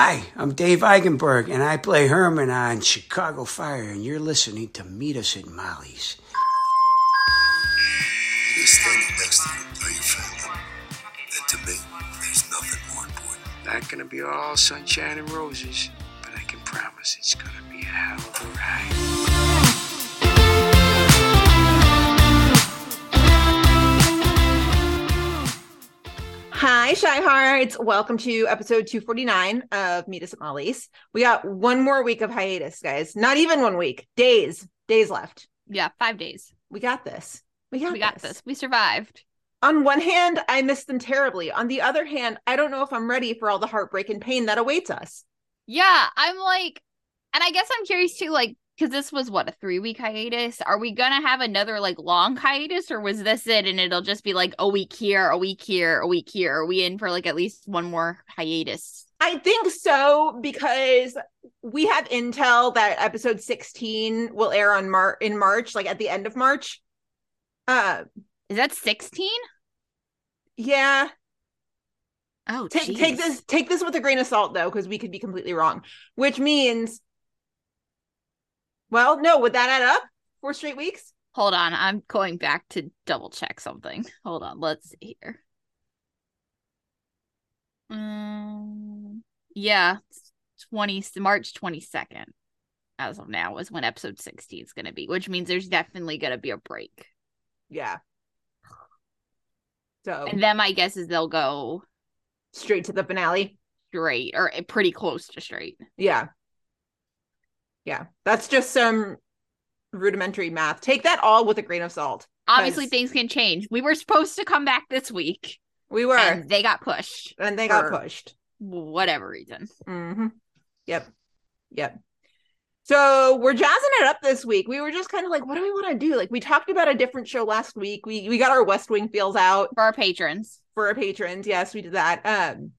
Hi, I'm Dave Eigenberg, and I play Herman on Chicago Fire, and you're listening to Meet Us at Molly's. He's standing next to you, are you family? And to me, there's nothing more important. Not gonna be all sunshine and roses, but I can promise it's gonna be a hell of a ride. Hi, Shy Hearts. Welcome to episode 249 of Meet Us at Molly's. We got one more week of hiatus, guys. Not even one week. Days. Days left. Yeah, five days. We got this. We got we got this. We survived. On one hand, I miss them terribly. On the other hand, I don't know if I'm ready for all the heartbreak and pain that awaits us. Yeah, I'm like, and I guess I'm curious too, like, because this was what a three week hiatus. Are we gonna have another like long hiatus, or was this it? And it'll just be like a week here, a week here, a week here. Are we in for like at least one more hiatus? I think so because we have intel that episode 16 will air on Mar- in March, like at the end of March. Uh Is that 16? yeah, Oh, take take this take this with a grain of salt though because we could be completely wrong which means well no would that add up four straight weeks Hold on, I'm going back to double check something. Hold on, let's see here. Um, yeah, 20 March 22nd as of now is when episode 16 is going to be, which means there's definitely going to be a break. yeah so And then my guess is they'll go straight to the finale straight or pretty close to straight. yeah yeah that's just some rudimentary math take that all with a grain of salt obviously things can change. We were supposed to come back this week, we were they got pushed and they got pushed whatever reason. hmm Yep. Yep. So we're jazzing it up this week. We were just kind of like, what do we want to do? Like we talked about a different show last week. We we got our West Wing feels out For our patrons, for our patrons. Yes, we did that. Um,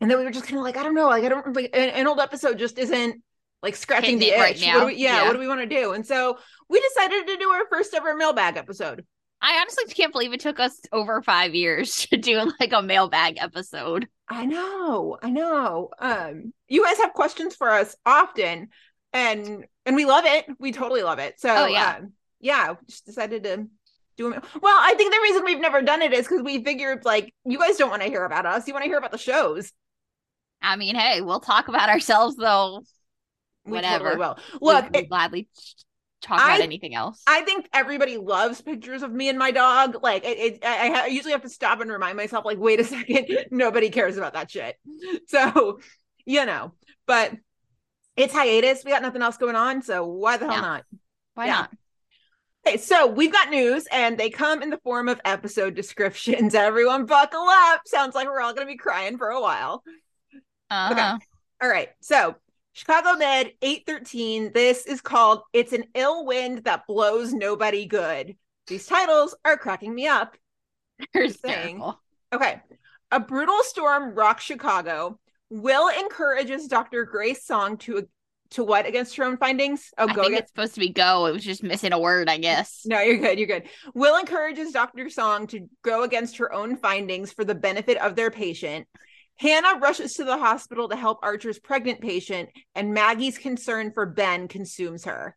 and then we were just kind of like, I don't know, like I don't like an, an old episode just isn't like scratching the it right itch. now. What do we, yeah, Yeah. what do we want to do? And so we decided to do our first ever mailbag episode. I honestly can't believe it took us over five years to do like a mailbag episode. I know, I know. Um, you guys have questions for us often, and and we love it. We totally love it. So, Oh, yeah. um, yeah, just decided to do it. Well, I think the reason we've never done it is because we figured like you guys don't want to hear about us. You want to hear about the shows. I mean, hey, we'll talk about ourselves though. We Whatever. totally will. We- Look, we it- gladly talk about I- anything else. I think everybody loves pictures of me and my dog. Like, it, it I, I usually have to stop and remind myself, like, wait a second, nobody cares about that shit. So, you know, but it's hiatus. We got nothing else going on. So why the hell Yeah. not? Why yeah. not? Okay, so we've got news, and they come in the form of episode descriptions. Everyone, buckle up. Sounds like we're all going to be crying for a while. Uh-huh. All right, so Chicago Med 813. This is called It's an Ill Wind That Blows Nobody Good. These titles are cracking me up. You're saying. terrible. Okay. A brutal storm rocks Chicago. Will encourages Dr. Grace Song to to what against her own findings? Oh, I go think it's supposed to be go. It was just missing a word, I guess. No, you're good. You're good. Will encourages Dr. Song to go against her own findings for the benefit of their patient. Hannah rushes to the hospital to help Archer's pregnant patient, and Maggie's concern for Ben consumes her.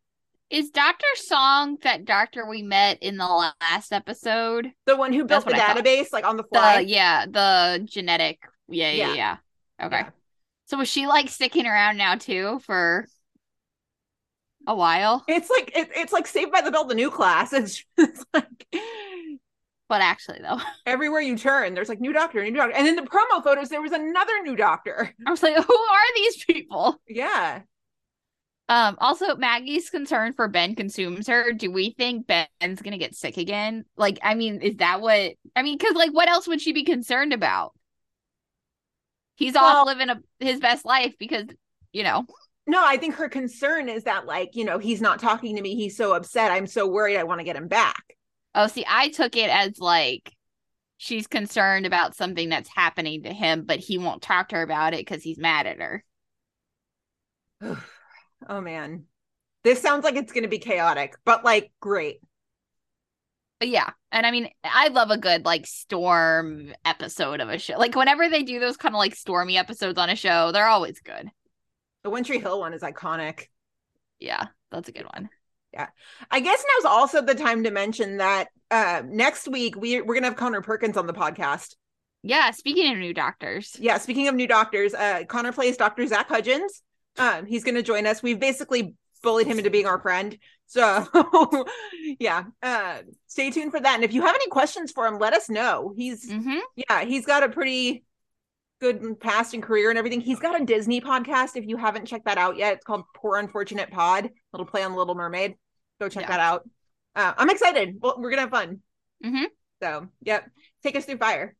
Is Dr. Song that doctor we met in the last episode? The one who built That's the what I thought. database, like on the The fly. yeah, the genetic. Yeah, yeah, Yeah. yeah. Okay. Yeah. So was she like sticking around now too for a while? It's like it, it's like Saved by the Bell, the new class. It's, it's like But actually though, everywhere you turn, there's like new doctor, new doctor, and in the promo photos, there was another new doctor. I was like, who are these people? Yeah, Um, also Maggie's concern for Ben consumes her. Do we think Ben's gonna get sick again? Like, I mean, is that what I mean? Because like what else would she be concerned about? He's Well- off living a, his best life because, you know, no, I think her concern is that like you know he's not talking to me. He's so upset. I'm so worried. I want to get him back. Oh, see, I took it as like she's concerned about something that's happening to him, but he won't talk to her about it because he's mad at her. oh man, this sounds like it's going to be chaotic, but like great. But yeah, and I mean, I love a good like storm episode of a show. Like whenever they do those kind of like stormy episodes on a show, they're always good. The Wintry Hill one is iconic. Yeah, that's a good one. I guess now's also the time to mention that uh next week we we're gonna have Connor Perkins on the podcast. Yeah, speaking of new doctors, Yeah, speaking of new doctors, uh Connor plays Dr. Zach Hudgens. Um, he's gonna join us. We've basically bullied him into being our friend. So yeah, uh stay tuned for that. And if you have any questions for him, let us know. He's hmm yeah, he's got a pretty good past and career and everything. He's got a Disney podcast. If you haven't checked that out yet, it's called Poor Unfortunate Pod. Little play on Little Mermaid. Go check Yeah. that out. Uh, I'm excited. Well, we're gonna have fun. Mhm. So, yep. Take us through fire.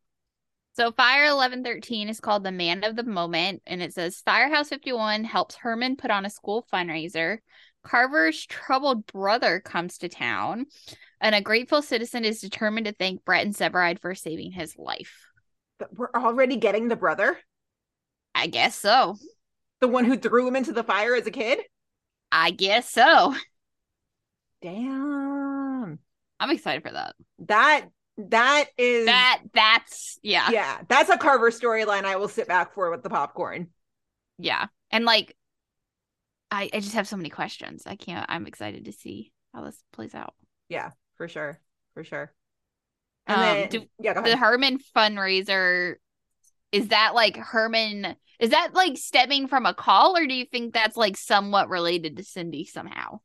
So Fire 1113 is called The Man of the Moment, and it says Firehouse 51 helps Herman put on a school fundraiser. Carver's troubled brother comes to town, and a grateful citizen is determined to thank Brett and Severide for saving his life. But we're already getting the brother, I guess so. the one who threw him into the fire as a kid. I guess so. Damn. I'm excited for that. That that is That that's yeah. yeah, that's a Carver storyline I will sit back for with the popcorn. Yeah. And like I I just have so many questions. I can't I'm excited to see how this plays out. Yeah, for sure. For sure. And Um, then, do- yeah, the. Herman fundraiser is that like Herman is that like stemming from a call or do you think that's like somewhat related to Cindy somehow?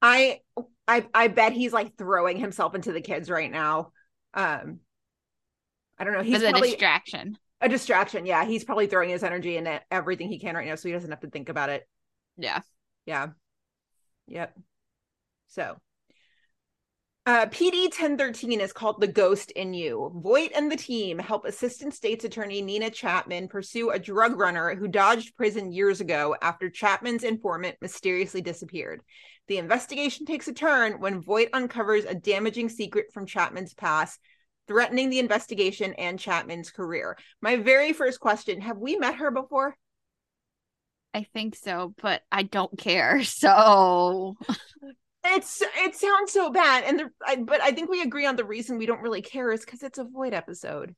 I I I bet he's like throwing himself into the kids right now. Um I don't know. He's As a distraction. a distraction. Yeah, he's probably throwing his energy into everything he can right now so he doesn't have to think about it. Yeah. Yeah. Yep. So uh, PD 1013 is called The Ghost in You. Voight and the team help Assistant State's Attorney Nina Chapman pursue a drug runner who dodged prison years ago after Chapman's informant mysteriously disappeared. The investigation takes a turn when Voight uncovers a damaging secret from Chapman's past, threatening the investigation and Chapman's career. My very first question Have we met her before? I think so, but I don't care. So It's it sounds so bad, and the I, but I think we agree on the reason we don't really care is because it's a Voight episode.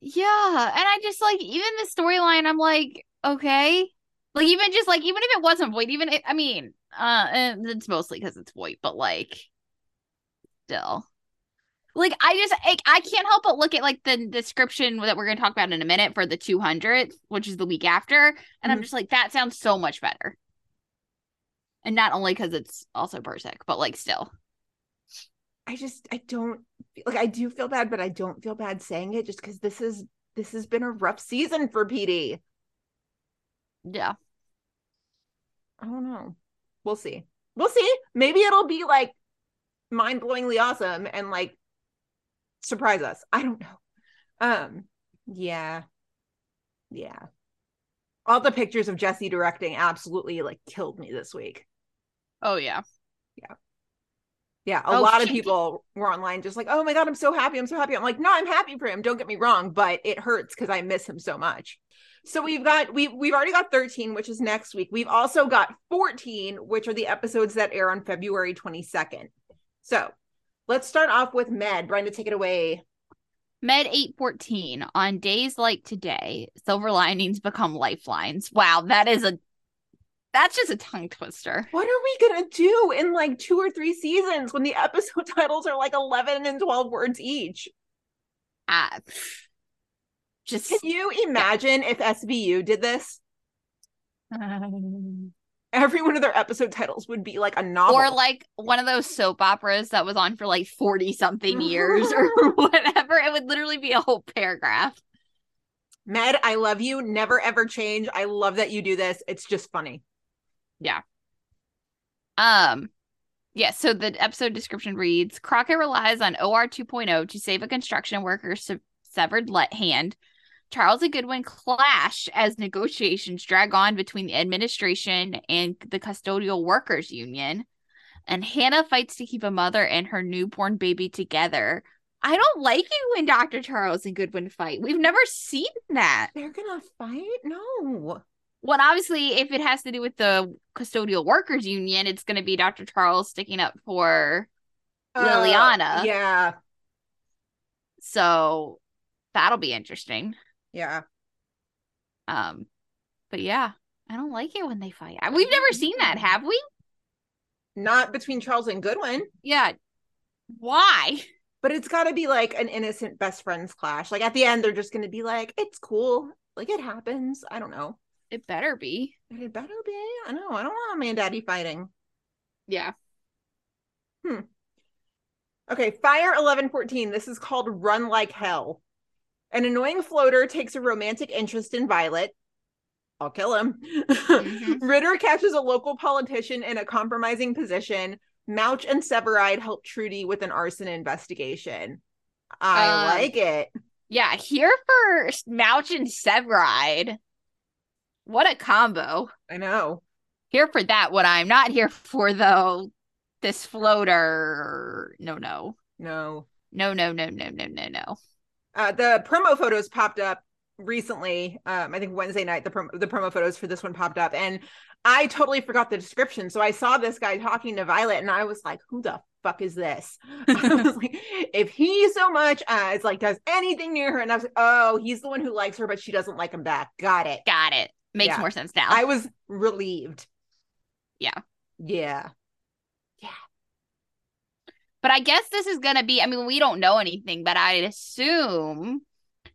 yeah, and I just like even the storyline. I'm like, okay, like even just like even if it wasn't Voight, even it, I mean, uh, and it's mostly because it's Voight, but like, still, like I just I, I can't help but look at like the description that we're gonna talk about in a minute for the 200th, which is the week after, and I'm Mhm. just like that sounds so much better. And not only because it's also Burzek, but like still, I just I don't like I do feel bad, but I don't feel bad saying it just because this is this has been a rough season for PD. yeah. I don't know. We'll see. We'll see. Maybe it'll be like mind blowingly awesome and like surprise us. I don't know. Um, yeah, yeah. All the pictures of Jesse directing absolutely like killed me this week. Oh yeah. Yeah, Yeah. a Oh, lot of people were online just like, "Oh my god, I'm so happy. I'm so happy." I'm like, "No, I'm happy for him. Don't get me wrong, but it hurts cuz I miss him so much." So we've got we we've already got 13, which is next week. We've also got 14, which are the episodes that air on February 22nd. So, let's start off with Med. Brenda, take it away. Med 814 on days like today, silver linings become lifelines. Wow, that is a that's just a tongue twister. What are we going to do in like two or three seasons when the episode titles are like 11 and 12 words each? Ah, just Can you imagine if SVU did this? Every one of their episode titles would be like a novel. or like one of those soap operas that was on for like 40 something years or whatever. It would literally be a whole paragraph. Med, I love you. Never ever change. I love that you do this. It's just funny. Um, yeah, so the episode description reads Crockett relies on OR 2.0 to save a construction worker's se- severed hand. Charles and Goodwin clash as negotiations drag on between the administration and the custodial workers union. And Hannah fights to keep a mother and her newborn baby together. I don't like it when Dr. Charles and Goodwin fight. We've never seen that. They're gonna fight? No. Well, obviously, if it has to do with the custodial workers union, it's going to be Dr. Charles sticking up for Uh, Liliana. Yeah. So that'll be interesting. Yeah. Um, but yeah, I don't like it when they fight. We've never seen that, have we? Not between Charles and Goodwin, Yeah. Why? but it's got to be like an innocent best friends clash. Like at the end, they're just going to be like, it's cool. Like it happens. I don't know. It better be. It better be. I know. I don't want mom and daddy fighting. Yeah. Hmm. Okay, Fire 1114. This is called Run Like Hell. An annoying floater takes a romantic interest in Violet. I'll kill him. Mhm. Ritter catches a local politician in a compromising position. Mouch and Severide help Trudy with an arson investigation. I Um, like it. Yeah. Here for Mouch and Severide. What a combo. I know. Here for that. What I'm not here for, though, this floater. No, no. No. No, no, no, no, no, no, no. Uh, the promo photos popped up recently. Um, I think Wednesday night the prom- the promo photos for this one popped up, and I totally forgot the description. So I saw this guy talking to Violet, and I was like, "Who the fuck is this?" I was like, "If he so much as like does anything near her," and I was like, "Oh, he's the one who likes her, but she doesn't like him back." Got it. Got it. Makes Yeah. more sense now. I was relieved. Yeah. Yeah. Yeah. But I guess this is going to be, I mean, we don't know anything, but I'd assume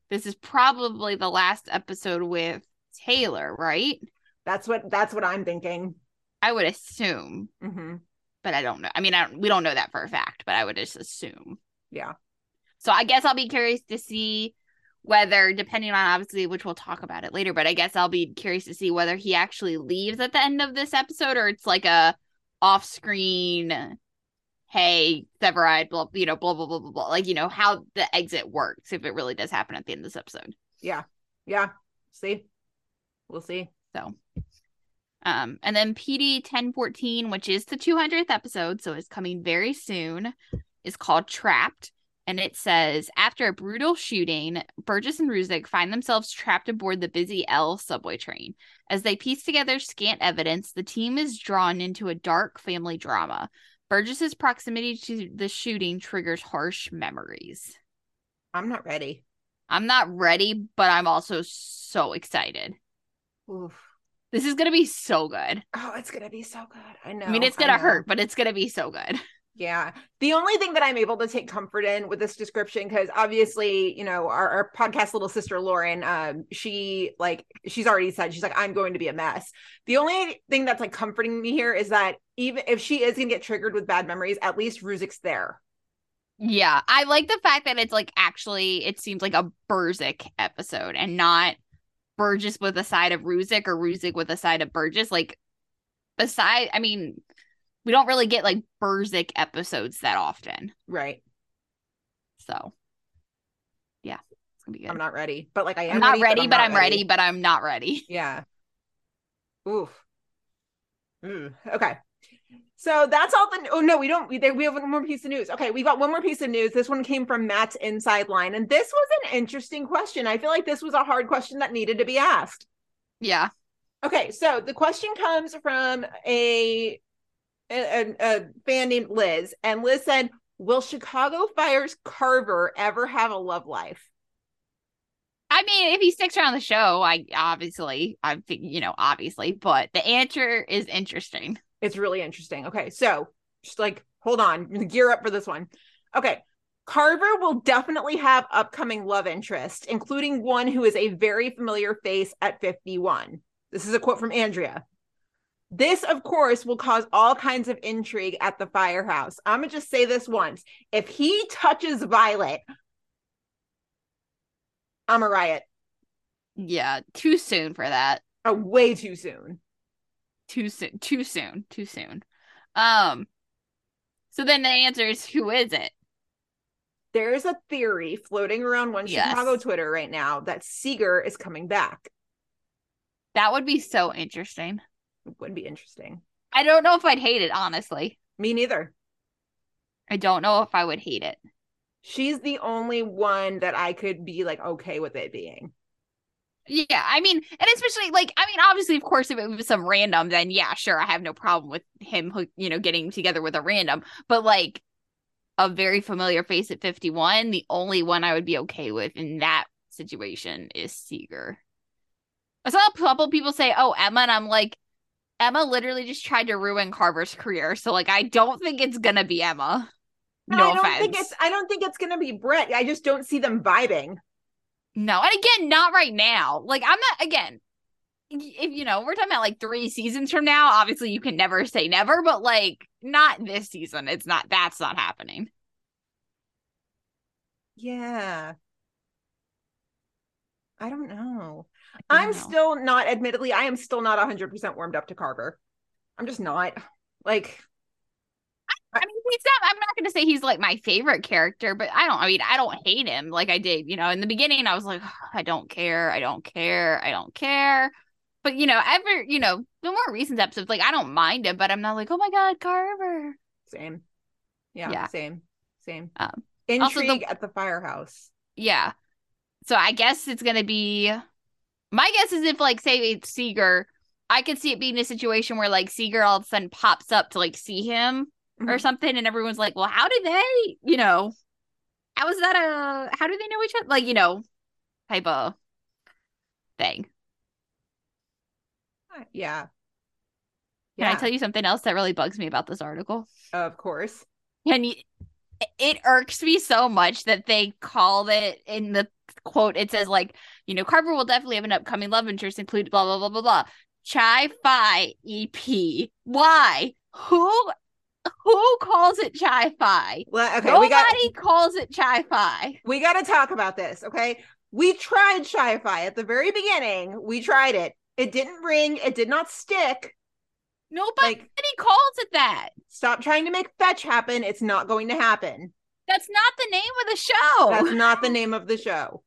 this is probably the last episode with Taylor, right? That's what that's what I'm thinking. I would assume, hmm but I don't know. I mean, I don't, we don't know that for a fact, but I would just assume. Yeah. So I guess I'll be curious to see whether, depending on obviously, which we'll talk about it later, but I guess I'll be curious to see whether he actually leaves at the end of this episode or it's like a off screen, hey, Severide, blah, you know, blah, blah, blah, blah, blah. Like, you know, how the exit works if it really does happen at the end of this episode. Yeah. Yeah. See, we'll see. So, um, and then PD 1014, which is the 200th episode, so it's coming very soon, is called Trapped. And it says after a brutal shooting, Burgess and Ruzek find themselves trapped aboard the busy L subway train. As they piece together scant evidence, the team is drawn into a dark family drama. Burgess's proximity to the shooting triggers harsh memories. I'm not ready. I'm not ready, but I'm also so excited. Oof. This is gonna be so good. Oh, it's gonna be so good. I know. I mean, it's gonna hurt, but it's gonna be so good. Yeah. The only thing that I'm able to take comfort in with this description, because obviously, you know, our, our podcast little sister Lauren, um, she like she's already said she's like, I'm going to be a mess. The only thing that's like comforting me here is that even if she is gonna get triggered with bad memories, at least Ruzek's there. Yeah, I like the fact that it's like actually it seems like a Burzek episode and not Burgess with a side of Ruzek or Ruzek with a side of Burgess. Like beside, I mean, we don't really get like Burzek episodes that often. Right. So yeah, it's gonna be good. I'm not ready. But like I am I'm not ready, I'm but I'm ready, but I'm not ready. Yeah. Oof. Mm, Okay. So that's all the. Oh no, we don't. We, we have one more piece of news. Okay, we got one more piece of news. This one came from Matt's inside line, and this was an interesting question. I feel like this was a hard question that needed to be asked. Yeah. Okay, so the question comes from a a, a fan named Liz, and Liz said, "Will Chicago Fire's Carver ever have a love life?" I mean, if he sticks around the show, I obviously, I think, you know, obviously, but the answer is interesting. It's really interesting. Okay, so just like hold on, gear up for this one. Okay. Carver will definitely have upcoming love interest, including one who is a very familiar face at 51. This is a quote from Andrea. This, of course, will cause all kinds of intrigue at the firehouse. I'm gonna just say this once. If he touches Violet, I'm a riot. Yeah, too soon for that. Oh, way too soon. Too soon. Too soon. Too soon. Um. So then the answer is who is it? There's a theory floating around one Yes. Chicago Twitter right now that Seeger is coming back. That would be so interesting. Would be interesting. I don't know if I'd hate it, honestly. Me neither. I don't know if I would hate it. She's the only one that I could be like okay with it being. Yeah, I mean, and especially like, I mean, obviously, of course, if it was some random, then yeah, sure, I have no problem with him, you know, getting together with a random. But like, a very familiar face at 51. The only one I would be okay with in that situation is Seeger. I saw a couple people say, "Oh, Emma," and I'm like, Emma literally just tried to ruin Carver's career. So like, I don't think it's gonna be Emma. No, No, I don't offense. think it's I don't think it's gonna be Brett. I just don't see them vibing. No, and again, not right now. Like, I'm not again. If you know, we're talking about like three seasons from now. Obviously, you can never say never, but like, not this season. It's not. That's not happening. Yeah. I don't know. I I'm know. still not admittedly, I am still not 100% warmed up to Carver. I'm just not. Like I mean, he's not. I'm not going to say he's like my favorite character, but I don't. I mean, I don't hate him like I did. You know, in the beginning, I was like, I don't care, I don't care, I don't care. But you know, ever you know, the more recent episodes, like I don't mind him, but I'm not like, oh my god, Carver. same. Yeah, Yeah. same. Same. Um, also the- Intrigue at the firehouse. Yeah. So I guess it's gonna be. My guess is if like say it's Seeger, I could see it being a situation where like Seeger all of a sudden pops up to like see him or Mhm. something, and everyone's like, "Well, how did they? You know, how is that a? How do they know each other? Like, you know, type of thing." Yeah. Can I tell you something else that really bugs me about this article? Of course. And you, it irks me so much that they called it in the quote. It says like, you know, Carver will definitely have an upcoming love interest, including blah blah blah blah blah. Chai Fi EP. Why? Who? Who calls it Chai Fi? Well, okay, Nobody we got calls it Chai Fi. we got to talk about this, okay? We tried Sci-Fi at the very beginning. We tried it. It didn't ring. It did not stick. Nobody Like, calls it that. stop trying to make fetch happen. It's not going to happen. That's not the name of the show. That's not the name of the show.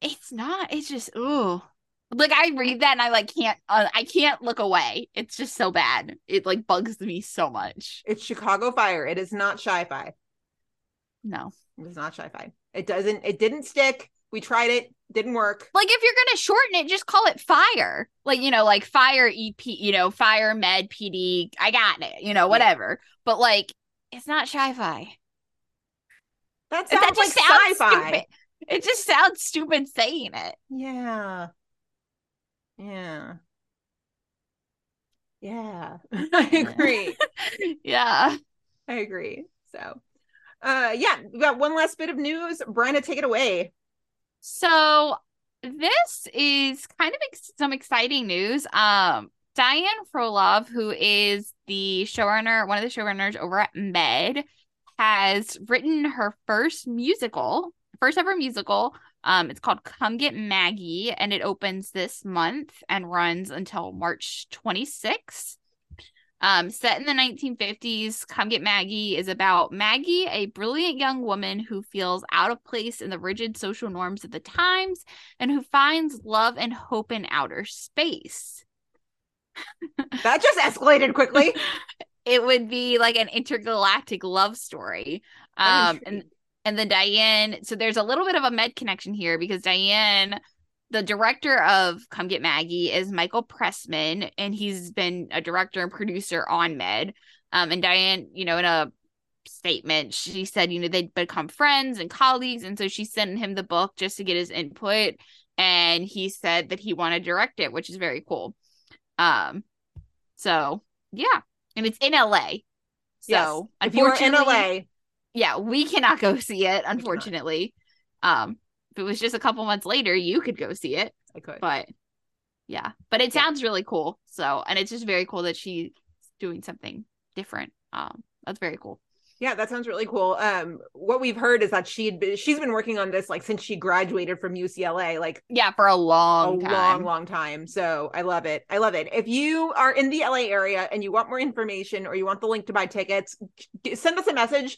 it's not. It's just ooh. Like I read that and I like can't. Uh, I can't look away. It's just so bad. It like bugs me so much. It's Chicago Fire. It is not Sci-Fi. No. It is not Sci-Fi. It doesn't. It didn't stick. We tried it. Didn't work. Like if you're gonna shorten it, just call it Fire. Like you know, like Fire EP. You know, Fire Med PD. I got it. You know, whatever. But like, it's not Sci-Fi. That that sounds just like sounds Sci-Fi. stupid. It just sounds stupid saying it. Yeah. Yeah. Yeah. I agree. yeah. I agree. So, uh, yeah, we got one last bit of news. Brenna, take it away. So this is kind of ex- some exciting news. Um, Diane Frolov, who is the showrunner, one of the showrunners over at Med, has written her first musical, first ever musical. Um, it's called Come Get Maggie, and it opens this month and runs until March 26th. Um, set in the 1950s, Come Get Maggie is about Maggie, a brilliant young woman who feels out of place in the rigid social norms of the times and who finds love and hope in outer space. That just escalated quickly. It would be like an intergalactic love story. Um, and and then Diane, so there's a little bit of a med connection here because Diane, the director of Come Get Maggie, is Michael Pressman, and he's been a director and producer on Med. Um, and Diane, you know, in a statement, she said, you know, they'd become friends and colleagues, and so she sent him the book just to get his input. And he said that he wanted to direct it, which is very cool. Um, so yeah, and it's in LA. So yes. If you are in unfortunately- LA, yeah, we cannot go see it, unfortunately. Um, if it was just a couple months later, you could go see it. I could. But yeah, but it Yeah. sounds really cool. So, and it's just very cool that she's doing something different. Um, that's very cool. Yeah, that sounds really cool. Um, what we've heard is that she'd been, she's been working on this like since she graduated from UCLA, like Yeah, for a long a time. long, long time. So I love it. I love it. If you are in the LA area and you want more information or you want the link to buy tickets, send us a message.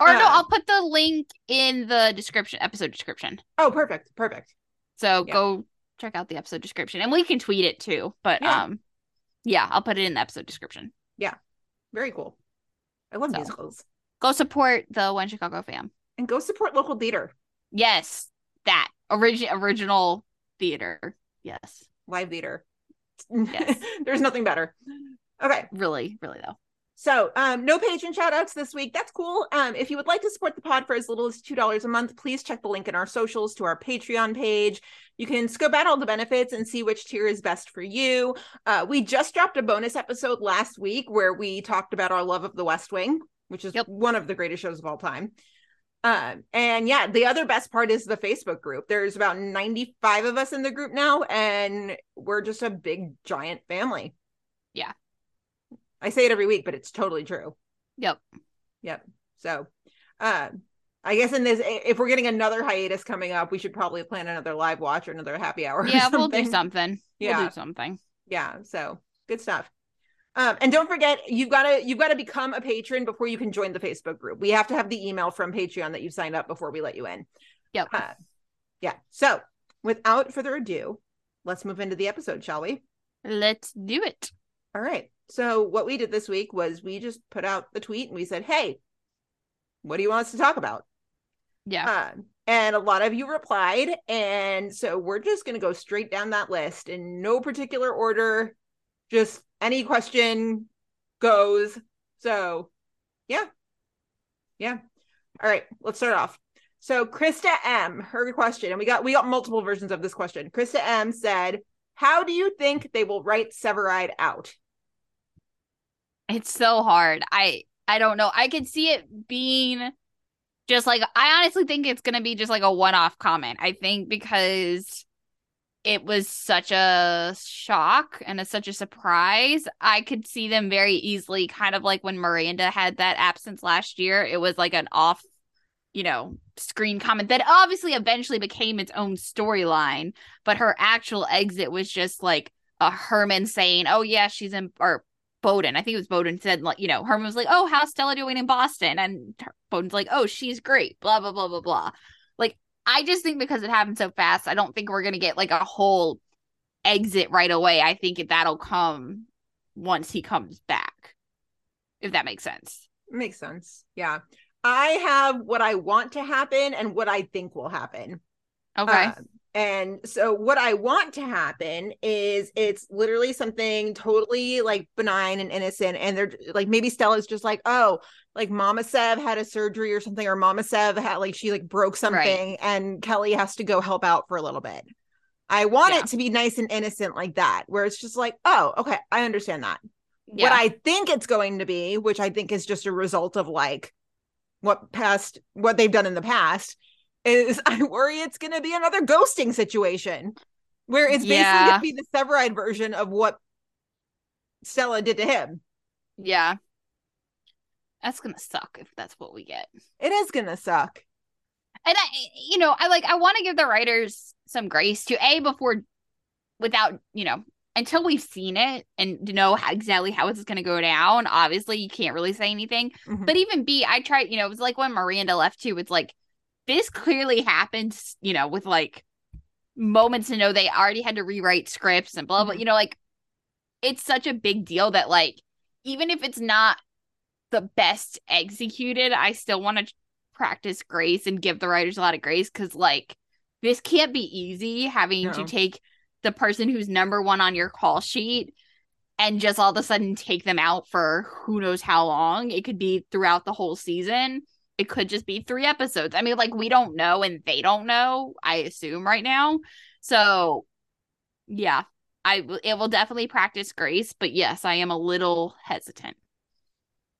Or no, Uh, I'll put the link in the description, episode description. Oh, perfect, perfect. So Yeah. go check out the episode description, and we can tweet it too. But Yeah. um, yeah, I'll put it in the episode description. Yeah, very cool. I love So. musicals. Go support the One Chicago fam. And go support local theater, Yes, that origin original theater. Yes, live theater. Yes. There's nothing better. Okay. really, really though. So, um, no patron shout outs this week. That's cool. Um, if you would like to support the pod for as little as $2 a month, please check the link in our socials to our Patreon page. You can scope out all the benefits and see which tier is best for you. Uh, we just dropped a bonus episode last week where we talked about our love of the West Wing, which is Yep. one of the greatest shows of all time. Um, and yeah, the other best part is the Facebook group. There's about 95 of us in the group now, and we're just a big giant family. Yeah. I say it every week, but it's totally true. Yep. Yep. So, uh, I guess in this, if we're getting another hiatus coming up, we should probably plan another live watch or another happy hour. or Yeah, we'll do something. something. Yeah. We'll do something. Yeah. So good stuff. Um, and don't forget, you've got to you've got to become a patron before you can join the Facebook group. We have to have the email from Patreon that you signed up before we let you in. Yep. Uh, yeah. So without further ado, let's move into the episode, shall we? Let's do it. All right. So what we did this week was we just put out the tweet and we said, "Hey, what do you want us to talk about?" Yeah. Uh, and a lot of you replied, and so we're just going to go straight down that list in no particular order. Just any question goes. So, yeah, yeah. All right, let's start off. So Krista M, her question, and we got we got multiple versions of this question. Krista M said, "How do you think they will write Severide out?" It's so hard. I I don't know. I could see it being just like I honestly think it's gonna be just like a one-off comment. I think because it was such a shock and a, such a surprise. I could see them very easily, kind of like when Miranda had that absence last year. It was like an off, you know, screen comment that obviously eventually became its own storyline. But her actual exit was just like a Herman saying, "Oh yeah, she's in," or Bowden. I think it was Bowden said like, you know, Herman was like, "Oh, how's Stella doing in Boston?" And Bowden's like, "Oh, she's great." Blah blah blah blah blah. Like I just think because it happened so fast, I don't think we're gonna get like a whole exit right away. I think that'll come once he comes back, if that makes sense. Makes sense. Yeah. I have what I want to happen and what I think will happen. Okay. Uh, and so what I want to happen is it's literally something totally like benign and innocent. And they're like, maybe Stella's just like, oh, like Mama Sev had a surgery or something, or Mama Sev had like she like broke something and Kelly has to go help out for a little bit. I want Yeah. it to be nice and innocent like that, where it's just like, oh, okay, I understand that. yeah. What I think it's going to be, which I think is just a result of like what past what they've done in the past, is I worry it's going to be another ghosting situation where it's basically Yeah. going to be the Severide version of what Stella did to him. yeah. That's gonna suck if that's what we get. It is going to suck. and I, you know, I like I want to give the writers some grace to a before, without you know, until we've seen it and to know how, exactly how it's going to go down. Obviously, you can't really say anything. Mhm. But even b, I tried. You know, it was like when Miranda left too. It's like this clearly happened. You know, with like moments to know they already had to rewrite scripts and blah blah. Mhm. You know, like it's such a big deal that like even if it's not the best executed, I still want to practice grace and give the writers a lot of grace because like this can't be easy having to take the person who's number one on your call sheet and just all of a sudden take them out for who knows how long. It could be throughout the whole season. It could just be three episodes. I mean, like we don't know and they don't know, I assume right now. So yeah, I it will definitely practice grace, but yes, I am a little hesitant.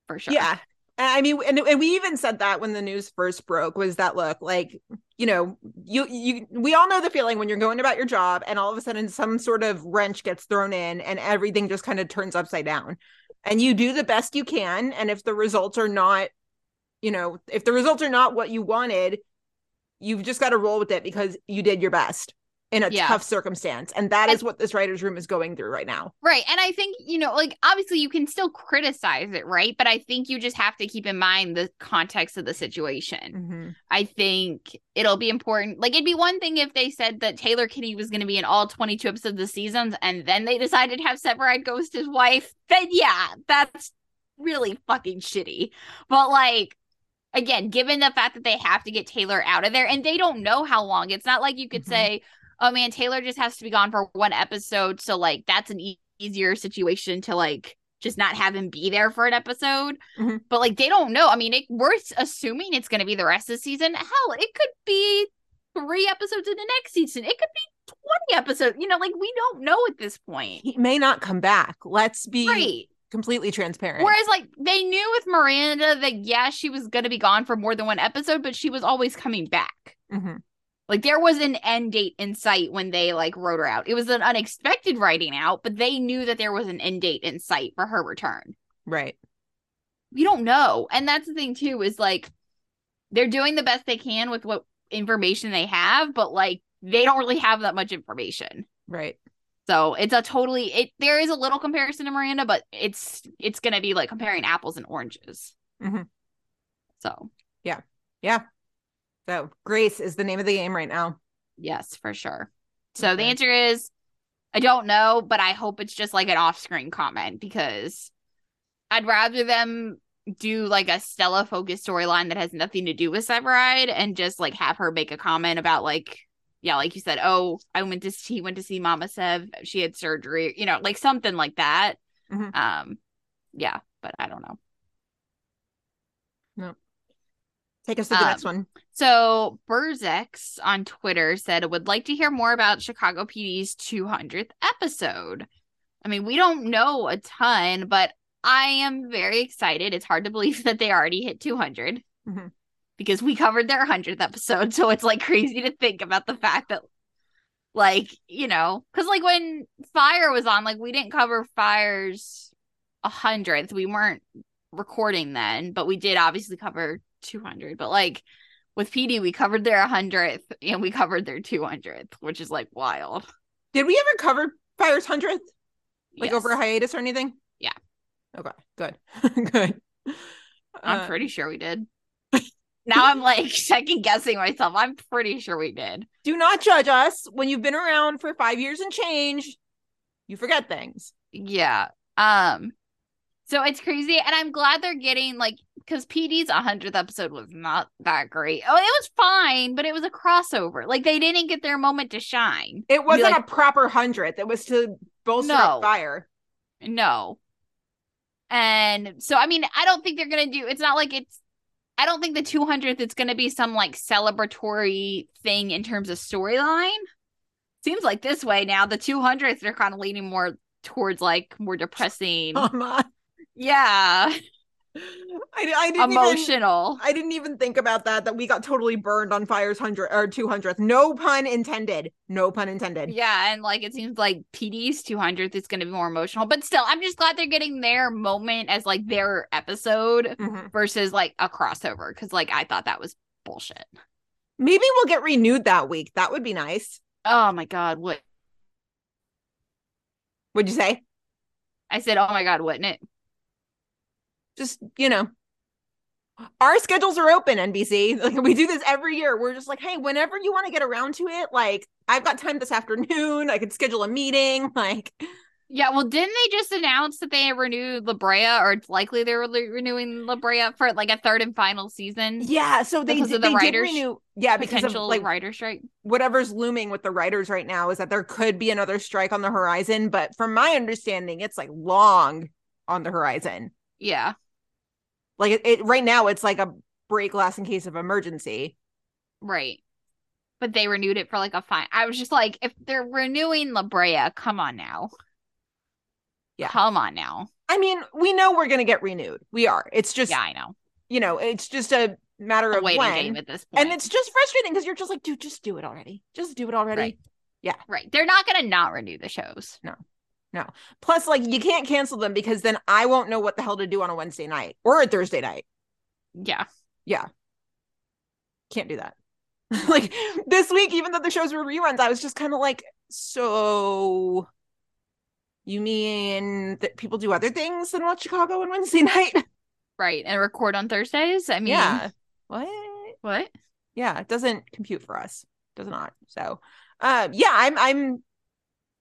For sure. Yeah. I mean, and, and we even said that when the news first broke was that look like, you know, you, you, we all know the feeling when you're going about your job and all of a sudden some sort of wrench gets thrown in and everything just kind of turns upside down and you do the best you can. And if the results are not, you know, if the results are not what you wanted, you've just got to roll with it because you did your best in a Yeah. tough circumstance. And that is And- what this writer's room is going through right now. Right. And I think, you know, like obviously you can still criticize it, right? But I think you just have to keep in mind the context of the situation. Mm-hmm. I think it'll be important. Like it'd be one thing if they said that Taylor Kinney was going to be in all 22 episodes of the seasons and then they decided to have Severide ghost his wife. Then yeah, that's really fucking shitty. But like again, given the fact that they have to get Taylor out of there and they don't know how long, it's not like you could Mhm. say, "Oh man, Taylor just has to be gone for one episode." So like that's an e- easier situation to like just not have him be there for an episode. Mhm. But like they don't know. I mean, it, we're assuming it's going to be the rest of the season. Hell, it could be three episodes in the next season. It could be 20 episodes. You know, like we don't know at this point. He may not come back. Let's be Right. Completely transparent. Whereas, like, they knew with Miranda that, yeah, she was going to be gone for more than one episode, but she was always coming back. Mhm. Like, there was an end date in sight when they, like, wrote her out. It was an unexpected writing out, but they knew that there was an end date in sight for her return. Right. You don't know. And that's the thing, too, is like, they're doing the best they can with what information they have, but, like, they don't really have that much information. Right. So it's a totally it there is a little comparison to Miranda, but it's it's gonna be like comparing apples and oranges. Mhm. So yeah. Yeah. So Grace is the name of the game right now. yes, for sure. So the answer is I don't know, but I hope it's just like an off-screen comment because I'd rather them do like a Stella focused storyline that has nothing to do with Severide and just like have her make a comment about like yeah, like you said, oh, I went to he went to see Mama Sev, she had surgery, you know, like something like that. Mhm. Um, yeah, but I don't know. No. Take us to the Um, next one. So Burzex on Twitter said would like to hear more about Chicago PD's 200th episode. I mean, we don't know a ton, but I am very excited. It's hard to believe that they already hit 200 Mhm. Because we covered their 100th episode. So it's like crazy to think about the fact that, like, you know, because like when Fire was on, like, we didn't cover Fire's 100th. We weren't recording then, but we did obviously cover 200. But like with PD, we covered their 100th and we covered their 200th, which is like wild. Did we ever cover Fire's hundredth? Like Yes. over a hiatus or anything? Yeah. Okay. Good. Good. I'm Uh, pretty sure we did. Now I'm like second guessing myself. I'm pretty sure we did. do not judge us when you've been around for five years and change. You forget things. Yeah. Um so it's crazy and I'm glad they're getting like cuz PD's 100th episode was not that great. Oh, it was fine, but it was a crossover. Like they didn't get their moment to shine. It wasn't like- a proper hundredth. It was to bolster No. Fire. No. And so I mean, I don't think they're going to do it's not like it's I don't think the 200th it's going to be some like celebratory thing in terms of storyline. Seems like this way now. The 200th they're kind of leaning more towards like more depressing. Oh Mama. yeah, I, I didn't even, emotional. I didn't even think about that. That we got totally burned on Fire's hundred or two hundredth. No pun intended. No pun intended. Yeah, and like it seems like PD's 200th is going to be more emotional, but still, I'm just glad they're getting their moment as like their episode Mhm. versus like a crossover because like I thought that was bullshit. Maybe we'll get renewed that week. That would be nice. Oh my god, what Would you say? I said, oh my god, wouldn't it? Just you know, our schedules are open. NBC. Like we do this every year. We're just like, hey, whenever you want to get around to it, like I've got time this afternoon. I could schedule a meeting. Like Yeah, well, didn't they just announce that they renewed La Brea, or it's likely they're re- renewing La Brea for like a third and final season? yeah. So they Because did, of the they did writers' renew. Yeah, because of like writer strike. whatever's looming with the writers right now is that there could be another strike on the horizon. But from my understanding, it's like long on the horizon. Yeah, Like it, it right now, it's like a break glass in case of emergency. right. But they renewed it for like a fine. I was just like, if they're renewing La Brea, come on now. Yeah. Come on now. I mean, we know we're going to get renewed. We are. It's just, Yeah, I know. you know, it's just a matter A of waiting when. game at this point. And it's just frustrating because you're just like, dude, just do it already. Just do it already. Right. right. They're not going to not renew the shows. Plus, like, you can't cancel them because then I won't know what the hell to do on a Wednesday night or a Thursday night. Yeah. Yeah. Can't do that. like this week, even though the shows were reruns, I was just kind of like, so you mean that people do other things than watch Chicago on Wednesday night? Right. And record on Thursdays. I mean, yeah. What? what? Yeah, it doesn't compute for us. Does not. So, uh, yeah, I'm I'm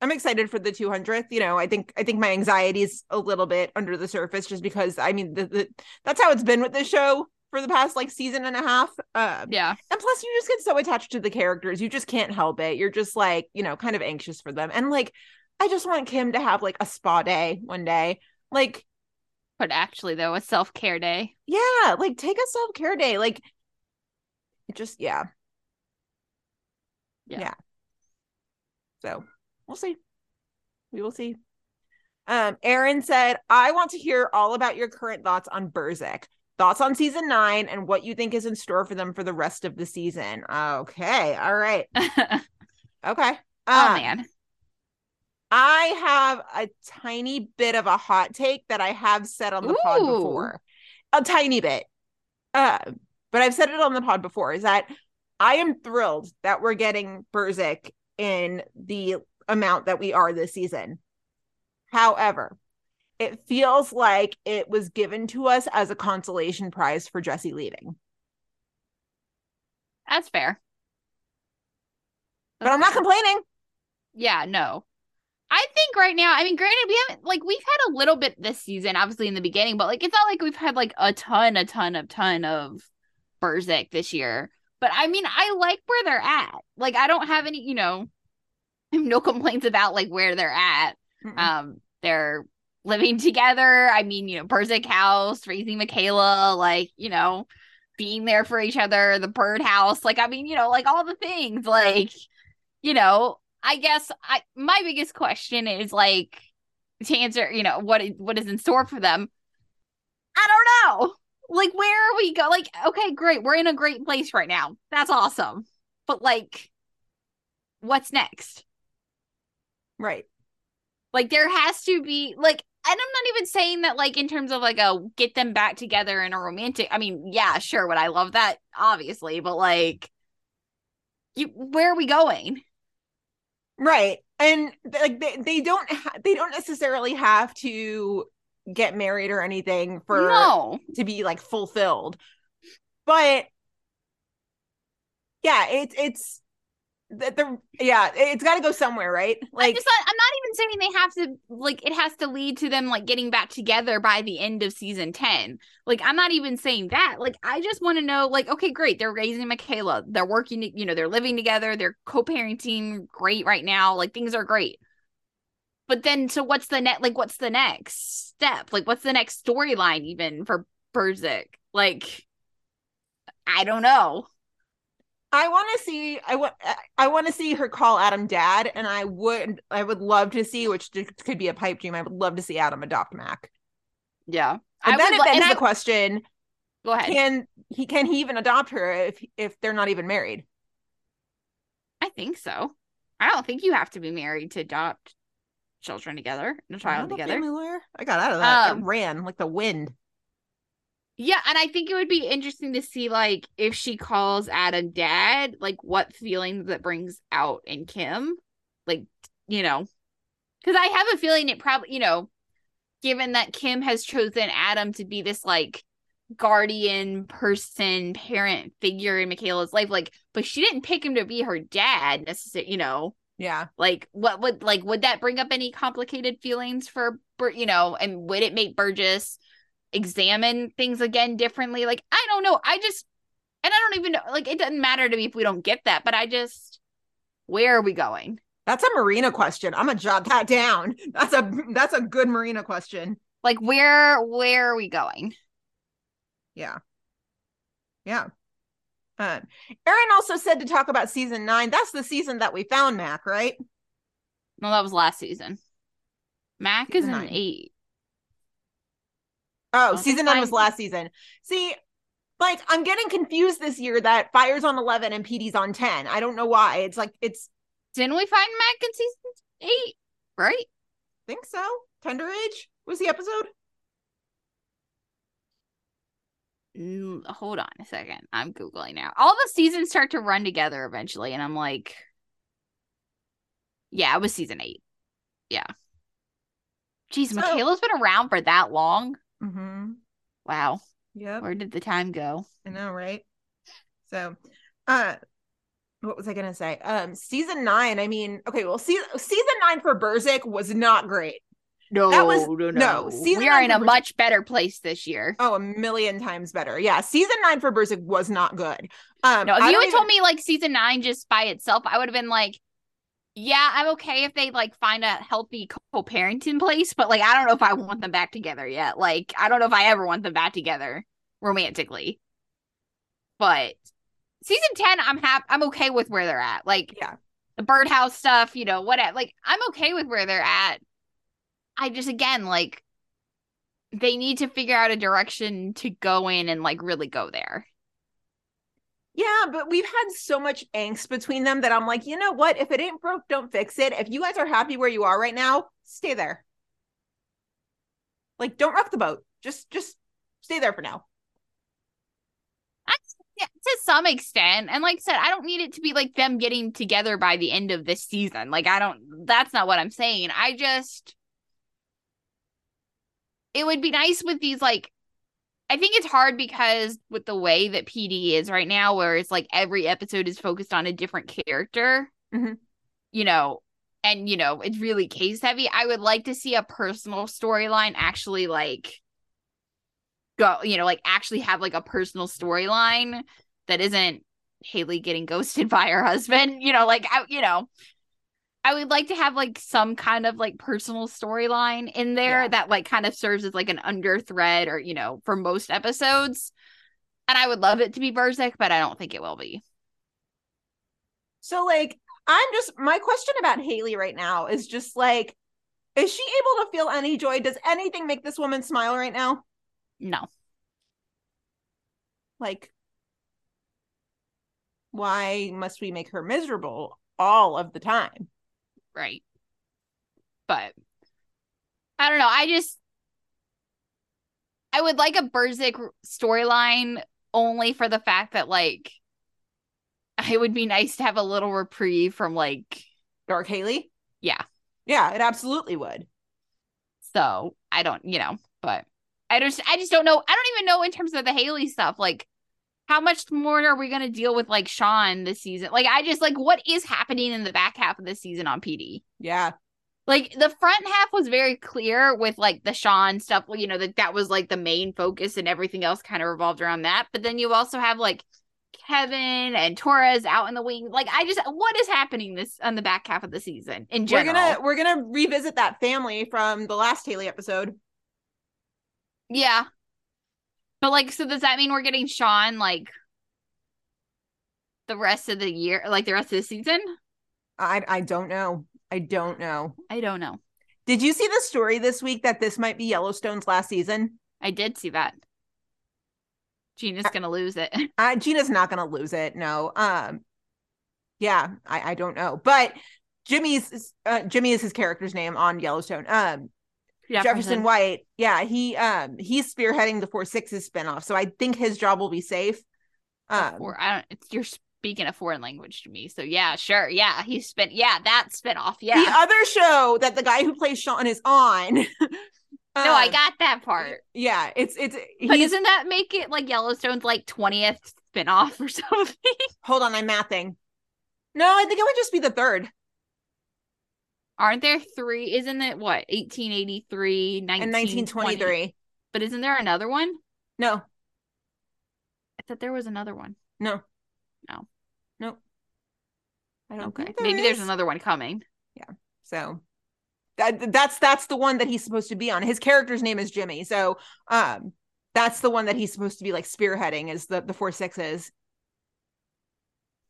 I'm excited for the 200th. You know, I think I think my anxiety is a little bit under the surface just because I mean the, the that's how it's been with this show for the past like season and a half. Um, Yeah. and plus you just get so attached to the characters, you just can't help it. You're just like you know kind of anxious for them, and like I just want Kim to have like a spa day one day. Like, But actually, though, a self care day. yeah, like take a self care day. Like, just, yeah. Yeah. Yeah. So we'll see. We will see. Um, Aaron said, I want to hear all about your current thoughts on Burzek. Thoughts on season nine and what you think is in store for them for the rest of the season. Okay. All right. oh Okay. Um, man. I have a tiny bit of a hot take that I have said on the pod before. A tiny bit. Uh, but I've said it on the pod before is that I am thrilled that we're getting Burzek in the amount that we are this season. However, it feels like it was given to us as a consolation prize for Jesse leaving. That's fair. But I'm not fair. complaining. Yeah, no. I think right now, I mean, granted, we haven't like we've had a little bit this season, obviously in the beginning, but like it's not like we've had like a ton, a ton, a ton of Burzek this year. But I mean, I like where they're at. Like, I don't have any, you know, no complaints about like where they're at. Mm-mm. Um, they're living together. I mean, you know, Burzek house, raising Michaela, like, you know, being there for each other, the birdhouse, like, I mean, you know, like all the things, like, you know, I guess I my biggest question is like to answer, you know, what is what is in store for them. I don't know. Like, where are we go? Like, okay, great, we're in a great place right now. That's awesome. But like, what's next? Right. Like there has to be like and I'm not even saying that like in terms of like a get them back together in a romantic I mean, yeah, sure, would I love that, obviously, but like you where are we going? right and like they, they don't ha- they don't necessarily have to get married or anything for no. to be like fulfilled but yeah it's it's the, the yeah it's got to go somewhere right I'm like just not, I'm not even saying they have to like it has to lead to them like getting back together by the end of season 10. Like I'm not even saying that. Like I just want to know like okay, great. They're raising Michaela. They're working, you know, they're living together. They're co-parenting great right now. Like things are great. But then so what's the net like what's the next step? Like what's the next storyline even for Burzek? Like I don't know. I want to see i want i want to see her call adam dad and i would i would love to see which could be a pipe dream i would love to see adam adopt mac Yeah. but I then it begs and the I- question Go ahead. can he can he even adopt her if if they're not even married I think so. I don't think you have to be married to adopt children together and a child I'm a together. family lawyer. I got out of that. Um, it ran like the wind. Yeah, and I think it would be interesting to see like if she calls Adam dad, like what feelings that brings out in Kim. Like, you know, because I have a feeling it probably, you know, given that Kim has chosen Adam to be this like guardian person, parent figure in Michaela's life, like, but she didn't pick him to be her dad necessarily, you know. Yeah. like what would like would that bring up any complicated feelings for you know and would it make burgess examine things again differently like i don't know i just and i don't even know like it doesn't matter to me if we don't get that but i just where are we going That's a Miranda question. I'm gonna jot that down. That's a that's a good Miranda question. like where where are we going Yeah. Yeah. Uh, Aaron also said to talk about season nine. That's the season that we found Mac, right? no that was last season mac is Season in nine. eight Oh, season nine was last season. See, like I'm getting confused this year that Fire's on 11 and PD's on 10. I don't know why. It's like it's didn't we find mac in season eight right think so. Tender Age was the episode. Mm, hold on a second. I'm googling now. All the seasons start to run together eventually, and I'm like, yeah, it was season eight. Yeah. Jeez, So- Michaela's been around for that long. Mm-hmm. Wow, Yep. where did the time go? I know, right? So, uh, what was I gonna say? Um, season nine. I mean, okay, well, season season nine for Burzek was not great. No, That was- no, no, season we are in a for- much better place this year. Oh, a million times better. Yeah, season nine for Burzek was not good. Um, No, if I you had even- told me like season nine just by itself, I would have been like, yeah, I'm okay if they like find a healthy co-parenting place, but like I don't know if I want them back together yet. Like I don't know if I ever want them back together romantically. But season 10, I'm happy I'm okay with where they're at. Like Yeah. the birdhouse stuff, you know, what like I'm okay with where they're at. I just again like they need to figure out a direction to go in and like really go there. Yeah, but we've had so much angst between them that I'm like, you know what? If it ain't broke, don't fix it. If you guys are happy where you are right now, stay there. Like, don't rock the boat. Just, just stay there for now. Yeah, to some extent. And like I said, I don't need it to be like them getting together by the end of this season. Like I don't that's not what I'm saying. I just it would be nice with these like I think it's hard because with the way that PD is right now, where it's like every episode is focused on a different character, Mhm. you know, and you know, it's really case heavy. I would like to see a personal storyline actually like go, you know, like actually have like a personal storyline that isn't Haley getting ghosted by her husband, you know, like I, you know, I would like to have like some kind of like personal storyline in there Yeah. that like kind of serves as like an under thread or, you know, for most episodes. And I would love it to be Burzek, but I don't think it will be. So, like, I'm just, my question about Haley right now is just like, is she able to feel any joy? Does anything make this woman smile right now? No. Like, why must we make her miserable all of the time? Right. But I don't know. I just I would like a Burzek storyline only for the fact that like it would be nice to have a little reprieve from like Dark Haley? yeah. Yeah, it absolutely would. So I don't, you know, but I just I just don't know. I don't even know in terms of the Haley stuff, like how much more are we gonna deal with like Sean this season? Like I just like what is happening in the back half of the season on PD? Yeah. Like the front half was very clear with like the Sean stuff, you know, that that was like the main focus and everything else kind of revolved around that. But then you also have like Kevin and Torres out in the wing. Like I just what is happening this on the back half of the season in general? We're gonna we're gonna revisit that family from the last Haley episode. Yeah. But like so does that mean we're getting Sean like the rest of the year, like the rest of the season? I I don't know. I don't know. I don't know. Did you see the story this week that this might be Yellowstone's last season? I did see that. Gina's gonna lose it. Uh, Gina's not gonna lose it. No. Um. Yeah, I I don't know, but Jimmy's uh, Jimmy is his character's name on Yellowstone. Um, Jefferson White. Yeah, he um he's spearheading the Four Sixes spinoff, so I think his job will be safe. Um, Or I don't. It's you're speaking a foreign language to me, so yeah, sure, yeah. He's spin. Yeah, that spinoff. Yeah. The other show that the guy who plays Sean is on. no, I um, got that part. Yeah, it's it's. But doesn't that make it like Yellowstone's like twentieth spinoff or something? hold on, I'm mathing. No, I think it would just be the third Aren't there three? Isn't it what 1883, in 1923? 1923. But isn't there another one? No, I thought there was another one. no, No. nope. I don't Okay, think there maybe there's another one coming. Yeah. So that that's that's the one that he's supposed to be on. His character's name is Jimmy. So um that's the one that he's supposed to be like spearheading is the the four sixes.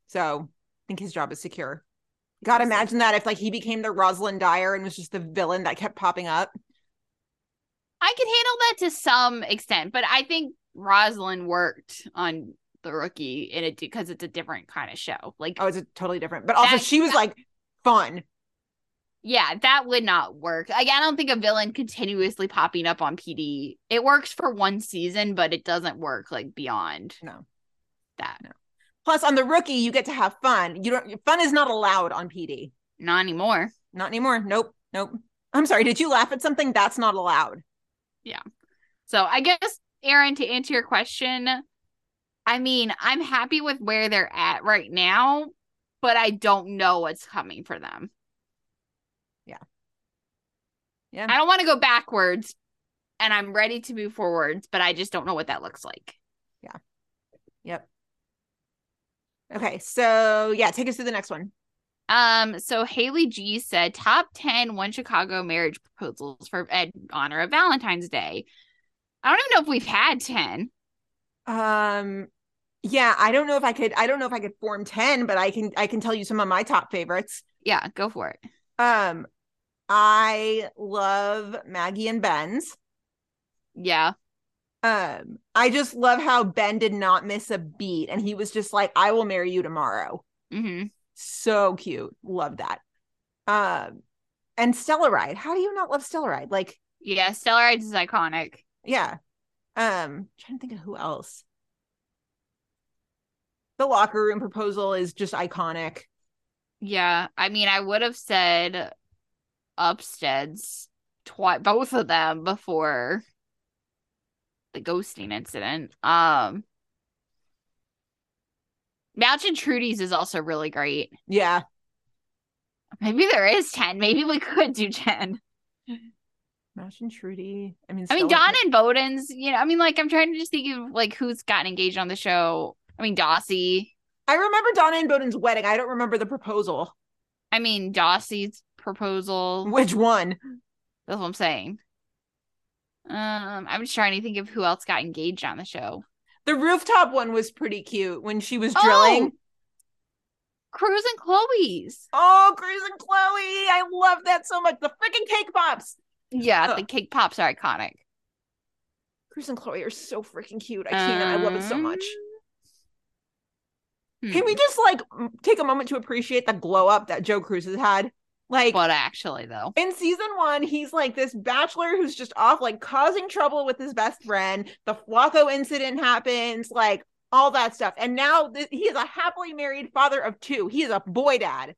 So I think his job is secure. God, imagine that if like he became the Rosalind Dyer and was just the villain that kept popping up. I could handle that to some extent, but I think Rosalind worked on the rookie in it because it's a different kind of show. Like, Oh, it's a totally different. But also That- she was like fun. yeah, that would not work. Like, I don't think a villain continuously popping up on PD. It works for one season, but it doesn't work like beyond No. that. Plus on the rookie, you get to have fun. You don't fun is not allowed on PD. Not anymore. Not anymore. Nope. Nope. I'm sorry. Did you laugh at something? That's not allowed. Yeah. So I guess, Aaron, to answer your question, I mean, I'm happy with where they're at right now, but I don't know what's coming for them. Yeah. Yeah. I don't want to go backwards and I'm ready to move forwards, but I just don't know what that looks like. Yeah. Yep. Okay, so yeah, take us to the next one. Um, so Haley G said top 10 one Chicago marriage proposals for in honor of Valentine's Day. I don't even know if we've had 10. Um yeah, I don't know if I could I don't know if I could form 10, but I can I can tell you some of my top favorites. Yeah, go for it. Um I love Maggie and Ben's. Yeah. Um I just love how Ben did not miss a beat and he was just like I will marry you tomorrow. hmm So cute. Love that. Um and Stellaride. How do you not love Stellaride? Like Yeah, Stellarides is iconic. yeah. Um trying to think of who else. The locker room proposal is just iconic. Yeah. I mean, I would have said Upsteads twice both of them before the ghosting incident. Um Mouch and Trudy's is also really great. Yeah. Maybe there is 10. Maybe we could do 10. Mouch and Trudy. I mean, I mean, Don and Boden's, you know, I mean, like, I'm trying to just think of like who's gotten engaged on the show. I mean, Dawsey. I remember Donna and Boden's wedding. I don't remember the proposal. I mean, Dawsey's proposal. Which one? That's what I'm saying. Um, I'm just trying to think of who else got engaged on the show. The rooftop one was pretty cute when she was drilling. Cruz and Chloe's. Oh, Cruz and Chloe. I love that so much. The freaking cake pops. Yeah, Ugh. the cake pops are iconic. Cruz and Chloe are so freaking cute. I can't. I love it so much. Um, Can we just like take a moment to appreciate the glow up that Joe Cruz has had? Like But actually, though, in season one, he's like this bachelor who's just off, like causing trouble with his best friend. The Flacco incident happens, like all that stuff. And now th- he is a happily married father of two. He is a boy dad.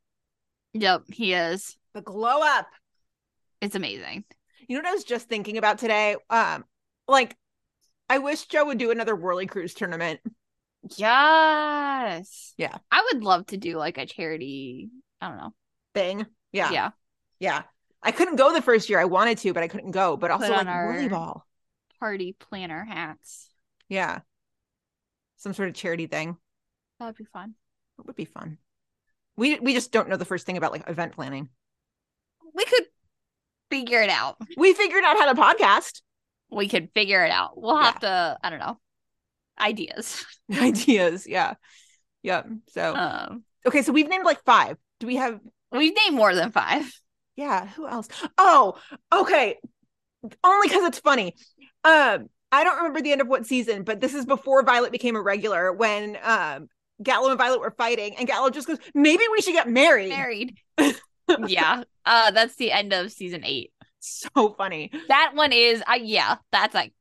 yep, he is. The glow up. It's amazing. You know what I was just thinking about today? Um, like I wish Joe would do another Whirly Cruise tournament. Yes. Yeah. I would love to do like a charity. I don't know. thing. Yeah. Yeah. Yeah. I couldn't go the first year. I wanted to, but I couldn't go. But also like our- Whirly Party planner hats. Yeah. Some sort of charity thing. That'd be fun. It would be fun. We we just don't know the first thing about like event planning. We could figure it out. We figured out how to podcast We could figure it out. We'll have to, I don't know, ideas. ideas. Yeah. Yeah. So Um, okay, so we've named like five. Do we have we've named more than five. yeah, who else? Oh, okay. Only because it's funny. Um, I don't remember the end of what season, but this is before Violet became a regular when um Gallo and Violet were fighting, and Gallo just goes, Maybe we should get married. Married. yeah. Uh, that's the end of season eight. So funny. That one is, uh, yeah, that's like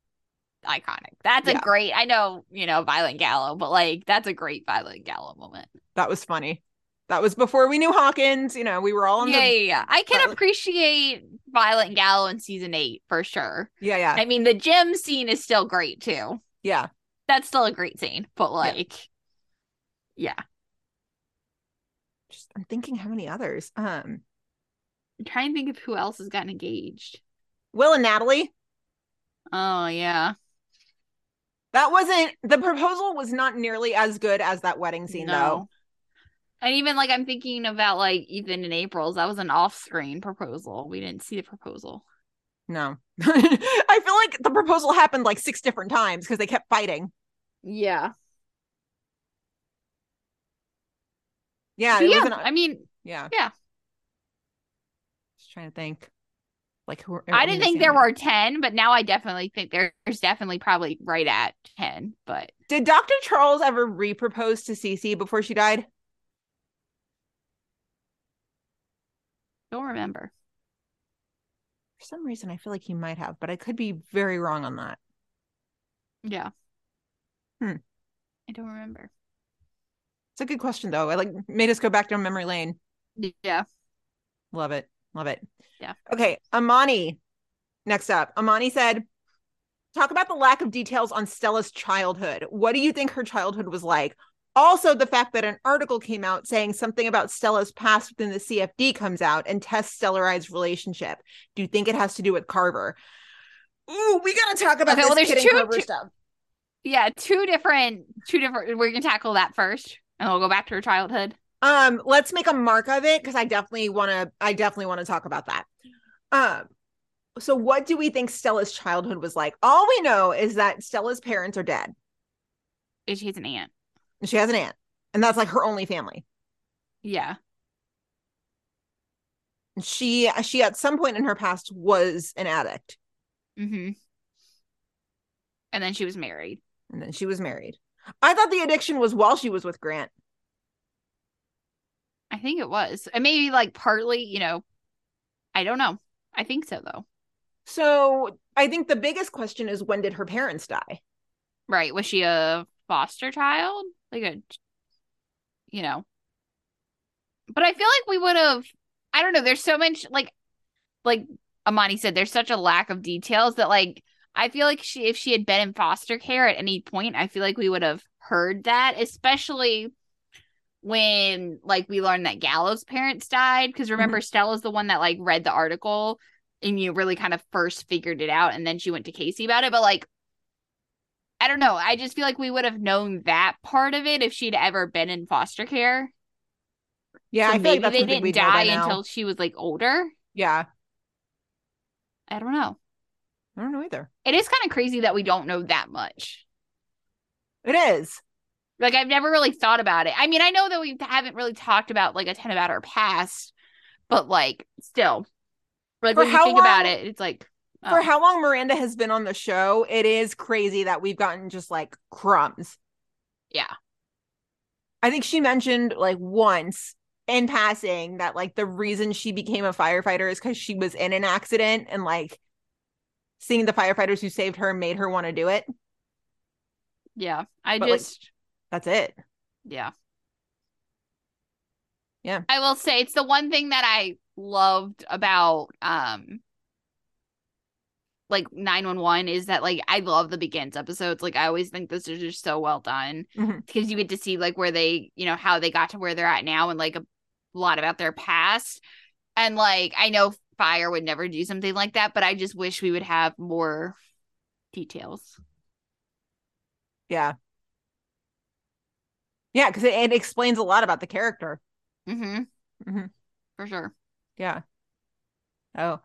iconic. That's Yeah. a great. I know, you know, Violent Gallo, but like that's a great Violent Gallo moment. That was funny. That was before we knew Hawkins. You know, we were all on Yeah, the yeah, yeah. I can appreciate Violet- Violent Gallo in season eight for sure. yeah, yeah, I mean, the gym scene is still great too. yeah. That's still a great scene, but like, yeah. Just I'm thinking how many others. Um, I'm trying to think of who else has gotten engaged. Will and Natalie. Oh yeah, That wasn't the proposal was not nearly as good as that wedding scene though. And even like I'm thinking about like Ethan and April's. That was an off-screen proposal. We didn't see the proposal. No. I feel like the proposal happened like six different times because they kept fighting. Yeah. Yeah, But yeah. wasn't I mean, yeah. yeah. Just trying to think. Like who Are, I didn't think there were ten, but now I definitely think there's definitely probably right at ten. But Did Dr. Charles ever re-propose to Cece before she died? Don't remember. For some reason I feel like he might have, but I could be very wrong on that. Yeah. Hmm. I don't remember. It's a good question though. I like made us go back down memory lane. Yeah. Love it. Love it. Yeah. Okay. Amani. Next up. Amani said, talk about the lack of details on Stella's childhood. What do you think her childhood was like? Also, the fact that an article came out saying something about Stella's past within the CFD comes out and tests Stellaride's relationship. Do you think it has to do with Carver? Ooh, we gotta talk about Okay, this well, there's two- Carver two- stuff. Yeah. Two different. Two different. We're gonna tackle that first, and we'll go back to her childhood. Um, let's make a mark of it because I definitely want to. I definitely want to talk about that. Um, so what do we think Stella's childhood was like? All we know is that Stella's parents are dead. She's an aunt. And she has an aunt, and that's like her only family. Yeah. And she she at some point in her past was an addict, Mm-hmm. And then she was married. and then she was married. I thought the addiction was while she was with Grant. I think it was. And maybe like partly, you know, I don't know. I think so though. So I think the biggest question is when did her parents die? Right. Was she a foster child? Like a you know. But I feel like we would have I don't know, there's so much like like Amani said, there's such a lack of details that like I feel like she if she had been in foster care at any point, I feel like we would have heard that, especially when like we learned that Gallo's parents died. Because mm-hmm. remember, Stella's the one that like read the article and you really kind of first figured it out, and then she went to Casey about it. But like, I don't know. I just feel like we would have known that part of it if she'd ever been in foster care. Yeah, So I maybe like they didn't we'd know by die until she was like older. yeah. I don't know. I don't know either. It is kind of crazy that we don't know that much. It is. Like I've never really thought about it. I mean, I know that we haven't really talked about like a ton about our past, but like still, like For when you think about it, it's like For oh, how long Miranda has been on the show, it is crazy that we've gotten just like crumbs. yeah, I think she mentioned like once in passing that like the reason she became a firefighter is because she was in an accident and like seeing the firefighters who saved her made her want to do it. yeah. I But, like, just That's it. yeah, Yeah. I will say it's the one thing that I loved about um like 911 is that like I love the begins episodes. Like I always think this is just so well done. Mhm. because you get to see like where they, you know, how they got to where they're at now and like a lot about their past. And like I know Fire would never do something like that, but I just wish we would have more details. Yeah. Yeah, because it, it explains a lot about the character. Mm-hmm. Mhm. For sure. Yeah. Oh,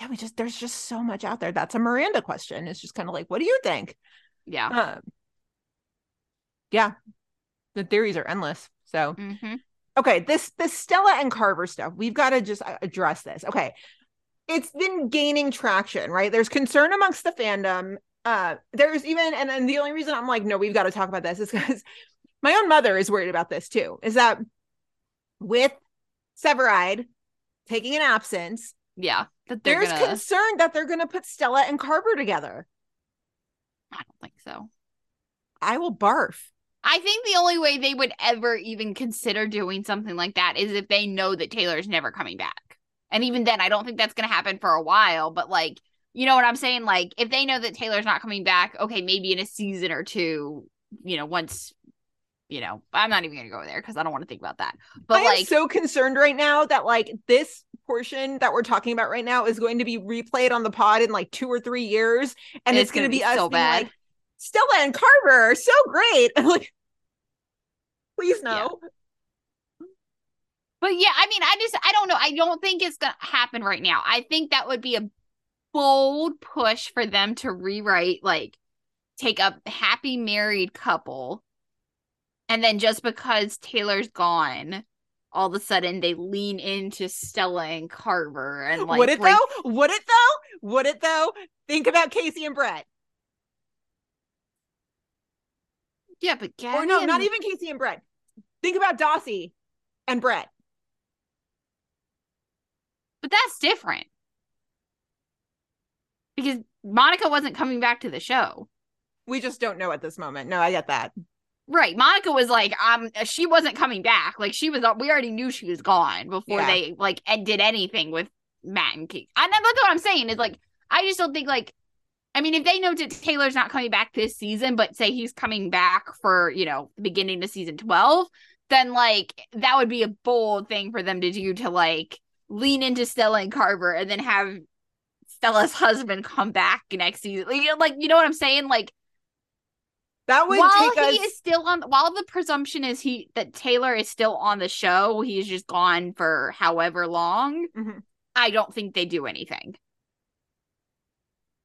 yeah. We just there's just so much out there. That's a Miranda question. It's just kind of like, what do you think? Yeah. Um, yeah, the theories are endless. So Mm-hmm. okay, this this Stella and Carver stuff, we've got to just uh, address this. Okay, it's been gaining traction, right? There's concern amongst the fandom. Uh, there's even, and then the only reason I'm like, no, we've got to talk about this is because my own mother is worried about this too. Is that with Severide taking an absence, Yeah. That there's gonna concern that they're going to put Stella and Carver together. I don't think so. I will barf. I think the only way they would ever even consider doing something like that is if they know that Taylor's never coming back. And even then, I don't think that's going to happen for a while. But, like, you know what I'm saying? Like, if they know that Taylor's not coming back, okay, maybe in a season or two, you know, once, you know, I'm not even going to go there because I don't want to think about that. But, I like, so concerned right now that like this portion that we're talking about right now is going to be replayed on the pod in like two or three years, and it's, It's going to gonna be, be us so bad. like Stella and Carver are so great. Like, please no. But yeah, I mean, I just I don't know. I don't think it's gonna happen right now. I think that would be a bold push for them to rewrite, like take a happy married couple, and then just because Taylor's gone, all of a sudden they lean into Stella and Carver and like Would it break- though? Would it though? Would it though? Think about Casey and Brett, Yeah, but Gabby or no, and- not even Casey and Brett. Think about Dawsey and Brett. But that's different because Monica wasn't coming back to the show. We just don't know at this moment. No, I get that. Right. Monica was like, um, she wasn't coming back. Like she was, we already knew she was gone before Yeah. they like did anything with Matt and Kate. And that's what I'm saying is like, I just don't think like, I mean, if they know that Taylor's not coming back this season, but say he's coming back for, you know, the beginning of season 12, then like that would be a bold thing for them to do to like lean into Stella and Carver and then have Stella's husband come back next season. Like, you know- like, you know what I'm saying? Like, That would while take us. he is still on while the presumption is he that Taylor is still on the show, he's just gone for however long. Mhm. I don't think they do anything.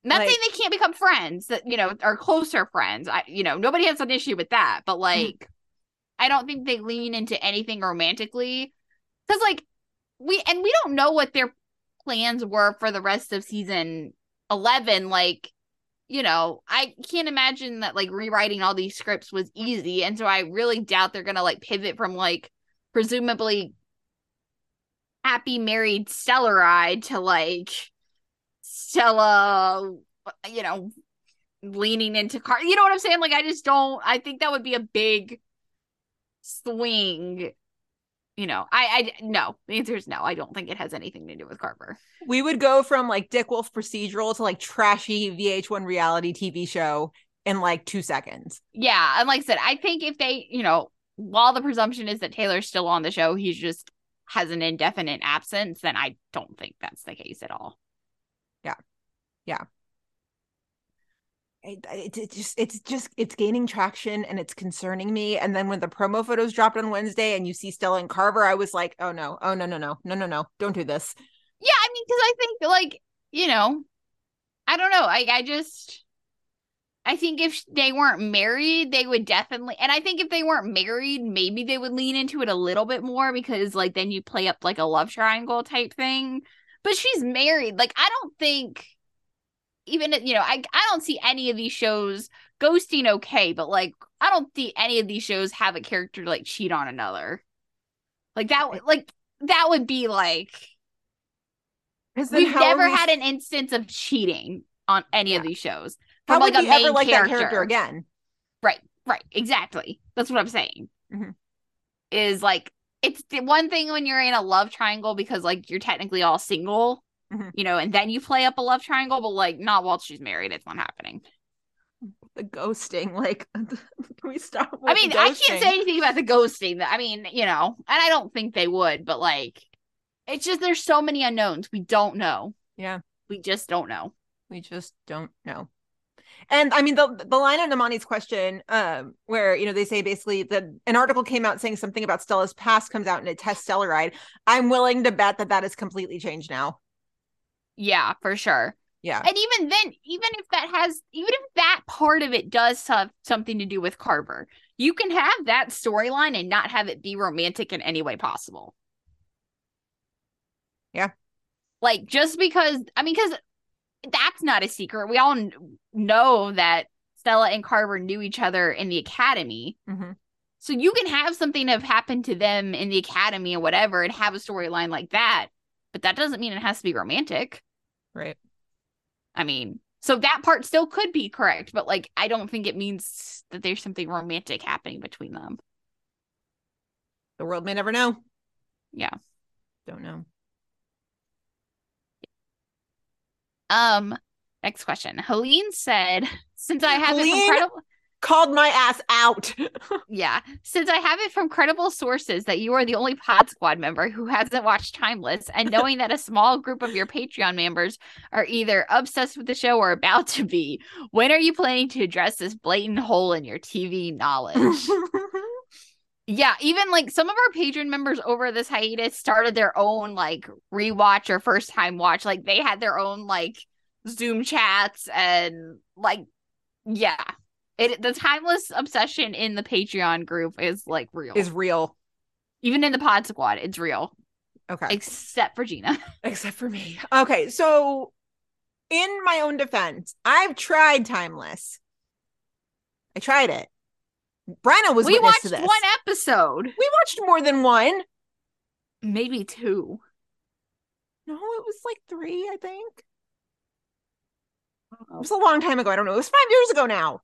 Not Like- saying they can't become friends that you know are closer friends. I you know nobody has an issue with that, but like I don't think they lean into anything romantically because like we and we don't know what their plans were for the rest of season eleven. Like you know, I can't imagine that like rewriting all these scripts was easy, and so I really doubt they're gonna like pivot from like presumably happy married Stellaride to like Stella, you know, leaning into car. You know what I'm saying? Like, I just don't. I think that would be a big swing. You know, I, I, no. The answer is no. I don't think it has anything to do with Carver. we would go from like Dick Wolf procedural to like trashy VH1 reality TV show in like two seconds. Yeah, and like I said, I think if they, you know, while the presumption is that Taylor's still on the show, he's just has an indefinite absence. Then I don't think that's the case at all. It, it, it just it's just it's gaining traction and it's concerning me. And then when the promo photos dropped on Wednesday and you see Stella and Carver, I was like, oh no, oh no, no, no, no, no, no, don't do this. Yeah, I mean, because I think like you know, I don't know. I I just I think if they weren't married, they would definitely. And I think if they weren't married, maybe they would lean into it a little bit more because like then you play up like a love triangle type thing. But she's married. Like I don't think even you know I I don't see any of these shows ghosting okay, but like I don't see any of these shows have a character like cheat on another. Like that would like that would be like We've never had an instance of cheating on any of these shows how from like would a we ever like character. that character again? Right, right, exactly. That's what I'm saying. Mhm. Is like it's the one thing when you're in a love triangle because like you're technically all single, Mhm. you know, and then you play up a love triangle, but like not while she's married. It's not happening. The ghosting, like, can we stop? I mean, I can't say anything about the ghosting. I mean, you know, and I don't think they would, but like, it's just there's so many unknowns. We don't know. Yeah. We just don't know. We just don't know. And I mean the the line on Namani's question, um, where you know they say basically that an article came out saying something about Stella's past comes out and it tests Stellaride. I'm willing to bet that that has completely changed now. Yeah, for sure. Yeah, And even then, even if that has, even if that part of it does have something to do with Carver, you can have that storyline and not have it be romantic in any way possible. Yeah. Like just because, I mean, because that's not a secret. We all know that Stella and Carver knew each other in the academy. Mhm. So you can have something have happened to them in the academy or whatever and have a storyline like that. But that doesn't mean it has to be romantic. Right. I mean, so that part still could be correct, but like I don't think it means that there's something romantic happening between them. The world may never know. Yeah. Don't know. Um, next question. Helene said, since I have Helene? from credible Called my ass out. yeah, since I have it from credible sources that you are the only Pod Squad member who hasn't watched Timeless, and knowing that a small group of your Patreon members are either obsessed with the show or about to be, when are you planning to address this blatant hole in your TV knowledge? Yeah, even like some of our patron members over this hiatus started their own like rewatch or first time watch. Like they had their own like Zoom chats and like yeah. It the timeless obsession in the Patreon group is like real. is real. even in the pod squad, it's real. Okay. Except for Gina. Except for me. Okay, so in my own defense, I've tried Timeless. I tried it. Bryna was we watched to this. one episode. we watched more than one. Maybe two. No, it was like three, I think. Oh. It was a long time ago. I don't know. It was five years ago now.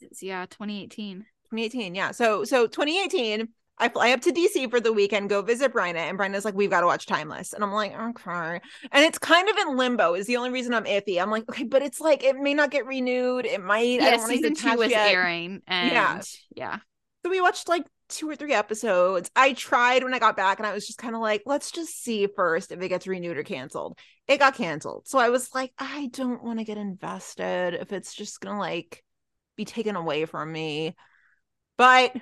Jesus, yeah, 2018. 2018. Yeah. So so 2018, I fly up to DC for the weekend, go visit Bryna, and Bryna's like, we've got to watch Timeless. And I'm like, okay. And it's kind of in limbo, is the only reason I'm iffy. I'm like, okay, but it's like it may not get renewed. It might. I Yeah, season two was yet. airing. And Yeah. yeah. So we watched like two or three episodes. I tried when I got back and I was just kind of like, let's just see first if it gets renewed or canceled. It got canceled. So I was like, I don't want to get invested if it's just going to like be taken away from me. But,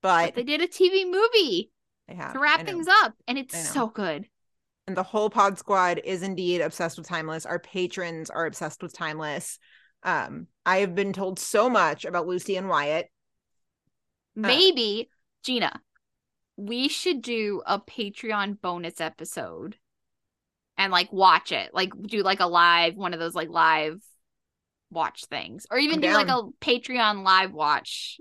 but, But they did a TV movie they have to wrap things up, and it's so good. and the whole pod squad is indeed obsessed with timeless. Our patrons are obsessed with timeless. Um i have been told so much about lucy and wyatt. Maybe Gina, we should do a Patreon bonus episode and like watch it, like do like a live one of those like live watch things, or even I'm do like a. Patreon live watch,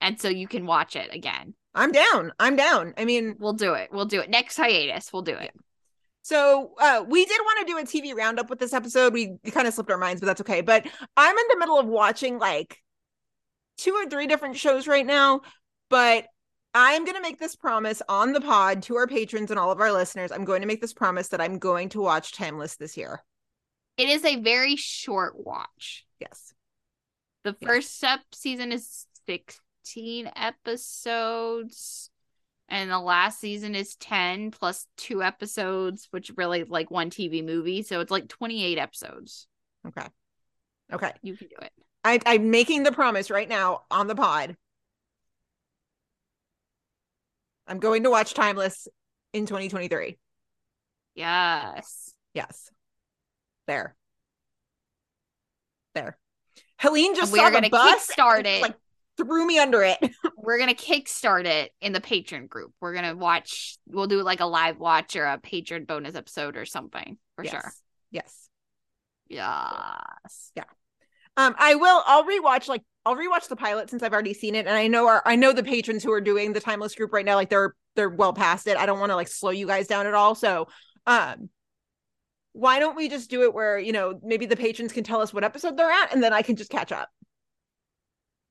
and so you can watch it again. i'm down i'm down i mean We'll do it. We'll do it next hiatus. We'll do it. so uh we did want to do a tv roundup with this episode we kind of slipped our minds but that's okay but i'm in the middle of watching like two or three different shows right now but i'm going to make this promise on the pod to our patrons and all of our listeners i'm going to make this promise that i'm going to watch timeless this year It is a very short watch. yes The Yes. first step season is 16 episodes. And the last season is 10 plus two episodes, which really like one TV movie. So it's like 28 episodes. okay okay You can do it. I, I'm making the promise right now on the pod. I'm going to watch Timeless in 2023. Yes. Yes. There. There. Helene just we saw are the gonna bus, kickstart and, it. like threw me under it. We're going to kickstart it in the patron group. We're going to watch, we'll do like a live watch or a patron bonus episode or something for yes. sure. Yes. Yes. Yeah. Um, I will. I'll rewatch. Like, I'll rewatch the pilot since I've already seen it, and I know our. I know the patrons who are doing the timeless group right now. Like, they're they're well past it. I don't want to like slow you guys down at all. So, um, why don't we just do it where you know maybe the patrons can tell us what episode they're at, and then I can just catch up.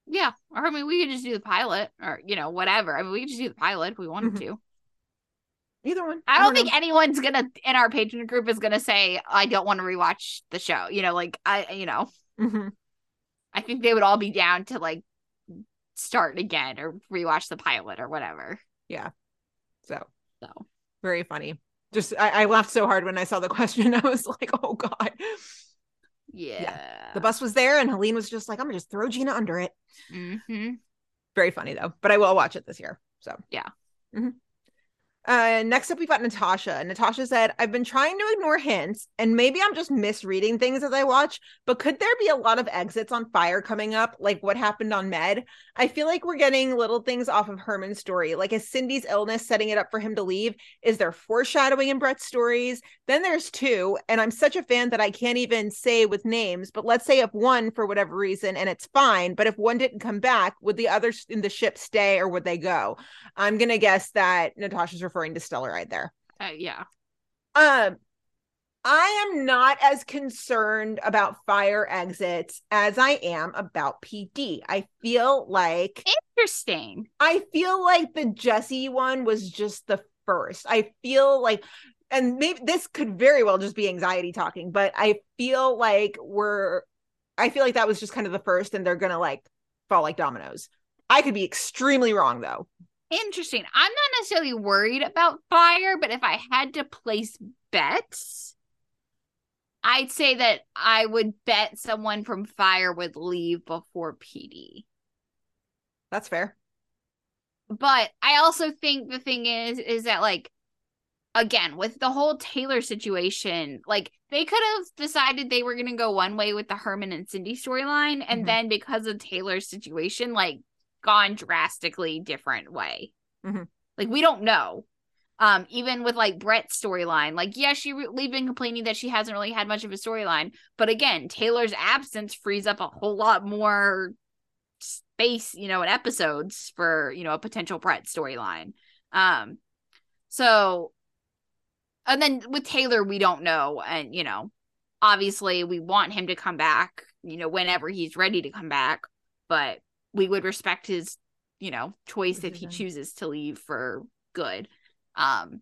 Yeah. Or I mean, we could just do the pilot or, you know, whatever. I mean, we could just do the pilot if we wanted Mhm. to. Either one. I don't know. think anyone's gonna in our patron group is gonna say I don't want to rewatch the show. You know, like I, you know, Mhm. I think they would all be down to like start again or rewatch the pilot or whatever. Yeah. So So very funny. Just I, I laughed so hard when I saw the question. I was like, oh god. yeah, yeah. The bus was there, and Helene was just like, I'm gonna just throw Gina under it. hmm very funny though but i will watch it this year so Yeah. Mhm. Uh next up we've got natasha. Natasha said i've been trying to ignore hints and maybe i'm just misreading things as i watch but could there be a lot of exits on fire coming up like what happened on med? I feel like we're getting little things off of herman's story like is cindy's illness setting it up for him to leave? Is there foreshadowing in brett's stories? Then there's two and i'm such a fan that i can't even say with names but let's say if one for whatever reason and it's fine but if one didn't come back would the others in the ship stay or would they go? I'm gonna guess that natasha's referring to stellaride there uh, yeah. um i am not as concerned about fire exits as i am about pd i feel like Interesting. I feel like the Jesse one was just the first. I feel like, and maybe this could very well just be anxiety talking, but I feel like we're, I feel like that was just kind of the first, and they're gonna like fall like dominoes. I could be extremely wrong though. Interesting. I'm not necessarily worried about fire, but if I had to place bets, I'd say that I would bet someone from fire would leave before PD. That's fair. But I also think the thing is, is that like, again, with the whole Taylor situation, like they could have decided they were going to go one way with the Herman and Cindy storyline, and Mhm. then because of Taylor's situation, like gone drastically different way. Mhm. Like we don't know. Um, even with like Brett's storyline, like yeah, she re- we've been complaining that she hasn't really had much of a storyline, but again, Taylor's absence frees up a whole lot more space, you know, in episodes for, you know, a potential Brett storyline. Um so and then with Taylor we don't know and you know, obviously we want him to come back, you know, whenever he's ready to come back, but we would respect his, you know, choice if he chooses to leave for good. Um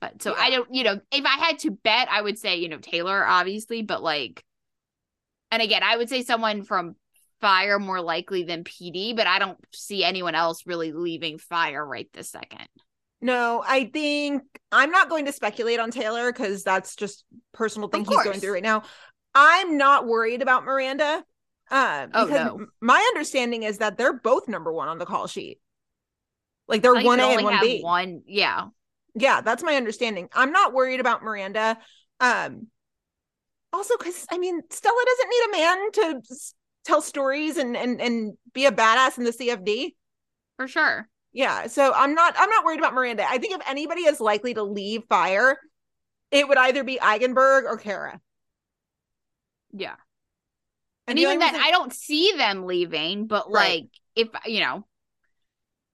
but so Yeah. I don't, you know, if I had to bet, I would say, you know, Taylor, obviously, but like, and again, I would say someone from Fire more likely than PD, but I don't see anyone else really leaving Fire right this second. No, I think I'm not going to speculate on Taylor because that's just personal thing he's going through right now. I'm not worried about Miranda. Uh, Oh, because no. my understanding is that they're both number one on the call sheet. Like they're one A and one B. One, yeah. Yeah, that's my understanding. I'm not worried about Miranda. Um, also because I mean, Stella doesn't need a man to s- tell stories and and and be a badass in the CFD. For sure. Yeah, so I'm not I'm not worried about Miranda. I think if anybody is likely to leave Fire, it would either be Eigenberg or Kara. Yeah. And And, the even then, reason- I don't see them leaving, but Right. like, if you know,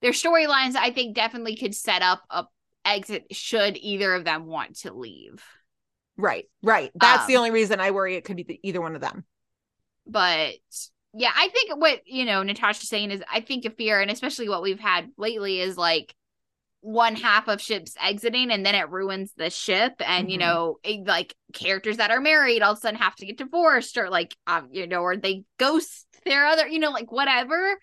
their storylines, I think definitely could set up a exit should either of them want to leave. right, right. That's the Um, only reason I worry it could be the, either one of them. But yeah, I think what you know Natasha's saying is, I think a fear, and especially what we've had lately, is like one half of ships exiting, and then it ruins the ship, and you Mhm. know, it, like characters that are married all of a sudden have to get divorced, or like um, you know, or they ghost their other, you know, like whatever.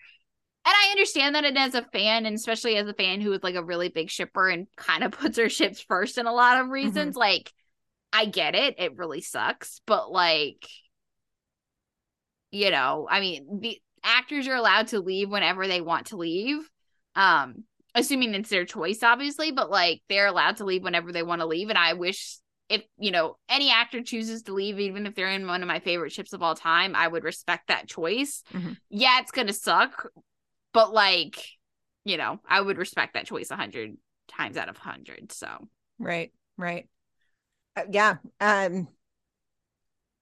And I understand that it as a fan, and especially as a fan who is like a really big shipper and kind of puts her ships first in a lot of reasons. Like, I get it. It really sucks. But like, you know, I mean, the actors are allowed to leave whenever they want to leave. Um, assuming it's their choice, obviously, but like they're allowed to leave whenever they want to leave. And I wish if you know any actor chooses to leave, even if they're in one of my favorite ships of all time, I would respect that choice. Mhm. Yeah, it's gonna suck, but like, you know, I would respect that choice a hundred times out of hundred. So Right, right. Uh, yeah. Um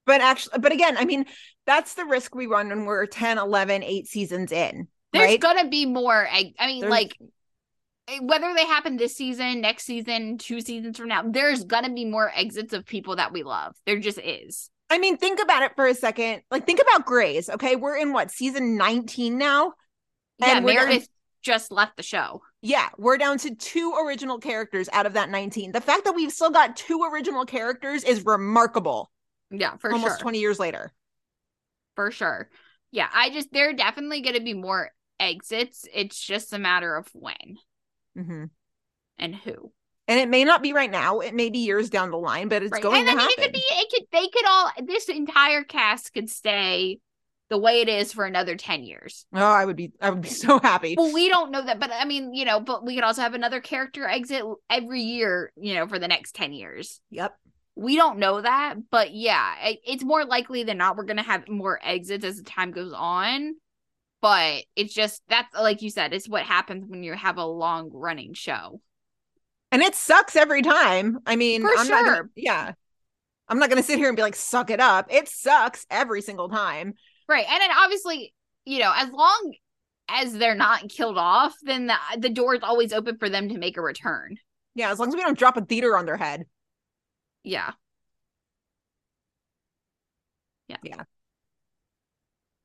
but actually but again, I mean, that's the risk we run when we're 10, 11, 8 seasons in. there's right? gonna be more. I, I mean, There's- like Eh, whether they happen this season, next season, two seasons from now, there's gonna be more exits of people that we love. There just is. I mean, think about it for a second. Like think about Grey's, okay? We're in what, season 19 now? Yeah, we're down- Meredith just left the show. Yeah, we're down to two original characters out of that 19. The fact that we've still got two original characters is remarkable. Yeah, for almost sure. 20 years later. for sure. Yeah, I just there are definitely going to be more exits. It's just a matter of when Mhm. and who. And it may not be right now. It may be years down the line, but it's Right. going and I to mean, happen. it could be. It could. They could all. This entire cast could stay the way it is for another ten years. oh, I would be I would be so happy. Well, we don't know that, but I mean, you know, but we could also have another character exit every year. You know, for the next ten years. Yep. We don't know that, but yeah, it, it's more likely than not we're gonna have more exits as the time goes on. But it's just that's like you said, it's what happens when you have a long running show. And it sucks every time. I mean, For I'm not gonna, sure. yeah. I'm not going to sit here and be like suck it up. It sucks every single time. Right. And then obviously, you know, as long as they're not killed off, then the, the door is always open for them to make a return. Yeah, as long as we don't drop a theater on their head. Yeah. Yeah. Yeah.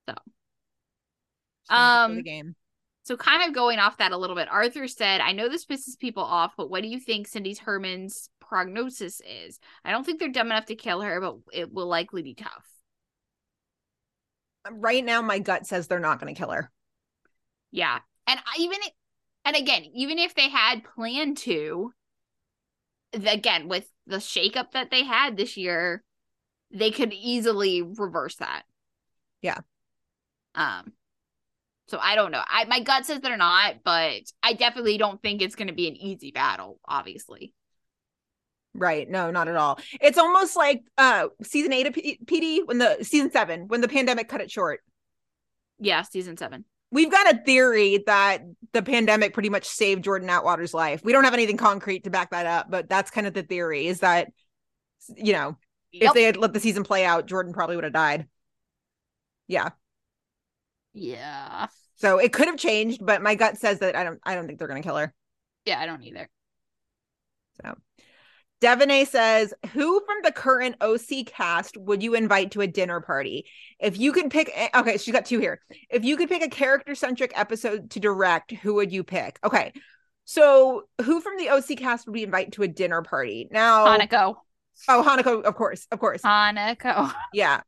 So. Just gonna Um, the game. So, kind of going off that a little bit, Arthur said, I know this pisses people off, but what do you think Cindy's Herrmann's prognosis is? I don't think they're dumb enough to kill her, but it will likely be tough. Right now, my gut says they're not going to kill her. Yeah. And I- even, and again, even if they had planned to, again, with the shakeup that they had this year, they could easily reverse that. Yeah. Um, so I don't know. I my gut says they're not, but I definitely don't think it's going to be an easy battle. Obviously, Right. No, not at all. It's almost like uh season eight of P- PD when the season seven, when the pandemic cut it short. yeah, season seven. We've got a theory that the pandemic pretty much saved Jordan Atwater's life. We don't have anything concrete to back that up, but that's kind of the theory is that, you know, if they had let the season play out, Jordan probably would have died. Yeah. Yeah, So it could have changed, but my gut says that I don't I don't think they're gonna kill her. yeah, I don't either. So Devaney says, Who from the current OC cast would you invite to a dinner party? If you could pick okay, she's got two here. If you could pick a character-centric episode to direct, who would you pick? Okay. So who from the OC cast would we invite to a dinner party? Now Hanako, oh Hanako, of course, of course. Hanako. Yeah.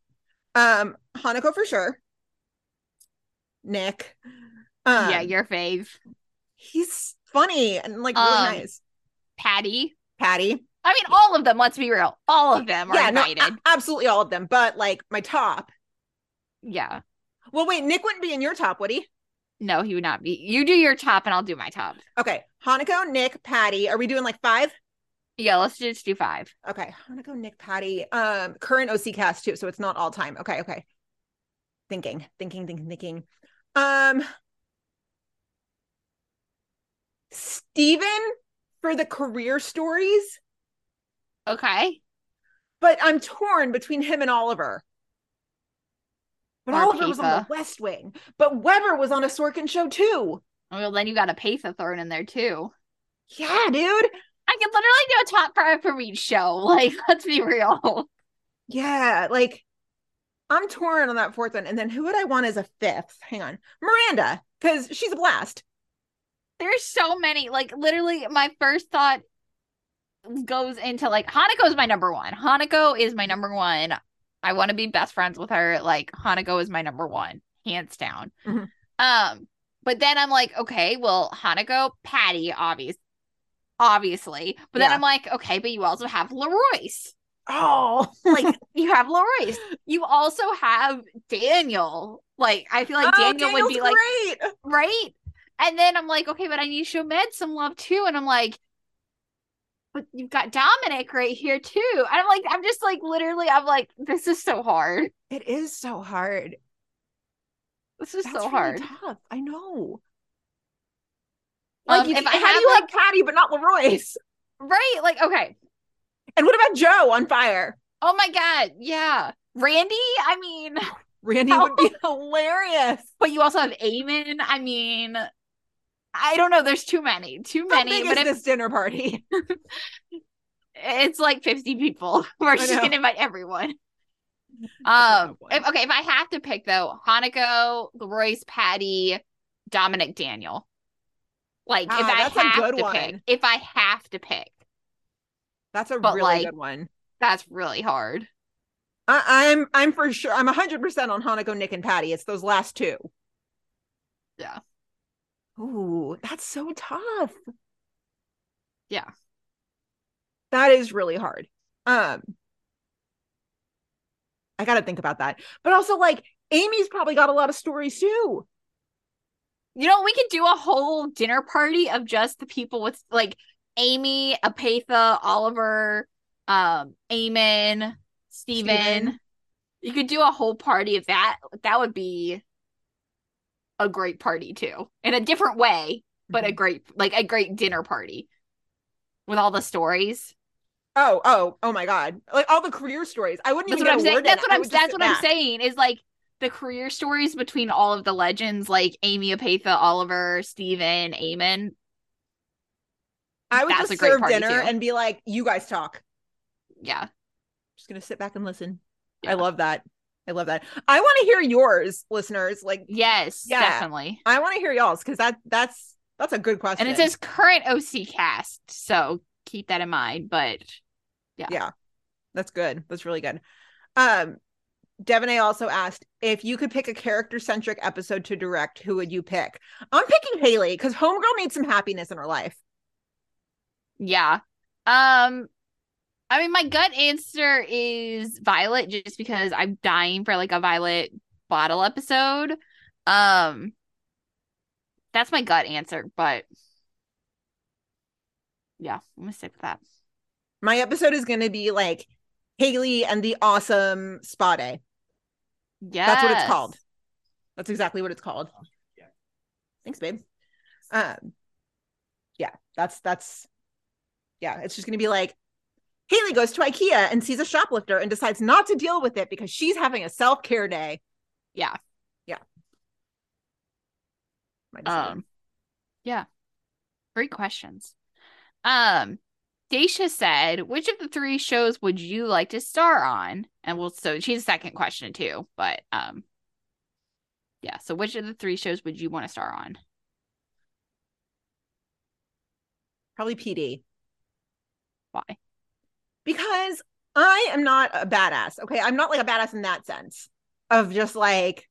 Um, Hanako for sure. Nick. Um, yeah, your fave. he's funny and like really Um, nice. Patty. Patty. I mean, all of them, let's be real. All of them are Yeah, no, a- absolutely all of them. But like my top. yeah. Well, wait, Nick wouldn't be in your top, would he? No, he would not be. You do your top and I'll do my top. Okay, Hanako, Nick, Patty. Are we doing like five? Yeah, let's just do five. Okay, Hanako, Nick, Patty. Um, current OC cast too, so it's not all time. Okay, okay. Thinking, thinking, thinking, thinking. Um, Steven for the career stories, Okay. but I'm torn between him and Oliver. But Or Oliver was on the West Wing, but Weber was on a Sorkin show too. Well, then you got Epatha thrown in there too. Yeah, dude. I could literally do a top five from each show. Like, let's be real. Yeah, like I'm torn on that fourth one. And then who would I want as a fifth? Hang on. Miranda, because she's a blast. There's so many. Like, literally, my first thought goes into like Hanako is my number one. Hanako is my number one. I want to be best friends with her. Like, Hanako is my number one, hands down. Mhm. Um, but then I'm like, okay, well, Hanako, Patty, obvious, obviously. But then I'm like, okay, but you also have LaRoyce. Oh, like you have LaRoyce. You also have Daniel. Like I feel like Oh, Daniel would be Daniel's like great. right. And then I'm like, okay, but I need to show Med some love too. And I'm like, but you've got Dominic right here too. And I'm like, I'm just like literally, I'm like, this is so hard. It is so hard. This is That's so really hard. tough. I know. Um, Like, you- if I how had, do you like- have Patty but not LaRoyce? Right? Like, okay. And what about Joe on fire? Oh my god, yeah. Randy, I mean, Randy would be hilarious. but you also have Eamonn. I mean, I don't know. There's too many, too How many. But if this dinner party? it's like 50 people. We're just gonna invite everyone. Um if, okay, if I have to pick though, Hanako, Royce, Patty, Dominic, Daniel. Like if Ah, I that's a have good to one. pick, if I have to pick, That's a But, really like- good one. that's really hard. I, I'm I'm for sure I'm hundred percent on Hanako, Nick, and Patty. It's those last two. Yeah. Ooh, that's so tough. Yeah. That is really hard. Um I gotta think about that. But also like Amy's probably got a lot of stories too. You know, we could do a whole dinner party of just the people with like Amy, Epatha, Oliver, um, Eamonn, Steven. Steven. You could do a whole party of that. That would be a great party too. In a different way, but a Mhm. great like a great dinner party with all the stories. Oh, oh, oh my god. Like all the career stories. I wouldn't That's even what I'm saying. That's what I'm that's what I'm saying is like the career stories between all of the legends like Amy, Epatha, Oliver, Steven, Eamonn. I would just serve dinner too. and be like, you guys talk. Yeah. just gonna sit back and listen. Yeah. I love that. I love that. I want to hear yours, listeners. Like, Yes, Yeah. definitely. I want to hear y'all's because that that's that's a good question. And it says current OC cast, so keep that in mind. But yeah, yeah, that's good. That's really good. Um, Devonay also asked if you could pick a character centric episode to direct, who would you pick? I'm picking Haley because Homegirl needs some happiness in her life. Yeah. Um I mean my gut answer is Violet just because I'm dying for like a Violet bottle episode. Um that's my gut answer, but yeah, I'm gonna stick with that. My episode is going to be like Haley and the awesome spa day. Yeah. That's what it's called. That's exactly what it's called. Yeah. Thanks, babe. Um, yeah, that's that's yeah. It's just gonna be like Haley goes to IKEA and sees a shoplifter and decides not to deal with it because she's having a self care day. Yeah. My. Um, yeah. Great questions. Um, Daisha said, which of the three shows would you like to star on? And we'll so she's a second question too, but um yeah, so which of the three shows would you want to star on? Probably PD Why? because I am not a badass. Okay, I'm not like a badass in that sense of just like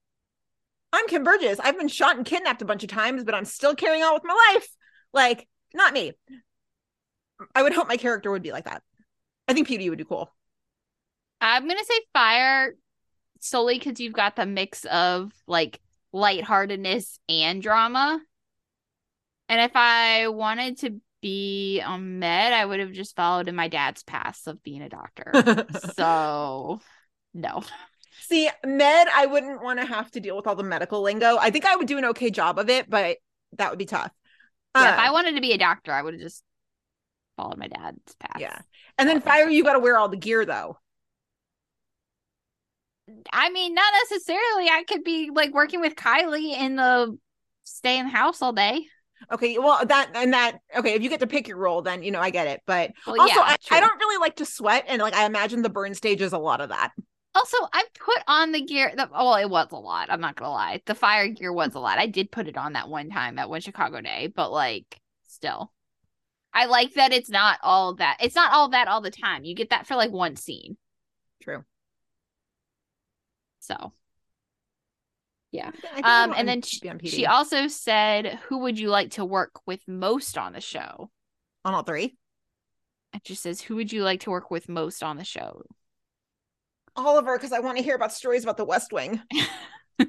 I'm Kim Burgess. I've been shot and kidnapped a bunch of times, but I'm still carrying on with my life. Like, not me. I would hope my character would be like that. I think Petey would do cool. I'm gonna say fire solely because you've got the mix of like lightheartedness and drama. And if I wanted to be on med, I would have just followed in my dad's path of being a doctor. so no. See, med, I wouldn't want to have to deal with all the medical lingo. I think I would do an okay job of it, but that would be tough. Yeah, if Uh, I wanted to be a doctor, I would have just followed my dad's path. yeah. And then fire, you got to wear all the gear though. I mean, not necessarily. I could be like working with Kylie in the stay in the house all day. Okay, well that and that okay, if you get to pick your role, then you know I get it. But Well, also, yeah, I. I don't really like to sweat, and like I imagine the burn stage is a lot of that. Also, I put on the gear. The, well, it was a lot. I'm not gonna lie. The fire gear was a lot. I did put it on that one time at one Chicago day, but like, still, I like that it's not all that. It's not all that all the time. You get that for like one scene. True. So, Think um, and then she, she also said, "Who would you like to work with most on the show?" on all three. And she says, "Who would you like to work with most on the show?" Oliver, because I want to hear about stories about the West Wing.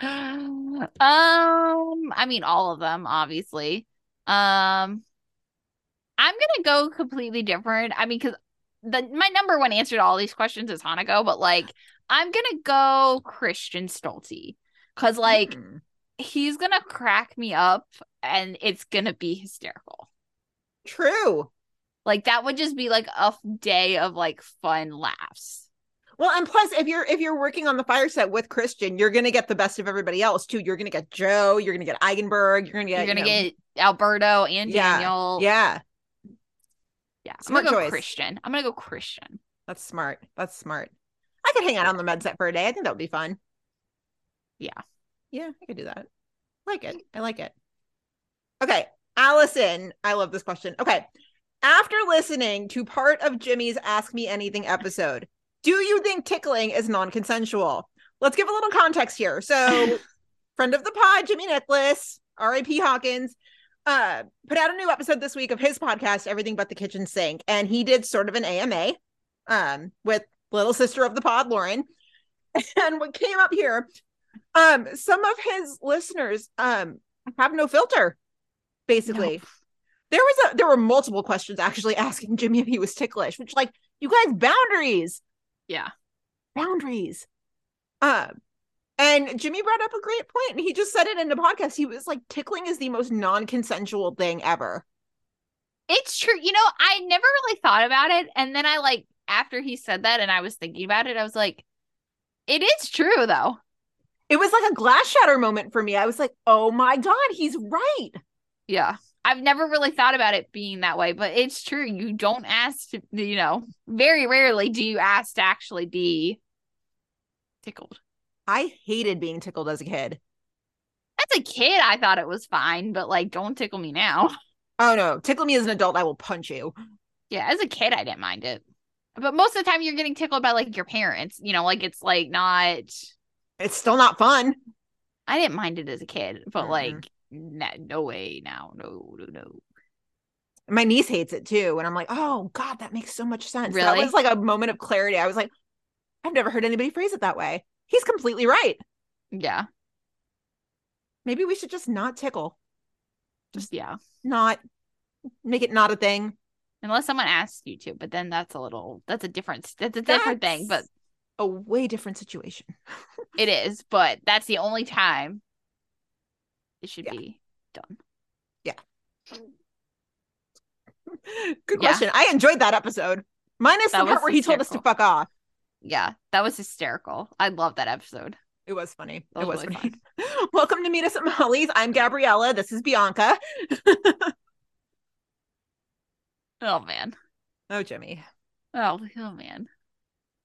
um, I mean all of them, obviously. Um, I'm gonna go completely different. I mean, because the my number one answer to all these questions is Hanako, but like I'm gonna go Christian Stolte because like Hmm. he's gonna crack me up and it's gonna be hysterical. True. Like that would just be like a day of like fun laughs. Well, and plus, if you're if you're working on the fire set with Christian, you're gonna get the best of everybody else too. You're gonna get Joe. You're gonna get Eigenberg. You're gonna get. You're gonna you know- get Alberto and Yeah, Daniel. Yeah, yeah. I'm Smart gonna go choice. Christian. I'm gonna go Christian. that's smart. That's smart. I could hang out on the med set for a day. I think that would be fun. Yeah. Yeah, I could do that. I like it. I like it. Okay, Allison. I love this question. Okay. After listening to part of Jimmy's Ask Me Anything episode, do you think tickling is non consensual? Let's give a little context here. So, friend of the pod, Jimmy Nicholas, R.I.P. Hawkins, uh, put out a new episode this week of his podcast, Everything But the Kitchen Sink. And he did sort of an AMA um, with little sister of the pod, Lauren. And what came up here, um, some of his listeners um have no filter, basically. No. There was a there were multiple questions actually asking Jimmy if he was ticklish, which like you guys boundaries, Yeah. boundaries. Um and Jimmy brought up a great point, and he just said it in the podcast. He was like, tickling is the most non-consensual thing ever. It's true. You know, I never really thought about it. And then I like after he said that and I was thinking about it, I was like, it is true though. It was like a glass shatter moment for me. I was like, oh my God, he's right. Yeah. I've never really thought about it being that way, but it's true. You don't ask to, you know, very rarely do you ask to actually be tickled. I hated being tickled as a kid. As a kid, I thought it was fine, but like, don't tickle me now. Oh no, tickle me as an adult, I will punch you. Yeah, as a kid, I didn't mind it. But most of the time, you're getting tickled by like your parents, you know, like it's like not. It's still not fun. I didn't mind it as a kid, but Mhm. like, no, no way now. No, no, no. My niece hates it too. And I'm like, oh God, that makes so much sense. That Really? was like a moment of clarity. I was like, I've never heard anybody phrase it that way. He's completely right. Yeah. Maybe we should just not tickle, Just, yeah. not make it not a thing. Unless someone asks you to, but then that's a little, that's a different, that's a different thing, but a way different situation. it is, but that's the only time it should Yeah. be done. Yeah. Good Yeah. question. I enjoyed that episode. Minus That the part where he told us to fuck off. Yeah. That was hysterical. I love that episode. It was funny. That it was was really funny. Welcome to Meet Us at Molly's. I'm Gabriella. This is Bianca. Oh, man. Oh, Jimmy. Oh, oh man.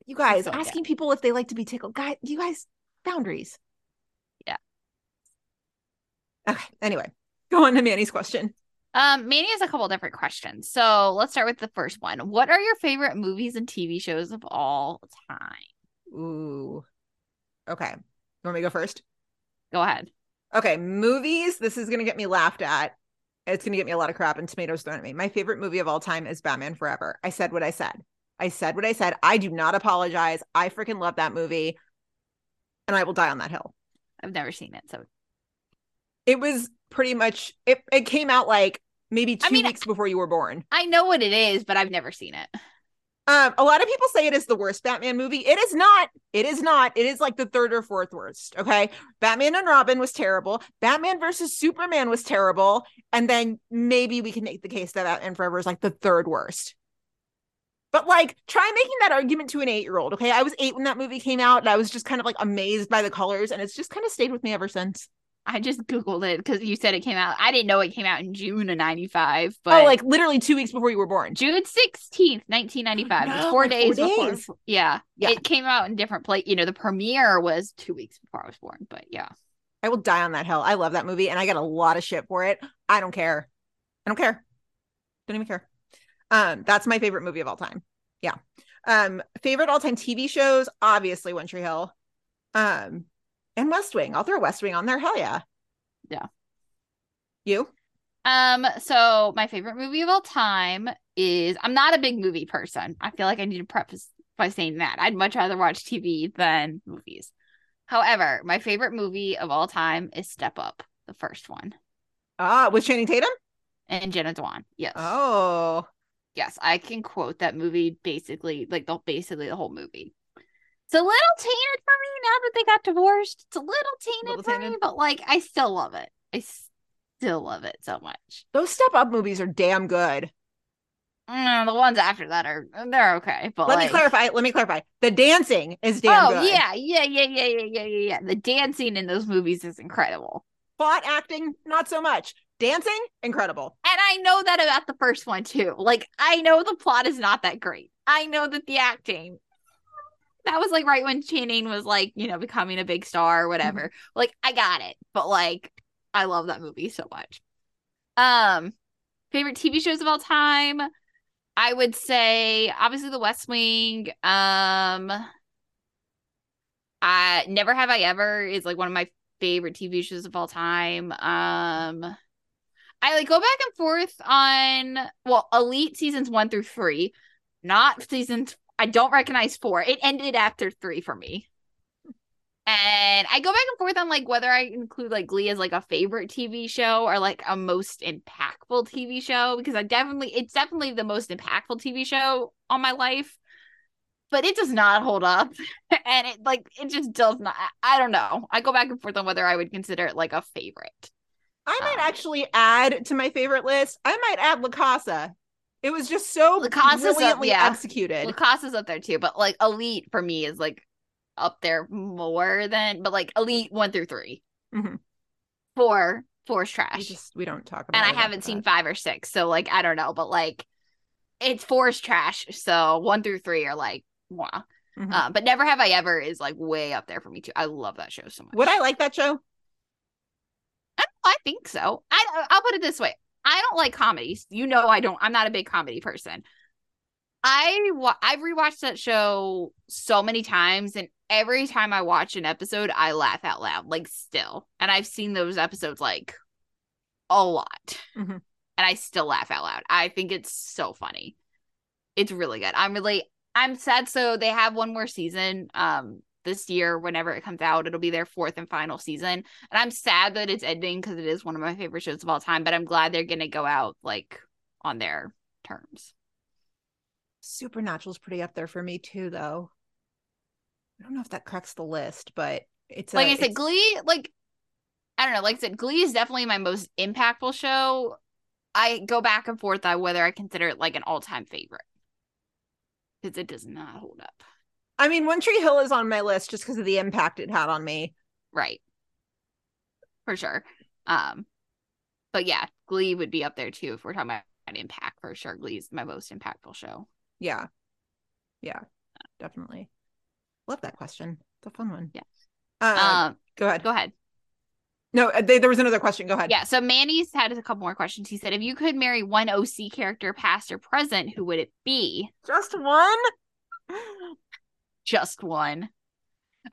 You guys so asking people if they like to be tickled. Guys, you guys boundaries. Yeah. Okay. Anyway, go on to Manny's question. Um, Manny has a couple different questions. So let's start with the first one. What are your favorite movies and TV shows of all time? Ooh. Okay. You want me to go first? Go ahead. Okay, movies. This is gonna get me laughed at. It's gonna get me a lot of crap and tomatoes thrown at me. My favorite movie of all time is Batman Forever. I said what I said. I said what I said. I do not apologize. I freaking love that movie, and I will die on that hill. I've never seen it, so It was pretty much. It it came out like maybe two I mean, weeks before you were born. I know what it is, but I've never seen it. Um, a lot of people say it is the worst Batman movie. It is not. It is not. It is like the third or fourth worst. Okay. Batman and Robin was terrible. Batman versus Superman was terrible. And then maybe we can make the case that Batman Forever is like the third worst. But like, try making that argument to an eight year old. Okay. I was eight when that movie came out and I was just kind of like amazed by the colors and it's just kind of stayed with me ever since. I just googled it because you said it came out. I didn't know it came out in June of '95, but oh, like literally two weeks before you were born. June sixteenth, nineteen ninety five. It No, four like four days before. days. Yeah, Yeah. it came out in different place. You know, the premiere was two weeks before I was born, but yeah, I will die on that hill. I love that movie and I got a lot of shit for it. I don't care. I don't care. Don't even care. Um, that's my favorite movie of all time. Yeah. Um, favorite all-time TV shows, obviously One Tree Hill. Um, and West Wing. I'll throw West Wing on there. Hell yeah. Yeah. You? Um, so my favorite movie of all time is I'm not a big movie person. I feel like I need to preface by saying that. I'd much rather watch TV than movies. However, my favorite movie of all time is Step Up, the first one. Ah, with Channing Tatum? And Jenna Dewan. Yes. Oh. Yes, I can quote that movie basically, like the basically the whole movie. It's a little tainted for me now that they got divorced. It's a little tainted Little for me, but like I still love it. I still love it so much. Those step up movies are damn good. Mm, the ones after that are they're okay, but Let me clarify. Let me clarify. The dancing is damn Oh good. yeah, yeah, yeah, yeah, yeah, yeah, yeah, yeah. The dancing in those movies is incredible, Plot acting, not so much. Dancing, incredible. and I know that about the first one too. Like I know the plot is not that great. I know that the acting. That was like right when Channing was like, you know, becoming a big star or whatever. Like I got it, but like I love that movie so much. Um, favorite TV shows of all time. I would say obviously The West Wing. Um, I Never Have I Ever is like one of my favorite TV shows of all time. Um, I like go back and forth on well, Elite seasons one through three, not seasons. I don't recognize four. It ended after three for me. And I go back and forth on like whether I include like Glee as like a favorite TV show or like a most impactful TV show because I definitely it's definitely the most impactful TV show on my life. But it does not hold up. and it like it just does not I don't know. I go back and forth on whether I would consider it like a favorite. I might Um, actually add to my favorite list. I might add La Casa. It was just so up- brilliantly yeah. executed. La Casa's up there too, but like Elite for me is like up there more than but like Elite one through 3 Mhm. Four four is we trash. just we don't talk about. and I haven't seen that. five or six, so like I don't know, but like it's four is trash. So one through three are like wow. Mhm. Uh, but Never Have I Ever is like way up there for me too. I love that show so much. Would I like that show? I, I think so. I I'll put it this way. I don't like comedies. You know I don't. I'm not a big comedy person. I wa- I've rewatched that show so many times and every time I watch an episode I laugh out loud like still. And I've seen those episodes like a lot. Mhm. And I still laugh out loud. I think it's so funny. It's really good. I'm really I'm sad so they have one more season um this year whenever it comes out. It'll be their fourth and final season. And I'm sad that it's ending because it is one of my favorite shows of all time, but I'm glad they're gonna go out like on their terms. Supernatural's pretty up there for me too, though. I don't know if that cracks the list, but it's like I I said, Glee, like I don't know, like I said, Glee is definitely my most impactful show. I go back and forth on whether I consider it like an all time favorite. Because it does not hold up. I mean, One Tree Hill is on my list just because of the impact it had on me. Right. For sure. Um but yeah, Glee would be up there too if we're talking about impact for sure. Glee's my most impactful show. Yeah, yeah, definitely. Love that question. It's a fun one. Yeah. Uh, um go ahead. go ahead. No, uh, they, there was another question. Go ahead. Yeah, so Manny's had a couple more questions. He said, if you could marry one OC character, past or present, who would it be? Just one. Just one.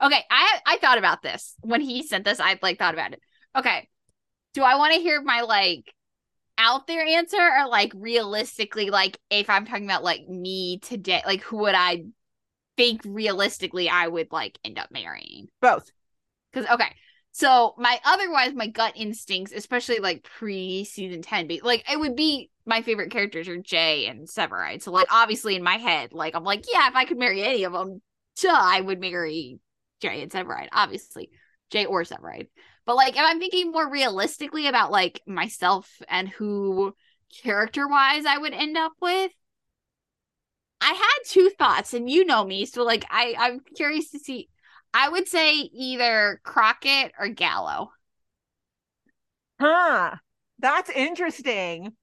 Okay, I I thought about this when he sent this. I like thought about it. Okay, do I want to hear my like out there answer or like realistically, like if I'm talking about like me today, like who would I think realistically I would like end up marrying? Both. Because okay, so my otherwise my gut instincts, especially like pre season ten, be like it would be my favorite characters are Jay and Severide. So like obviously in my head, like I'm like yeah, if I could marry any of them, duh, I would marry Jay and Severide, obviously Jay or Severide. But like if I'm thinking more realistically about like myself and who character wise I would end up with. I had two thoughts, and you know me, so like I I'm curious to see I would say either Crockett or Gallo. Huh. That's interesting.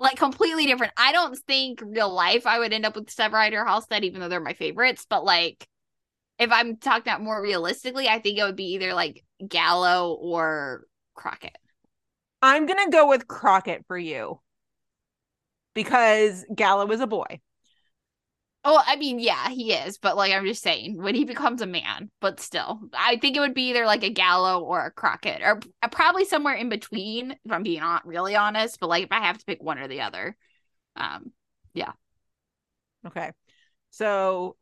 Like completely different. I don't think real life I would end up with Severide or Halstead, even though they're my favorites. But like, if I'm talking about more realistically, I think it would be either like Gallo or Crockett. I'm to go with Crockett for you because Gallo is a boy. Oh, I mean, yeah, he is, but like I'm just saying, when he becomes a man, but still, I think it would be either like a Gallo or a Crockett, or probably somewhere in between, if I'm being not really honest. But like, if I have to pick one or the other, um, yeah. Okay, so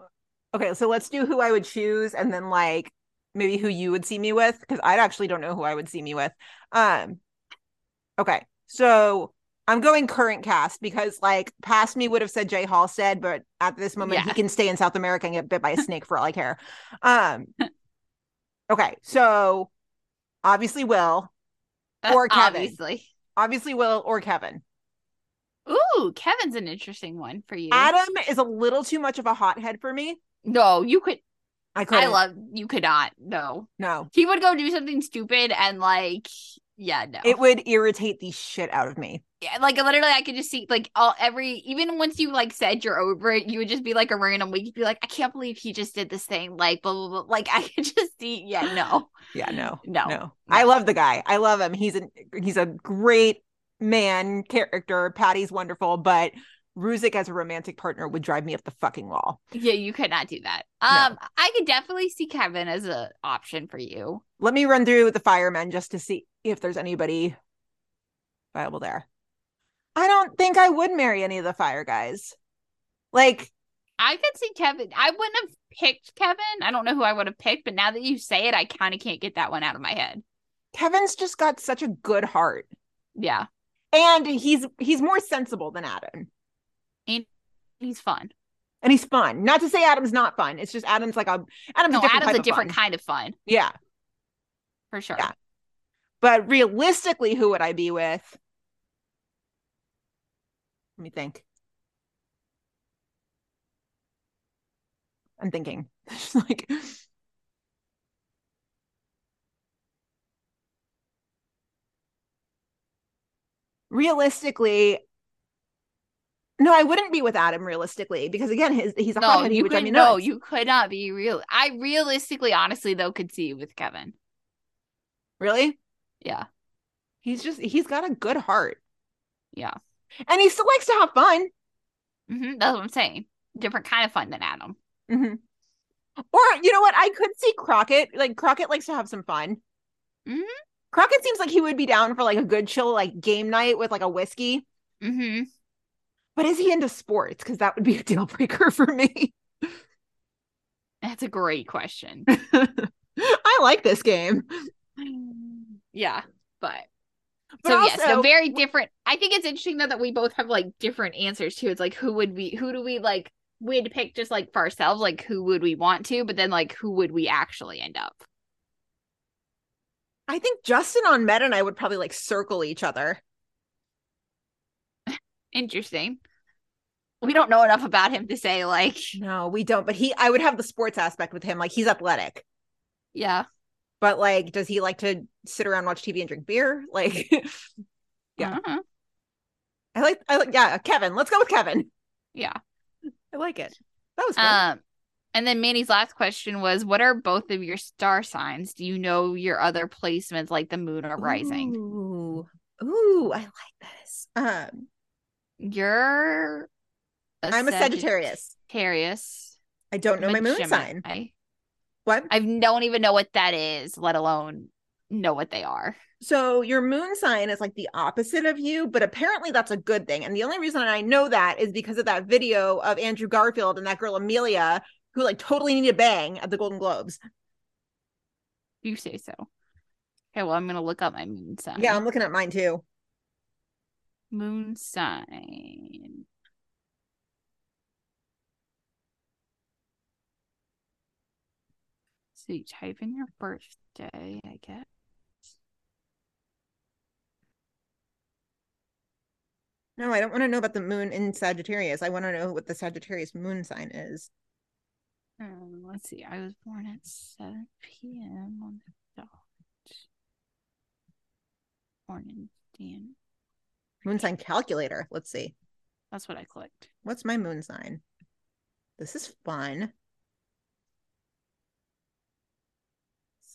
okay, so let's do who I would choose, and then like maybe who you would see me with, because I actually don't know who I would see me with. Um, okay, so I'm going current cast because like past me would have said Jay Halstead, but at this moment Yeah. he can stay in South America and get bit by a snake for all I care. Um okay, so obviously Will, Or Kevin. obviously. obviously Will or Kevin. Ooh, Kevin's an interesting one for you. Adam is a little too much of a hothead for me. no, you could. I couldn't. I love you. Could not. No, no. he would go do something stupid and like, yeah, no. It would irritate the shit out of me. yeah, like literally, I could just see like all every even once you like said you're over it, you would just be like a random week. You'd be like, I can't believe he just did this thing. Like blah blah blah. Like I could just see. Yeah, no. Yeah, no, No, no. I love the guy. I love him. He's a he's a great man character. Patty's wonderful, but Ruzek as a romantic partner would drive me up the fucking wall. Yeah, you could not do that. No. Um, I could definitely see Kevin as an option for you. Let me run through the firemen just to see if there's anybody viable there. I don't think I would marry any of the fire guys. Like, I could see Kevin. I wouldn't have picked Kevin. I don't know who I would have picked, but now that you say it, I kind of can't get that one out of my head. Kevin's just got such a good heart. Yeah, And he's he's more sensible than Adam. And he's fun. And he's fun. Not to say Adam's not fun. It's just Adam's like a Adam's No, a different Adam's a different fun. kind of fun Yeah. for sure. Yeah. But realistically, who would I be with? Let me think. I'm thinking. Like realistically, no, I wouldn't be with Adam realistically because again, his he's a No, hothead. He you could me no, nuts. you could not be real. I realistically, honestly, though, could see you with Kevin. really? Yeah, He's just he's got a good heart. yeah. And he still likes to have fun. hmm That's what I'm saying. Different kind of fun than Adam. hmm Or you know what? I could see Crockett. Like Crockett likes to have some fun. Mhm. Crockett seems like he would be down for like a good chill like game night with like a whiskey. hmm But is he into sports? Because that would be a deal breaker for me. That's a great question. I like this game. yeah, but But so yes, also- so very different. I think it's interesting though that we both have like different answers too. It's like who would we who do we like we had to pick just like for ourselves, like who would we want to, but then like who would we actually end up? I think Justin on Meta and I would probably like circle each other. Interesting. We don't know enough about him to say like No, we don't. But he, I would have the sports aspect with him. Like he's athletic, yeah. But like, does he like to sit around, watch TV, and drink beer? Like, Yeah. Uh-huh. I like, I like, yeah, Kevin. Let's go with Kevin. Yeah. I like it. That was fun. Um and then Manny's last question was what are both of your star signs? Do you know your other placements like the moon or rising? Ooh, ooh, I like this. Um, You're I'm a Sagittarius. Sagittarius. I don't know my moon Gemini. sign. What? I don't even know what that is, let alone know what they are. So your moon sign is like the opposite of you, but apparently that's a good thing. And the only reason I know that is because of that video of Andrew Garfield and that girl Amelia who like totally need a bang at the Golden Globes. You say so. Okay, well, I'm gonna look up my moon sign. Yeah, I'm looking at mine too. moon sign. So you type in your birthday, I guess. No, I don't want to know about the moon in Sagittarius. I want to know what the Sagittarius moon sign is. Um, let's see. I was born at 7 p.m. on the dot. Born in Dan. Moon sign calculator. Let's see. That's what I clicked. What's my moon sign? This is fun.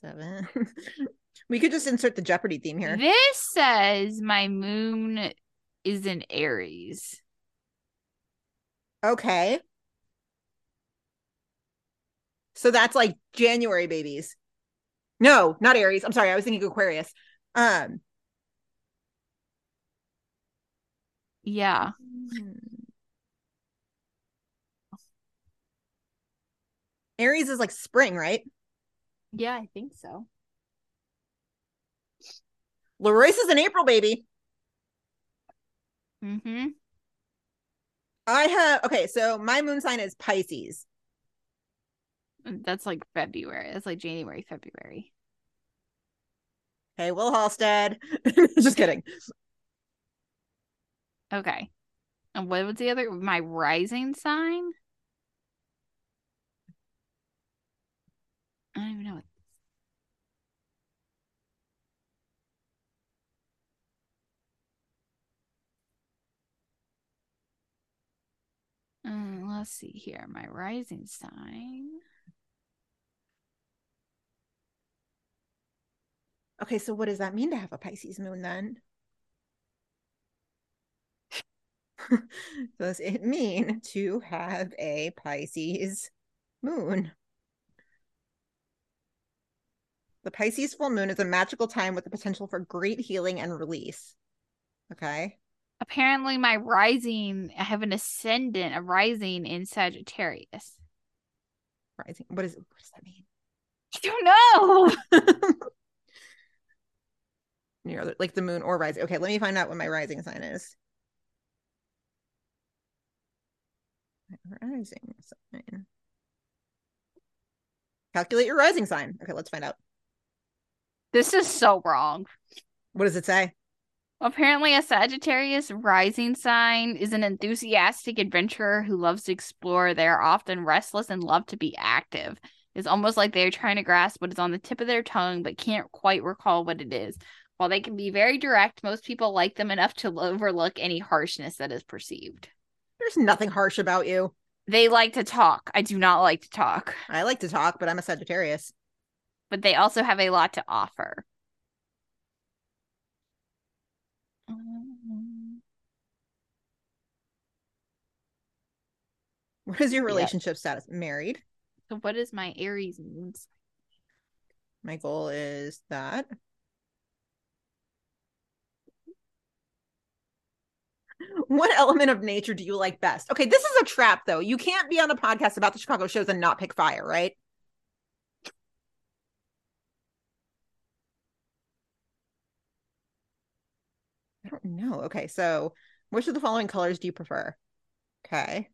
Seven. we could just insert the Jeopardy theme here. This says my moon is in Aries. Okay. So that's like January babies. No, not Aries. I'm sorry. I was thinking Aquarius. Um Yeah. Aries is like spring, right? Yeah, I think so. LaRoyce is an April baby. Mm-hmm. I have okay, so my moon sign is Pisces. That's like February. That's like January, February. Hey, Will Halstead. Just kidding. Okay. And what was the other? My rising sign? I don't even know. What... Uh, let's see here. My rising sign. Okay, so what does that mean to have a Pisces moon then? does it mean to have a Pisces moon? The Pisces full moon is a magical time with the potential for great healing and release. Okay. Apparently, my rising, I have an ascendant, a rising in Sagittarius. Rising. What is what does that mean? I don't know. know, like the moon or rising. Okay, let me find out what my rising sign is. My rising sign. Calculate your rising sign. Okay, let's find out. This is so wrong. What does it say? Apparently, a Sagittarius rising sign is an enthusiastic adventurer who loves to explore. They are often restless and love to be active. It's almost like they are trying to grasp what is on the tip of their tongue, but can't quite recall what it is. While they can be very direct, most people like them enough to overlook any harshness that is perceived. There's nothing harsh about you. They like to talk. I do not like to talk, I like to talk, but I'm a Sagittarius. But they also have a lot to offer. Um, What is your Yeah. relationship status? Married. So, what is my Aries moon? My goal is that. What element of nature do you like best? Okay, this is a trap though. You can't be on a podcast about the Chicago shows and not pick fire, right? Don't know. Okay, so which of the following colors do you prefer? Okay.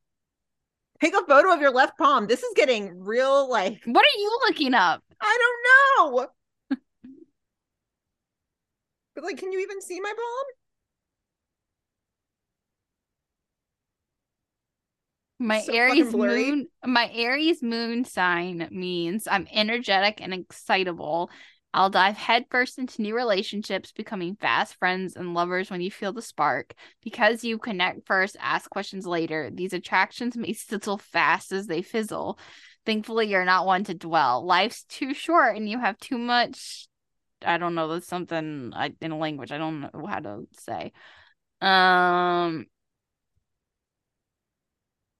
Take a photo of your left palm. This is getting real like What are you looking up? I don't know. but like, can you even see my palm? My So Aries moon, my Aries moon sign means I'm energetic and excitable. I'll dive headfirst into new relationships, becoming fast friends and lovers when you feel the spark. Because you connect first, ask questions later. These attractions may sizzle fast as they fizzle. Thankfully, you're not one to dwell. Life's too short and you have too much. I don't know. That's something I, in a language I don't know how to say. Um,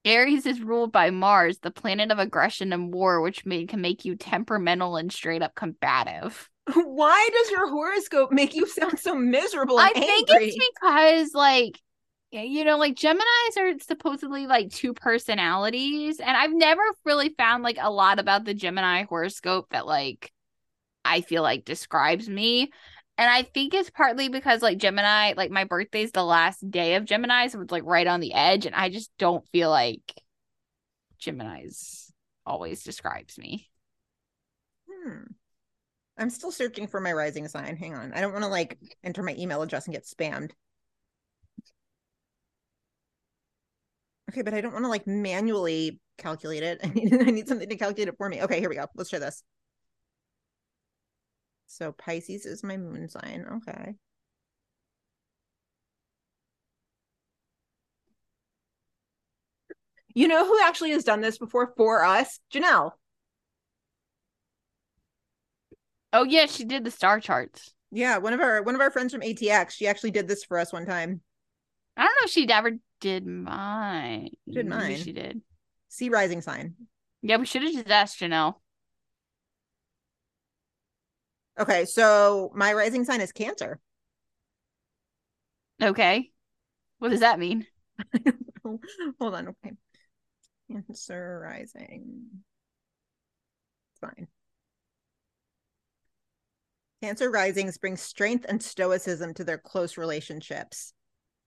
Aries is ruled by Mars, the planet of aggression and war, which may, can make you temperamental and straight up combative. Why does your horoscope make you sound so miserable and I think angry? it's because, like, you know, like Geminis are supposedly like two personalities, and I've never really found like a lot about the Gemini horoscope that like I feel like describes me. And I think it's partly because like Gemini, like my birthday's the last day of Gemini, so it's like right on the edge, and I just don't feel like Gemini's always describes me. Hmm. I'm still searching for my rising sign. Hang on. I don't want to like enter my email address and get spammed. Okay, but I don't want to like manually calculate it. I need I need something to calculate it for me. Okay, here we go. Let's try this. So Pisces is my moon sign. Okay. You know who actually has done this before for us? Janelle. Oh yeah, she did the star charts. Yeah, one of our one of our friends from ATX, she actually did this for us one time. I don't know if she ever did mine. Did mine. Maybe. She did. Sea rising sign. Yeah, we should have just asked Janelle. Okay, so my rising sign is Cancer. Okay. What does that mean? Hold on, okay. Cancer rising. Fine. Cancer risings bring strength and stoicism to their close relationships.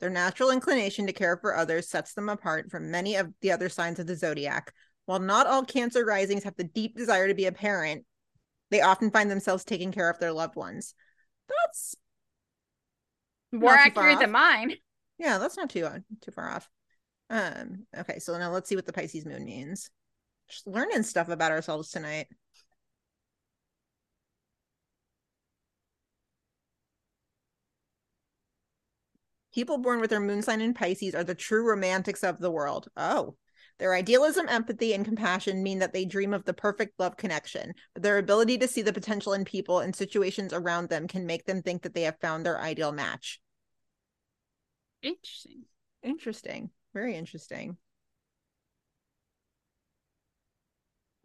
Their natural inclination to care for others sets them apart from many of the other signs of the zodiac. While not all Cancer risings have the deep desire to be a parent, they often find themselves taking care of their loved ones. That's More Not too far accurate than mine. yeah, that's not too uh, too far off. Um, okay, so now let's see what the Pisces moon means. Just learning stuff about ourselves tonight. People born with their moon sign in Pisces are the true romantics of the world. Oh, their idealism, empathy, and compassion mean that they dream of the perfect love connection, but their ability to see the potential in people and situations around them can make them think that they have found their ideal match. Interesting. Interesting. Very interesting.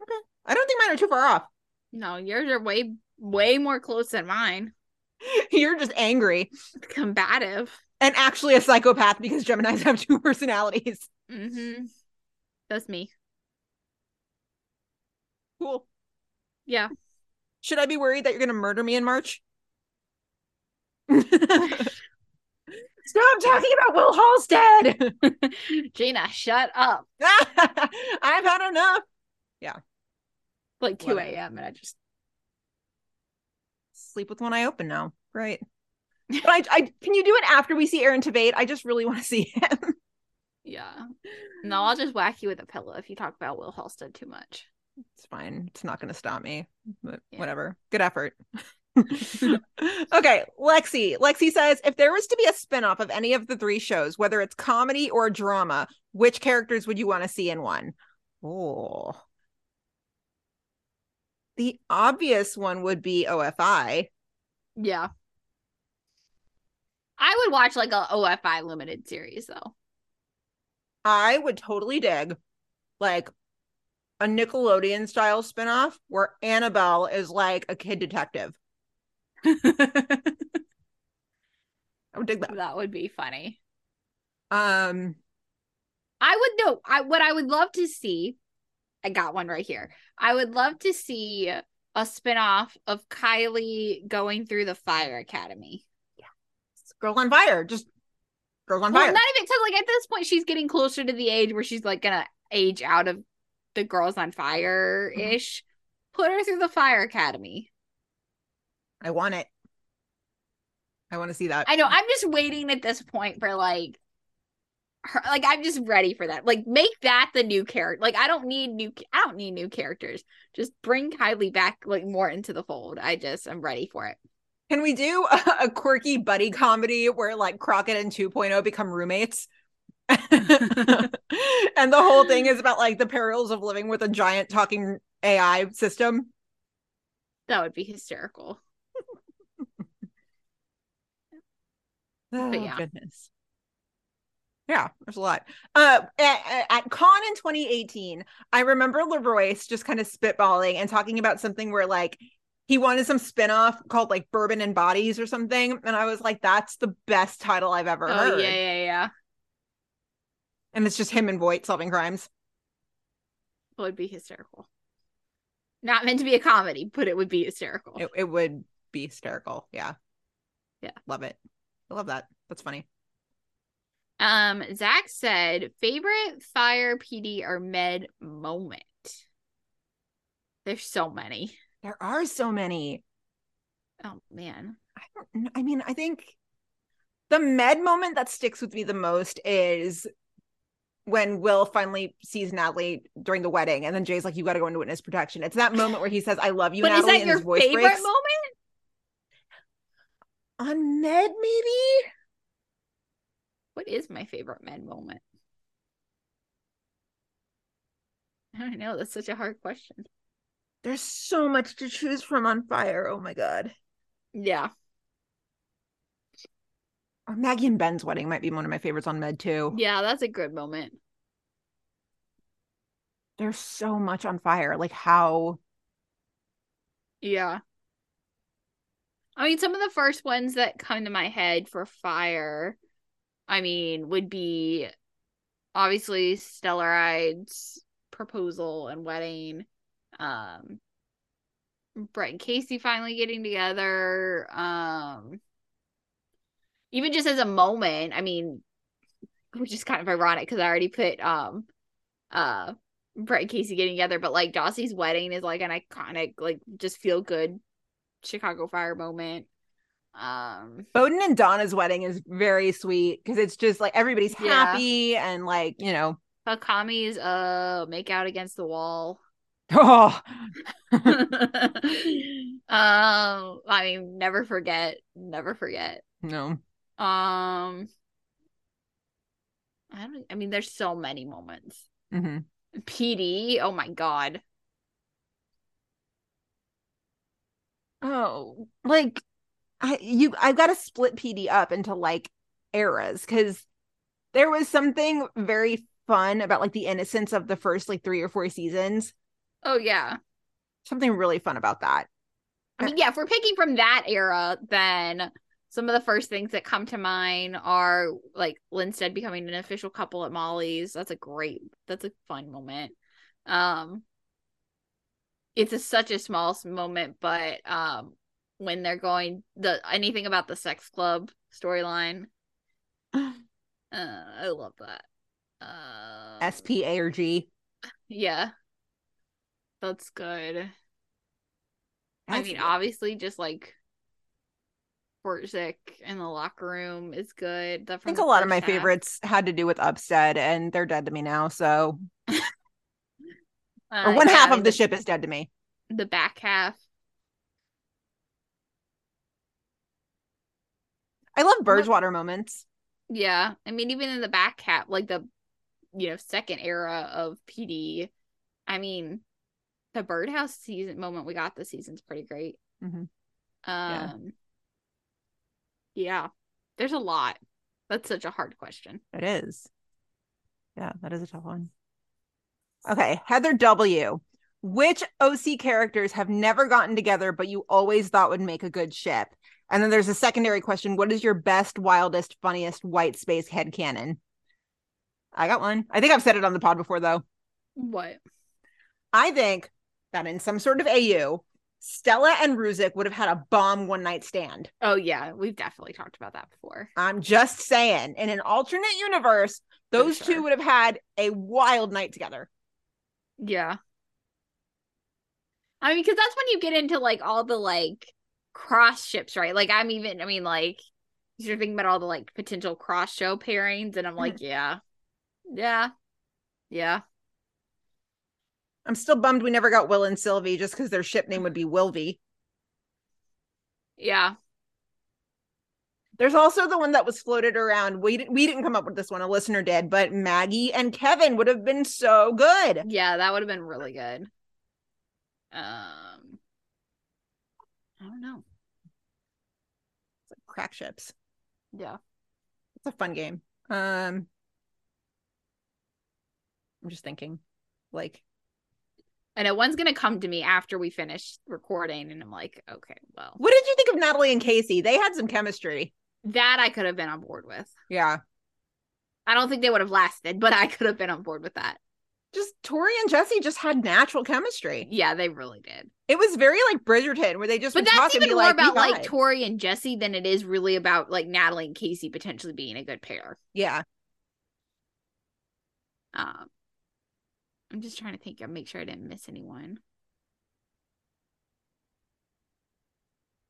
Okay. I don't think mine are too far off. No, yours are way, way more close than mine. You're just angry Combative. and actually a psychopath because Geminis have two personalities. Mm-hmm. That's me. Cool. Yeah. Should I be worried that you're going to murder me in March? Stop talking about Will Halstead. Gina, shut up. I've had enough. Yeah. Like 2 a.m. and I just Sleep with one eye open now. Right. But I, I can you do it after we see Aaron Tveit? I just really want to see him. Yeah. No, I'll just whack you with a pillow if you talk about Will Halstead too much. It's fine. It's not going to stop me. But Yeah. whatever. Good effort. okay, Lexi. Lexi says if there was to be a spin-off of any of the three shows, whether it's comedy or drama, which characters would you want to see in one? Oh. The obvious one would be OFI. Yeah. I would watch like a OFI limited series though. I would totally dig like a Nickelodeon style spin-off where Annabelle is like a kid detective. I would dig that. that would be funny. Um I would know. I what I would love to see. I got one right here. I would love to see a spin-off of Kylie going through the fire academy. Girls on Fire, just Girls on Well, Fire. not even because like at this point she's getting closer to the age where she's like gonna age out of the girls on fire ish. Put her through the fire academy. I want it. I want to see that. I know. I'm just waiting at this point for like her. Like I'm just ready for that. Like make that the new character. Like I don't need new. I don't need new characters. Just bring Kylie back like more into the fold. I just I'm ready for it. Can we do a, a quirky buddy comedy where like Crockett and 2.0 become roommates? and the whole thing is about like the perils of living with a giant talking AI system. That would be hysterical. Oh, yeah. goodness. Yeah, there's a lot. Uh, at, at Con in 2018, I remember LaRoyce just kind of spitballing and talking about something where like he wanted some spinoff called like Bourbon and Bodies or something, and I was like, "That's the best title I've ever Oh heard." yeah, yeah, yeah. And it's just him and Voight solving crimes. It would be hysterical. Not meant to be a comedy, but it would be hysterical. It, it would be hysterical. Yeah. Yeah. Love it. I love that. That's funny. Um, Zach said favorite fire PD or med moment. There's so many. There are so many. Oh man. I don't I mean, I think the med moment that sticks with me the most is when Will finally sees Natalie during the wedding, and then Jay's like, "You got to go into witness protection." It's that moment where he says, "I love you, but is that and your favorite breaks. moment? On med, maybe. What is my favorite med moment? I don't know. That's such a hard question. There's so much to choose from on Fire. Oh my god. Yeah. Or Maggie and Ben's wedding might be one of my favorites on Med too. Yeah, that's a good moment. There's so much on Fire. Like how Yeah. I mean, some of the first ones that come to my head for fire, I mean, would be obviously Stellaride's proposal and wedding. Um Brett and Casey finally getting together. Um even just as a moment, I mean, which is kind of ironic because I already put um uh Brett and Casey getting together, but like Dawsey's wedding is like an iconic, like just feel good Chicago Fire moment. Um, Boden and Donna's wedding is very sweet because it's just like everybody's Yeah. happy and like, you know, Hakami's uh make out against the wall. Oh um, I mean, never forget, never forget. no. Um, I don't. I mean, there's so many moments. hmm PD, oh my god. Oh, like I you I've got to split PD up into like eras because there was something very fun about like the innocence of the first like three or four seasons. Oh yeah. Something really fun about that. I mean, yeah, if we're picking from that era, then some of the first things that come to mind are like Linstead becoming an official couple at Molly's. That's a great, that's a fun moment. Um, it's a, such a small moment, but um, when they're going the anything about the sex club storyline, uh, I love that. Uh, S P A or G. yeah, that's good. I That's- mean, obviously, just like Burzek in the locker room is good. I think a lot of my favorites had to do with Upstead, and they're dead to me now. So, or uh, one half of the ship is dead to me. the back half. I love Birdwater moments. Yeah, I mean, even in the back half, like the you know second era of PD. I mean, the birdhouse season moment we got this season's pretty great. Mhm. Um, yeah, there's a lot. That's such a hard question. It is. Yeah, that is a tough one. Okay, Heather W. Which OC characters have never gotten together but you always thought would make a good ship? And then there's a secondary question. What is your best, wildest, funniest white space headcanon? I got one. I think I've said it on the pod before though. What? I think that in some sort of AU, Stella and Ruzek would have had a bomb one night stand. Oh yeah, we've definitely talked about that before. I'm just saying, in an alternate universe, those sure. two would have had a wild night together. Yeah. I mean, because that's when you get into like all the like cross ships, right? Like, I'm even, I mean, like, you're thinking about all the like potential cross show pairings, and I'm like, mm-hmm. yeah, yeah, yeah. I'm still bummed we never got Will and Sylvie just because their ship name would be Wilvy. Yeah. There's also the one that was floated around. We didn't we didn't come up with this one, a listener did, but Maggie and Kevin would have been so good. Yeah, that would have been really good. Um, I don't know. It's like crack ships. Yeah. It's a fun game. Um I'm just thinking, like, I know one's gonna come to me after we finish recording, and I'm like, okay, well, what did you think of Natalie and Casey? They had some chemistry. that I could have been on board with. Yeah. I don't think they would have lasted, but I could have been on board with that. Just Tori and Jesse just had natural chemistry. Yeah, they really did. It was very like Bridgerton, where they just But that's even more like, about like. Tori and Jesse than it is really about like Natalie and Casey potentially being a good pair. yeah. Um, I'm just trying to think. I'll make sure I didn't miss anyone.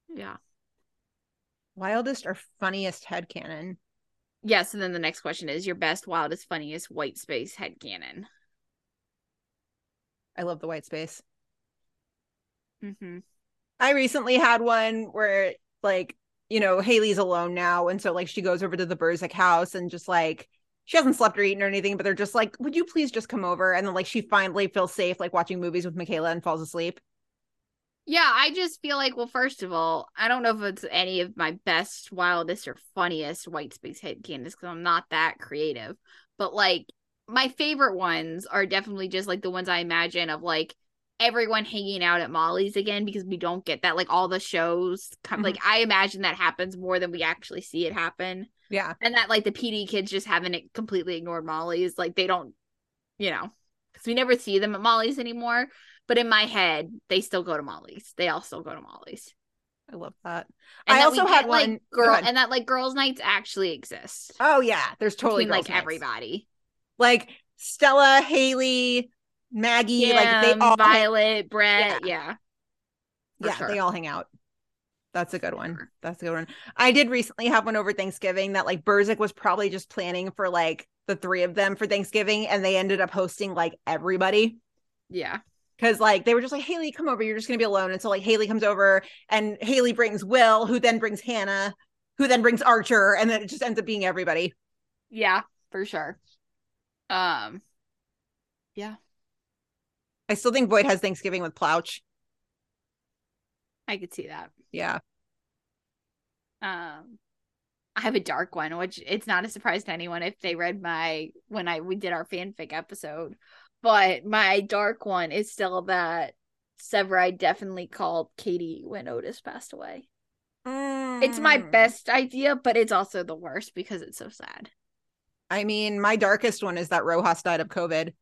Yeah. Wildest or funniest head headcanon? Yeah. So then the next question is your best, wildest, funniest white space head headcanon. I love the white space. Mm-hmm. I recently had one where like, you know, Haley's alone now. And so like she goes over to the Burzek house and just like she hasn't slept or eaten or anything, but they're just like, would you please just come over? And then like she finally feels safe like watching movies with Michaela and falls asleep. Yeah, I just feel like, well, first of all, I don't know if it's any of my best, wildest, or funniest white space headcanons because I'm not that creative. But like, my favorite ones are definitely just like the ones I imagine of like everyone hanging out at Molly's again because we don't get that. Like, all the shows, come, Mhm. like, I imagine that happens more than we actually see it happen. Yeah. And that, like, the PD kids just haven't completely ignored Molly's. Like, they don't, you know, because we never see them at Molly's anymore. But in my head, they still go to Molly's. They all still go to Molly's. I love that. And I that also had get, one like girl and that like girls' nights actually exist. Oh yeah. There's totally between like nights. everybody. Like Stella, Haley, Maggie, like they all Violet, Brett, yeah. for yeah, sure. they all hang out. That's a good one. That's a good one. I did recently have one over Thanksgiving that like Burzek was probably just planning for like the three of them for Thanksgiving, and they ended up hosting like everybody Yeah. because like they were just like Haley, come over. You're just gonna be alone. And so like Haley comes over, and Haley brings Will, who then brings Hannah, who then brings Archer, and then it just ends up being everybody. Yeah, for sure. Um yeah. I still think Voight has Thanksgiving with Plouch. I could see that. Yeah. Um I have a dark one, which it's not a surprise to anyone if they read my when I we did our fanfic episode. But my dark one is still that Severide definitely called Katie when Otis passed away. It's my Mm. best idea, but it's also the worst because it's so sad. I mean, my darkest one is that Rojas died of COVID.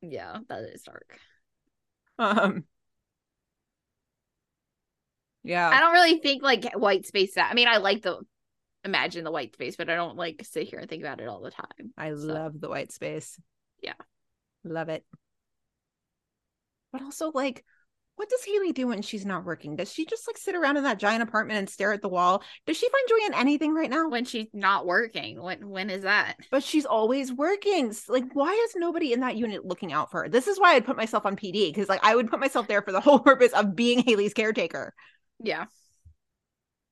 Yeah, that is dark. Um. Yeah. I don't really think like white space that I mean I like the imagine the white space, but I don't like sit here and think about it all the time. I So- love the white space. Yeah. Love it. But also, like, what does Haley do when she's not working? Does she just like sit around in that giant apartment and stare at the wall? Does she find joy in anything right now? When she's not working. When when is that? but she's always working. Like, why is nobody in that unit looking out for her? This is why I'd put myself on PD because, like, I would put myself there for the whole purpose of being Haley's caretaker. Yeah.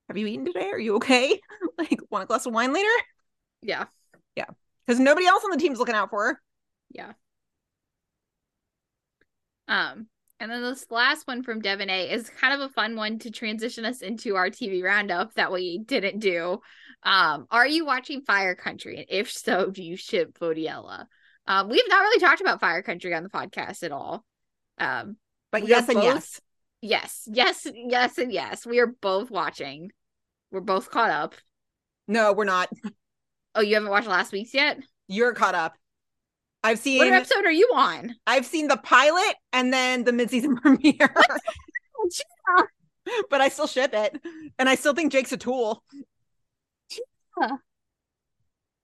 Have you eaten today? Are you okay? like, want a glass of wine later? Yeah. Yeah. Because nobody else on the team's looking out for her. Yeah. Um, and then this last one from Devon A is kind of a fun one to transition us into our TV roundup that we didn't do. Um, are you watching Fire Country? And if so, do you ship Bodiella? Um, we've not really talked about Fire Country on the podcast at all. Um, But yes and both- yes. Yes, yes, yes, and yes. We are both watching. We're both caught up. No, we're not. Oh, you haven't watched last week's yet? You're caught up. I've seen What episode are you on? I've seen the pilot and then the mid-season premiere. Oh, but I still ship it. And I still think Jake's a tool. Yeah.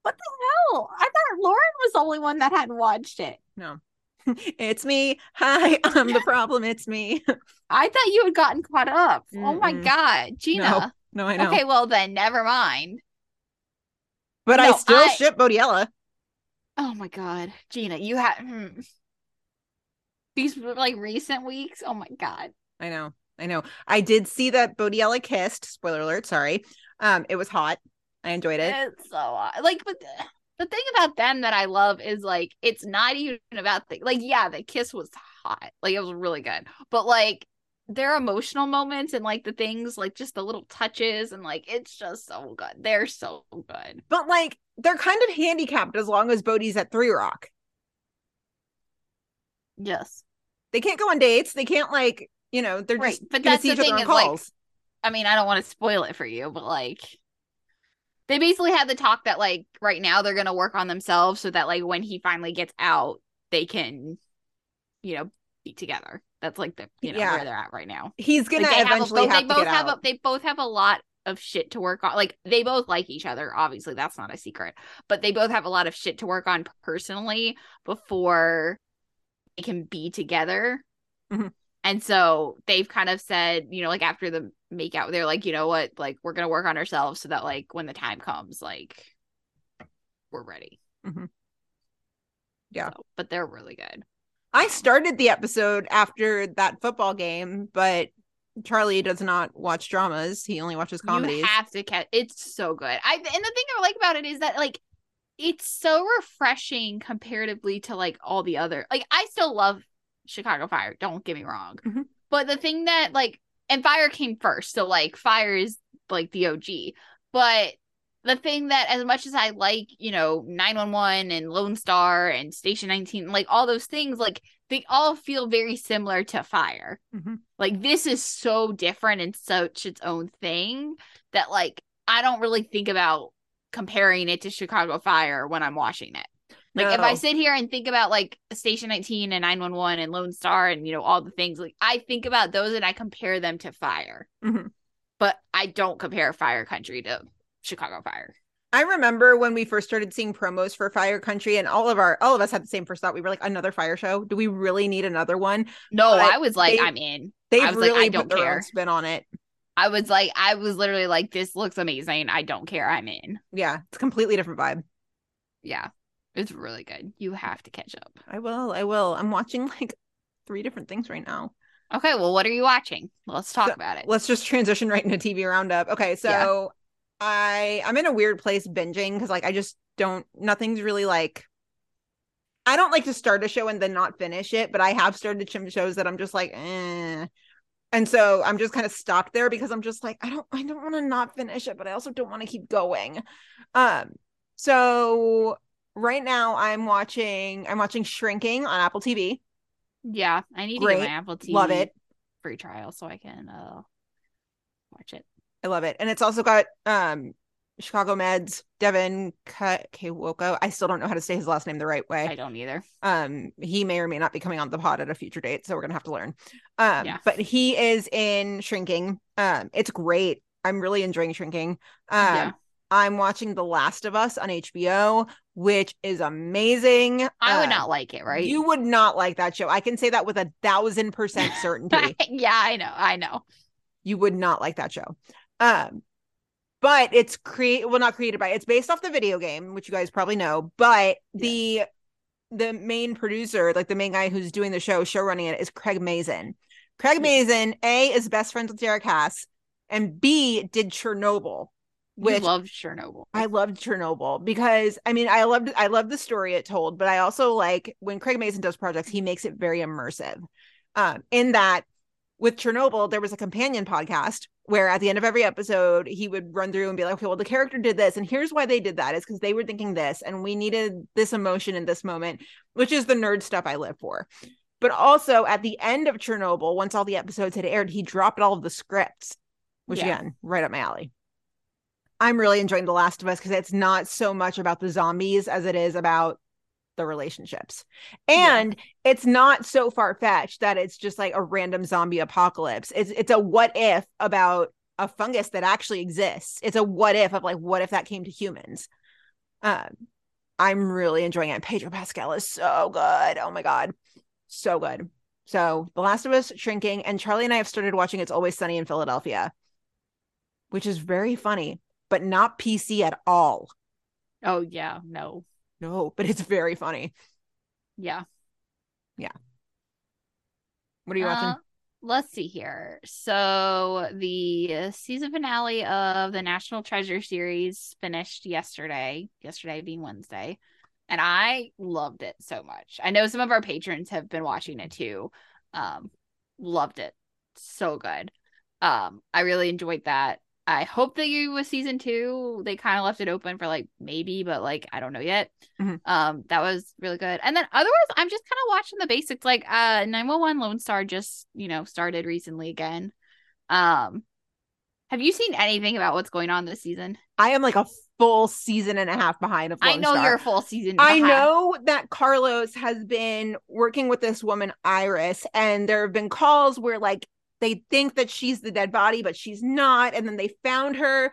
What the hell? I thought Lauren was the only one that hadn't watched it. No. it's me. Hi, I'm the problem. It's me. I thought you had gotten caught up. Oh my god, Gina. No, I know. Okay, well then, never mind. but I still I- ship Bodiella. Oh my god, Gina, you had hmm. these like recent weeks. Oh my god. I know. I know. I did see that Bodiella kissed. Spoiler alert, sorry. Um, it was hot. I enjoyed it. It's so odd. like, but the- thing about them that I love is like it's not even about the like. Yeah, the kiss was hot. Like it was really good, but like their emotional moments and like the things like just the little touches and like it's just so good. They're so good. But like they're kind of handicapped as long as Bode's at three rock. Yes. They can't go on dates. They can't like, you know, they're Right, just but that's see the thing is, like. I mean, I don't want to spoil it for you, but like they basically had the talk that like right now they're gonna work on themselves so that like when he finally gets out, they can, you know, be together. That's like the you know Yeah. where they're at right now. He's gonna Like, they have a, eventually both, have they to both have out. a, they both have a lot of shit to work on. Like they both like each other. Obviously, that's not a secret. But they both have a lot of shit to work on personally before they can be together. Mhm. And so they've kind of said, you know, like after the makeout, they're like, you know what, like we're gonna work on ourselves so that like when the time comes, like we're ready. Mhm. Yeah. So- but they're really good. I started the episode after that football game, but Charlie does not watch dramas. He only watches comedies. You have to catch. It's so good. I and the thing I like about it is that like it's so refreshing comparatively to like all the other. Like I still love Chicago Fire. Don't get me wrong, Mhm. but the thing that like and Fire came first, so like Fire is like the OG. But the thing that as much as I like, you know, 911 and Lone Star and Station 19, like all those things, like they all feel very similar to Fire. Mhm. Like this is so different and such its own thing that like I don't really think about comparing it to Chicago Fire when I'm watching it. Like if I sit here and think about like Station 19 and 911 and Lone Star and you know all the things, like I think about those and I compare them to Fire. Mhm. But I don't compare Fire Country to Chicago Fire. I remember when we first started seeing promos for Fire Country, and all of our all of us had the same first thought. We were like, another fire show. Do we really need another one? No, But I was like, they- I'm in. They've I was like, really I don't put care. spin on it. I was like, I was literally like, this looks amazing. I don't care. I'm in. Yeah, it's a completely different vibe. Yeah. It's really good. You have to catch up. I will. I will. I'm watching like three different things right now. Okay, well, what are you watching? Let's talk So, about it. Let's just transition right into TV roundup. Okay, so I I'm in a weird place binging because like I just don't nothing's really like I don't like to start a show and then not finish it, but I have started some shows that I'm just like, eh. And so I'm just kind of stopped there because I'm just like, I don't I don't want to not finish it, but I also don't want to keep going. Um, so right now I'm watching I'm watching Shrinking on Apple TV. yeah, I need to get my Apple TV Love it. free trial so I can uh watch it. I love it. And it's also got um Chicago Meds, Devin K- Kwoko. I still don't know how to say his last name the right way. I don't either. Um, he may or may not be coming on the pod at a future date, so we're gonna have to learn. Um, Yeah. but he is in Shrinking. Um, it's great. I'm really enjoying Shrinking. Um, Yeah. I'm watching The Last of Us on HBO, which is amazing. I would Uh, not like it, right? You would not like that show. I can say that with a thousand percent certainty. yeah, I know. I know. you would not like that show. Um, but it's create well not created by it's based off the video game, which you guys probably know. But the the main producer, like the main guy who's doing the show, show running it, is Craig Mazin. Craig Mazin, A, is best friends with Derek Haas, and B did Chernobyl, You which love Chernobyl. I loved Chernobyl because I mean I loved I love the story it told, but I also like when Craig Mazin does projects, he makes it very immersive. Um, in that with Chernobyl, there was a companion podcast where at the end of every episode he would run through and be like, okay, well, the character did this, and here's why they did that is because they were thinking this, and we needed this emotion in this moment, which is the nerd stuff I live for. But also at the end of Chernobyl, once all the episodes had aired, he dropped all of the scripts, which Yeah. again, right up my alley. I'm really enjoying The Last of Us because it's not so much about the zombies as it is about the relationships. Yeah. And it's not so far fetched that it's just like a random zombie apocalypse. It's it's a what if about a fungus that actually exists. It's a what if of like what if that came to humans. Um I'm really enjoying it. Pedro Pascal is so good. Oh my god. So good. So The Last of Us shrinking and Charlie and I have started watching It's Always Sunny in Philadelphia, which is very funny, but not PC at all. Oh yeah, no. No, but it's very funny. Yeah. Yeah. What are you watching? Uh, let's see here. So the season finale of the National Treasure series finished yesterday, yesterday being Wednesday, and I loved it so much. I know some of our patrons have been watching it too. Um loved it. So good. Um I really enjoyed that. I hope they do with season two. They kind of left it open for like maybe, but like I don't know yet. Mhm. Um, that was really good. And then otherwise, I'm just kind of watching the basics. Like uh 911 Lone Star just, you know, started recently again. Um have you seen anything about what's going on this season? I am like a full season and a half behind of I know Star. you're a full season. I know that Carlos has been working with this woman, Iris, and there have been calls where like they think that she's the dead body, but she's not. And then they found her,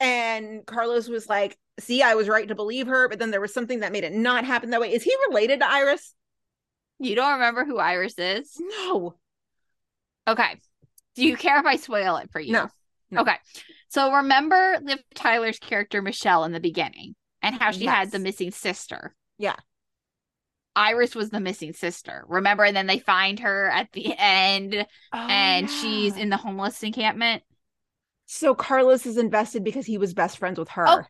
and Carlos was like, See, I was right to believe her, but then there was something that made it not happen that way. Is he related to Iris? You don't remember who Iris is? No. Okay. Do you care if I spoil it for you? No. No. Okay. So remember Liv Tyler's character Michelle in the beginning and how she had the missing sister. Yeah. Iris was the missing sister. Remember? And then they find her at the end and she's Oh, in the homeless encampment. So Carlos is invested because he was best friends with her. Oh.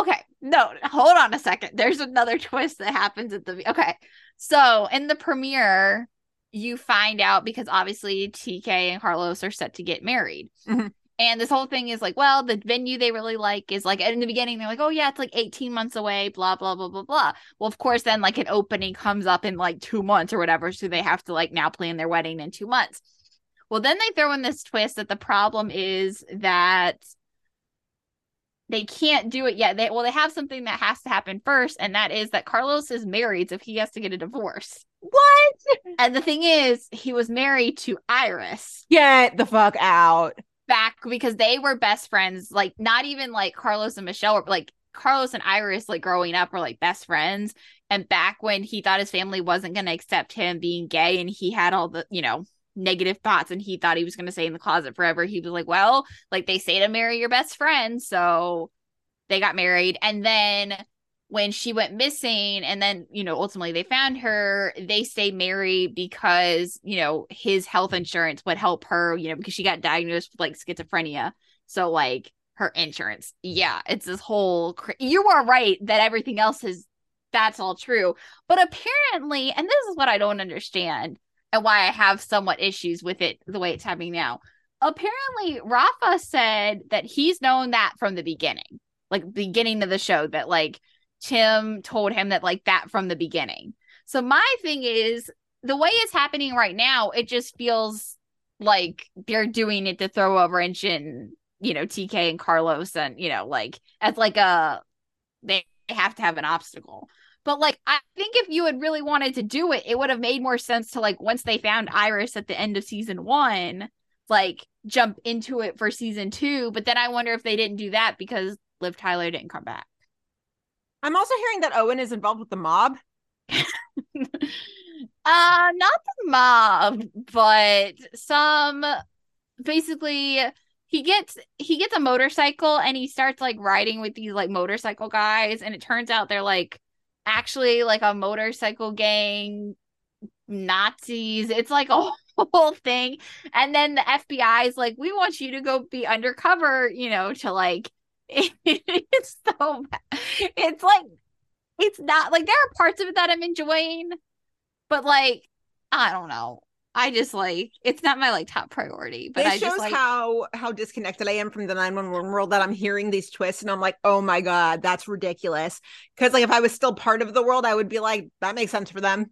Okay. No, hold on a second. There's another twist that happens at the Okay. So in the premiere, you find out because obviously TK and Carlos are set to get married. Mhm. And this whole thing is like, well, the venue they really like is like in the beginning, they're like, oh yeah, it's like 18 months away, blah, blah, blah, blah, blah. Well, of course, then like an opening comes up in like two months or whatever. So they have to like now plan their wedding in two months. Well, then they throw in this twist that the problem is that they can't do it yet. They well, they have something that has to happen first, and that is that Carlos is married, so he has to get a divorce. What? And the thing is, he was married to Iris Get the fuck out. Back because they were best friends. Like not even like Carlos and Michelle were like Carlos and Iris like growing up were like best friends. And back when he thought his family wasn't going to accept him being gay, and he had all the you know negative thoughts, and he thought he was going to stay in the closet forever. He was like, well, like they say to marry your best friend, so they got married, and then when she went missing and then you know ultimately they found her they stayed married because you know his health insurance would help her you know because she got diagnosed with like schizophrenia. So like her insurance. Yeah it's this whole you are right that everything else is that's all true. But apparently and this is what i don't understand and why i have somewhat issues with it the way it's happening now. Apparently rafa said that he's known that from the beginning like beginning of the show that like Tim told him that like that from the beginning. So my thing is the way it's happening right now, it just feels like they're doing it to throw a wrench in, you know, TK and Carlos and, you know, like as like a they have to have an obstacle. But like I think if you had really wanted to do it, it would have made more sense to like once they found Iris at the end of season one, like jump into it for season two. But then I wonder if they didn't do that because Liv Tyler didn't come back. I'm also hearing that Owen is involved with the mob. uh not the mob but some basically he gets he gets a motorcycle and he starts like riding with these like motorcycle guys and it turns out they're like actually like a motorcycle gang nazis it's like a whole thing and then the fbi is like we want you to go be undercover you know to like it's so bad. it's like it's not like there are parts of it that I'm enjoying, but like I don't know. I just like it's not my like top priority. But it I shows just like how how disconnected I am from the 911 world that I'm hearing these twists and I'm like, oh my god, that's ridiculous. Because like if I was still part of the world, I would be like, that makes sense for them.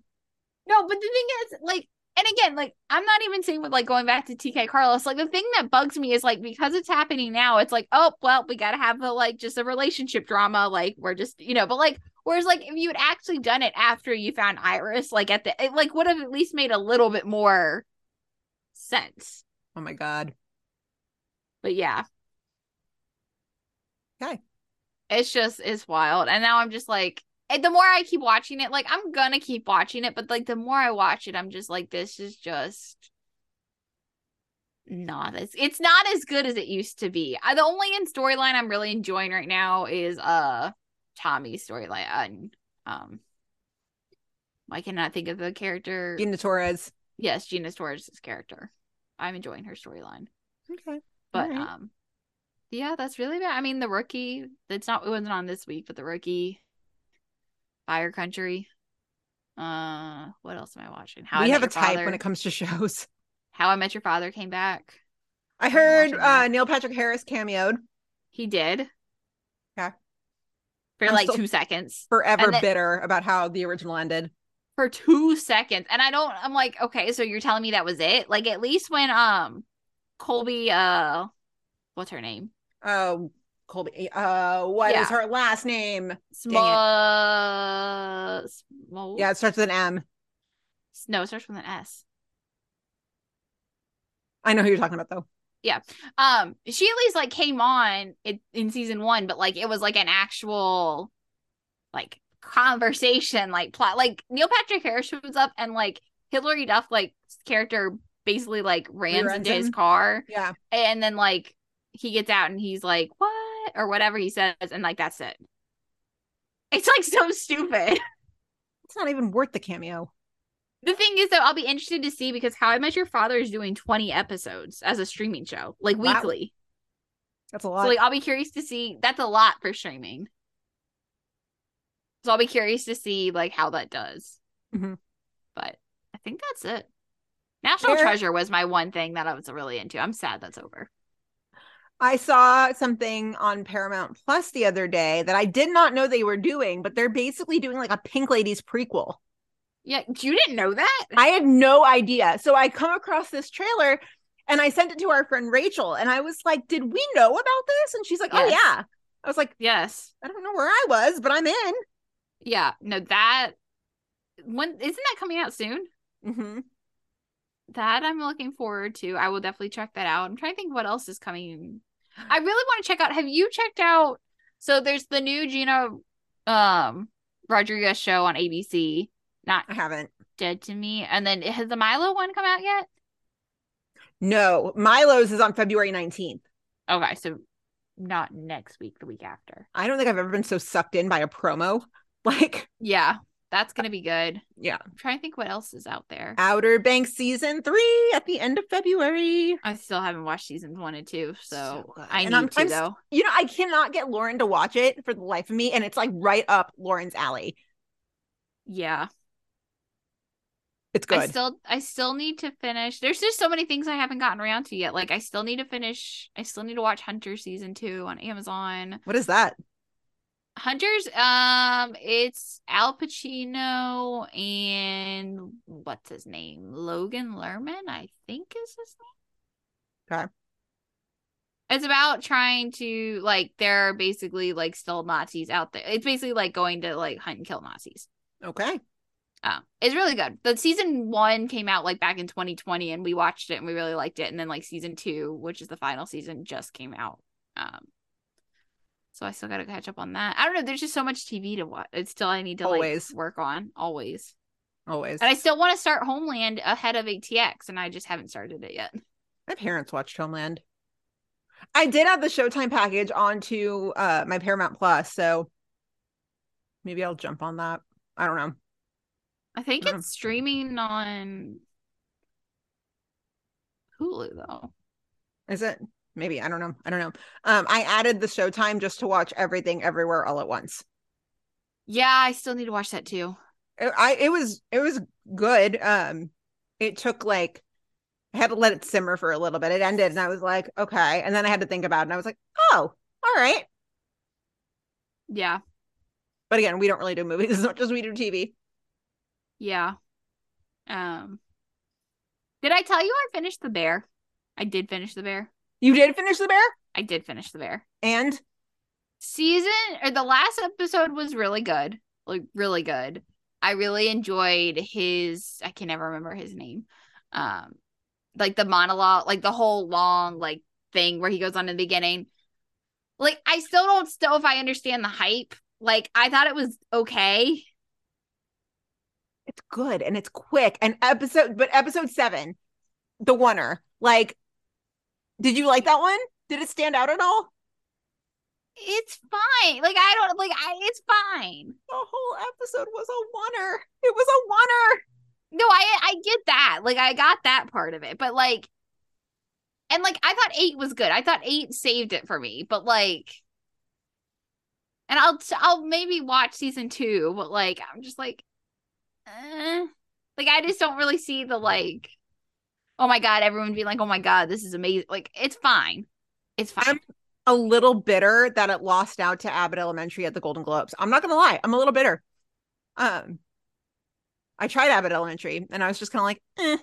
no. But the thing is, like, and again, like I'm not even saying with like going back to TK Carlos. Like the thing that bugs me is like because it's happening now, it's like oh well, we got to have a like just a relationship drama. Like we're just you know, but like. Whereas, like, if you had actually done it after you found Iris, like at the, it like would have at least made a little bit more sense. Oh my god. But yeah. Okay. It's just it's wild. And now I'm just like the more I keep watching it, like I'm gonna keep watching it, but like the more I watch it, I'm just like, this is just not as it's not as good as it used to be. I, the only in storyline I'm really enjoying right now is uh Tommy's storyline. And, um I cannot think of the character. Gina Torres. yes, Gina Torres's character. I'm enjoying her storyline. Okay. But Alright. um yeah, that's really bad. I mean the rookie, it's not it wasn't on this week, but the rookie Fire Country. Uh what else am I watching? How I we Met have a type Father. when it comes to shows. How I Met Your Father came back. I heard uh. Neil Patrick Harris cameoed. He did. Yeah. For I'm like two seconds. Forever then- bitter about how the original ended. For two seconds. And I don't I'm like, okay, so you're telling me that was it? Like at least when um Cobie uh what's her name? Oh, Cobie. Uh, what is Yeah. her last name? Small small Yeah, it starts with an M. no, it starts with an S. I know who you're talking about though. Yeah. Um she at least like came on it in season one but like it was like an actual like conversation like plot like neil patrick harris shows up and like hilary duff like character basically like rams into his car Yeah. and then like he gets out and he's like what or whatever he says and like that's it it's like so stupid It's not even worth the cameo. the thing is though i'll be interested to see because how i met your father is doing 20 episodes as a streaming show like Wow. weekly That's a lot. So like I'll be curious to see that's a lot for streaming. So I'll be curious to see like how that does. Mhm. But I think that's it. National There- Treasure was my one thing that I was really into. I'm sad that's over. I saw something on Paramount Plus the other day that I did not know they were doing, but they're basically doing like a Pink Ladies prequel. Yeah, you didn't know that? I had no idea. So I come across this trailer and I sent it to our friend Rachel and I was like, "Did we know about this?" And she's like, "Oh Yes. yeah." I was like, yes. "I don't know where I was, but I'm in." Yeah. No, that when isn't that coming out soon? hmm That I'm looking forward to. I will definitely check that out. I'm trying to think what else is coming. I really want to check out. Have you checked out? So there's the new Gina um Rodriguez show on ABC. Not I haven't. Dead to Me. And then has the Milo one come out yet? No, Milo's is on February 19th. Okay, so not next week, the week after. I don't think I've ever been so sucked in by a promo. Like, Yeah, that's uh, gonna be good. yeah. I'm trying to think what else is out there. Outer Banks season three at the end of February. I still haven't watched seasons one and two, so, So. I And need I'm- to I'm though. You know, I cannot get Lauren to watch it for the life of me. And it's like right up Lauren's alley. Yeah. It's I good. still I still need to finish. There's just so many things I haven't gotten around to yet. Like I still need to finish I still need to watch Hunter season 2 on Amazon. what is that? Hunters um it's Al Pacino and what's his name? Logan Lerman, I think is his name. Okay. It's about trying to like there are basically like still Nazis out there. It's basically like going to like hunt and kill Nazis. Okay. Um, it's really good. The season one came out like back in 2020, and we watched it and we really liked it. And then like season two, which is the final season, just came out. Um, so I still got to catch up on that. I don't know. There's just so much TV to watch. It's still I need to Always. like work on always. Always. And I still want to start Homeland ahead of ATX, and I just haven't started it yet. My parents watched Homeland. I did have the Showtime package onto uh my Paramount Plus, so maybe I'll jump on that. I don't know. I think Mhm. it's streaming on Hulu though. Is it? Maybe. I don't know. I don't know. Um, I added the Showtime just to watch everything everywhere all at once. Yeah, I still need to watch that too. It, I it was it was good. Um, it took like I had to let it simmer for a little bit. It ended, and I was like, okay. And then I had to think about it, and I was like, oh, all right. Yeah, But again, we don't really do movies as much as we do TV. yeah. Um, did I tell you I finished the bear? I did finish the bear. You did finish the bear, I did finish the bear. and Season or the last episode was really good, like really good. I really enjoyed his. I can never remember his name. Um, like the monologue, like the whole long like thing where he goes on in the beginning. Like I still don't know if I understand the hype. Like I thought it was okay. it's good and it's quick. And episode, but episode seven, the oneer, like, did you like that one? Did it stand out at all? It's fine. Like I don't like I. It's fine. The whole episode was a oneer. It was a oneer. No, I I get that. Like I got that part of it, but like, and like I thought eight was good. I thought eight saved it for me, but like, and I'll I'll maybe watch season two, but like I'm just like, eh. like I just don't really see the like. Oh my god, everyone being like, oh my god, this is amazing. Like it's fine. It's fine. I'm a little bitter that it lost out to Abbott Elementary at the Golden Globes. I'm not gonna lie, I'm a little bitter. Um, I tried Abbott Elementary and I was just kind of like, eh.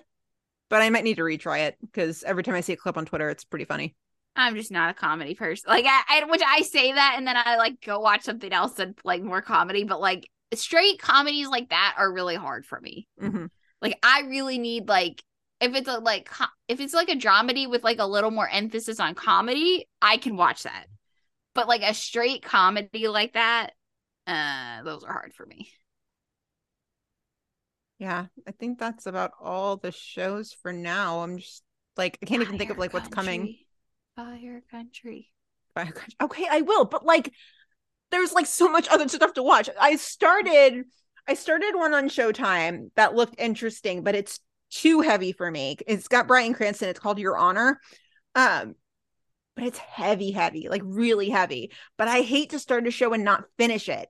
But I might need to retry it because every time I see a clip on Twitter, it's pretty funny. I'm just not a comedy person. Like I, I which I say that and then I like go watch something else that's like more comedy, but like straight comedies like that are really hard for me. Mhm. Like I really need like if it's a like if it's like a dramedy with like a little more emphasis on comedy, I can watch that. But like a straight comedy like that, uh those are hard for me. Yeah, I think that's about all the shows for now. I'm just like I can't even think of Fire like what's coming. Country. Fire country. Fire Country. Okay, I will, but like there's like so much other stuff to watch. I started I started one on Showtime that looked interesting, but it's too heavy for me. It's got Bryan Cranston. It's called Your Honor. Um but it's heavy heavy, like really heavy. But I hate to start a show and not finish it.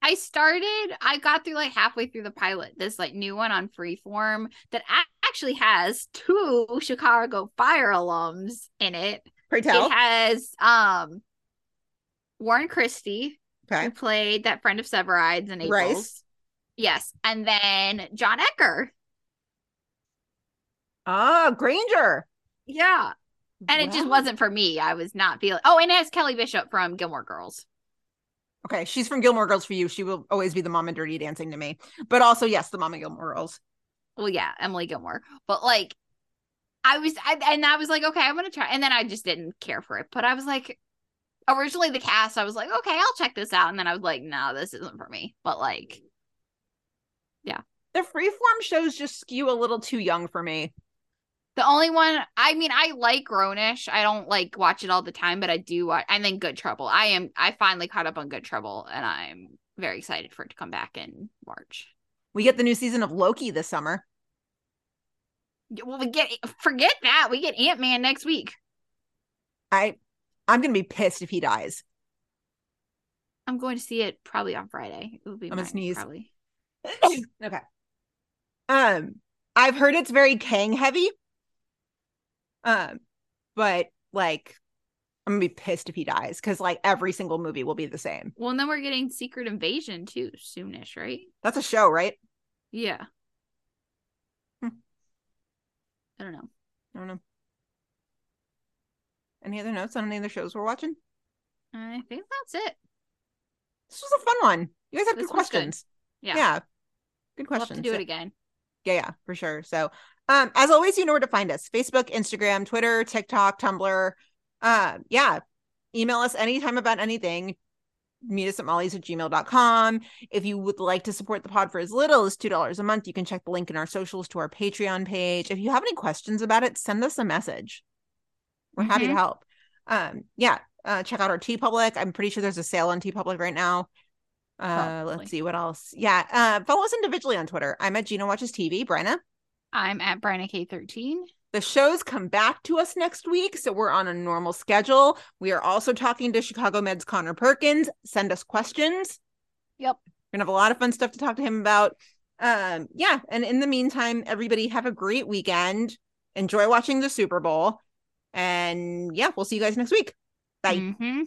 I started, I got through like halfway through the pilot, this like new one on Freeform that actually has two Chicago Fire alums in it. Pray tell. It has um Warren Christie, Okay. who played that friend of Severide's in April. Rice. Yes. And then John Ecker. Ah, Granger. Yeah. And it just wasn't for me. I was not feeling oh, and it has Kelly Bishop from Gilmore Girls. Okay, she's from Gilmore Girls for you. She will always be the mom and Dirty Dancing to me. But also, yes, the mom in Gilmore Girls. well yeah emily gilmore but like i was I, and i was like okay i'm gonna try and then i just didn't care for it but i was like originally the cast i was like okay i'll check this out and then i was like no this isn't for me but like yeah, The freeform shows just skew a little too young for me. The only one i mean i like grownish i don't like watch it all the time but i do watch and then good trouble i am i finally caught up on good trouble and i'm very excited for it to come back in march We get the new season of Loki this summer. well we get forget that we get ant-man next week I I'm gonna be pissed if he dies. i'm going to see it probably on friday it will be I'm gonna sneeze. probably okay. Um, I've heard it's very Kang heavy. Um, but like I'm gonna be pissed if he dies because like every single movie will be the same. Well, and then we're getting Secret Invasion too soonish, right? That's a show, right? Yeah. Hmm. I don't know. I don't know. Any other notes on any other shows we're watching? I think that's it. This was a fun one. You guys have This good was good. questions. Yeah. Yeah. Good We'll questions. have to do Yeah. it again. Yeah, yeah, for sure. So, um, as always, you know where to find us: Facebook, Instagram, Twitter, TikTok, Tumblr. Uh, yeah, email us anytime about anything. Meet us at molly's at gmail.com. If you would like to support the pod for as little as $2 a month, you can check the link in our socials to our Patreon page. If you have any questions about it, send us a message. We're happy to Mhm. help. Um, yeah, uh, check out our TeePublic. I'm pretty sure there's a sale on TeePublic right now. Uh, Probably. let's see what else. Yeah, uh, follow us individually on Twitter. I'm at Gina Watches TV. Brenna. I'm at Bryna K13. The shows come back to us next week, so we're on a normal schedule. We are also talking to Chicago Med's Connor Perkins. Send us questions. Yep. We're gonna have a lot of fun stuff to talk to him about. Um, yeah, and in the meantime, everybody have a great weekend. Enjoy watching the Super Bowl. And yeah, we'll see you guys next week. Bye. Mhm.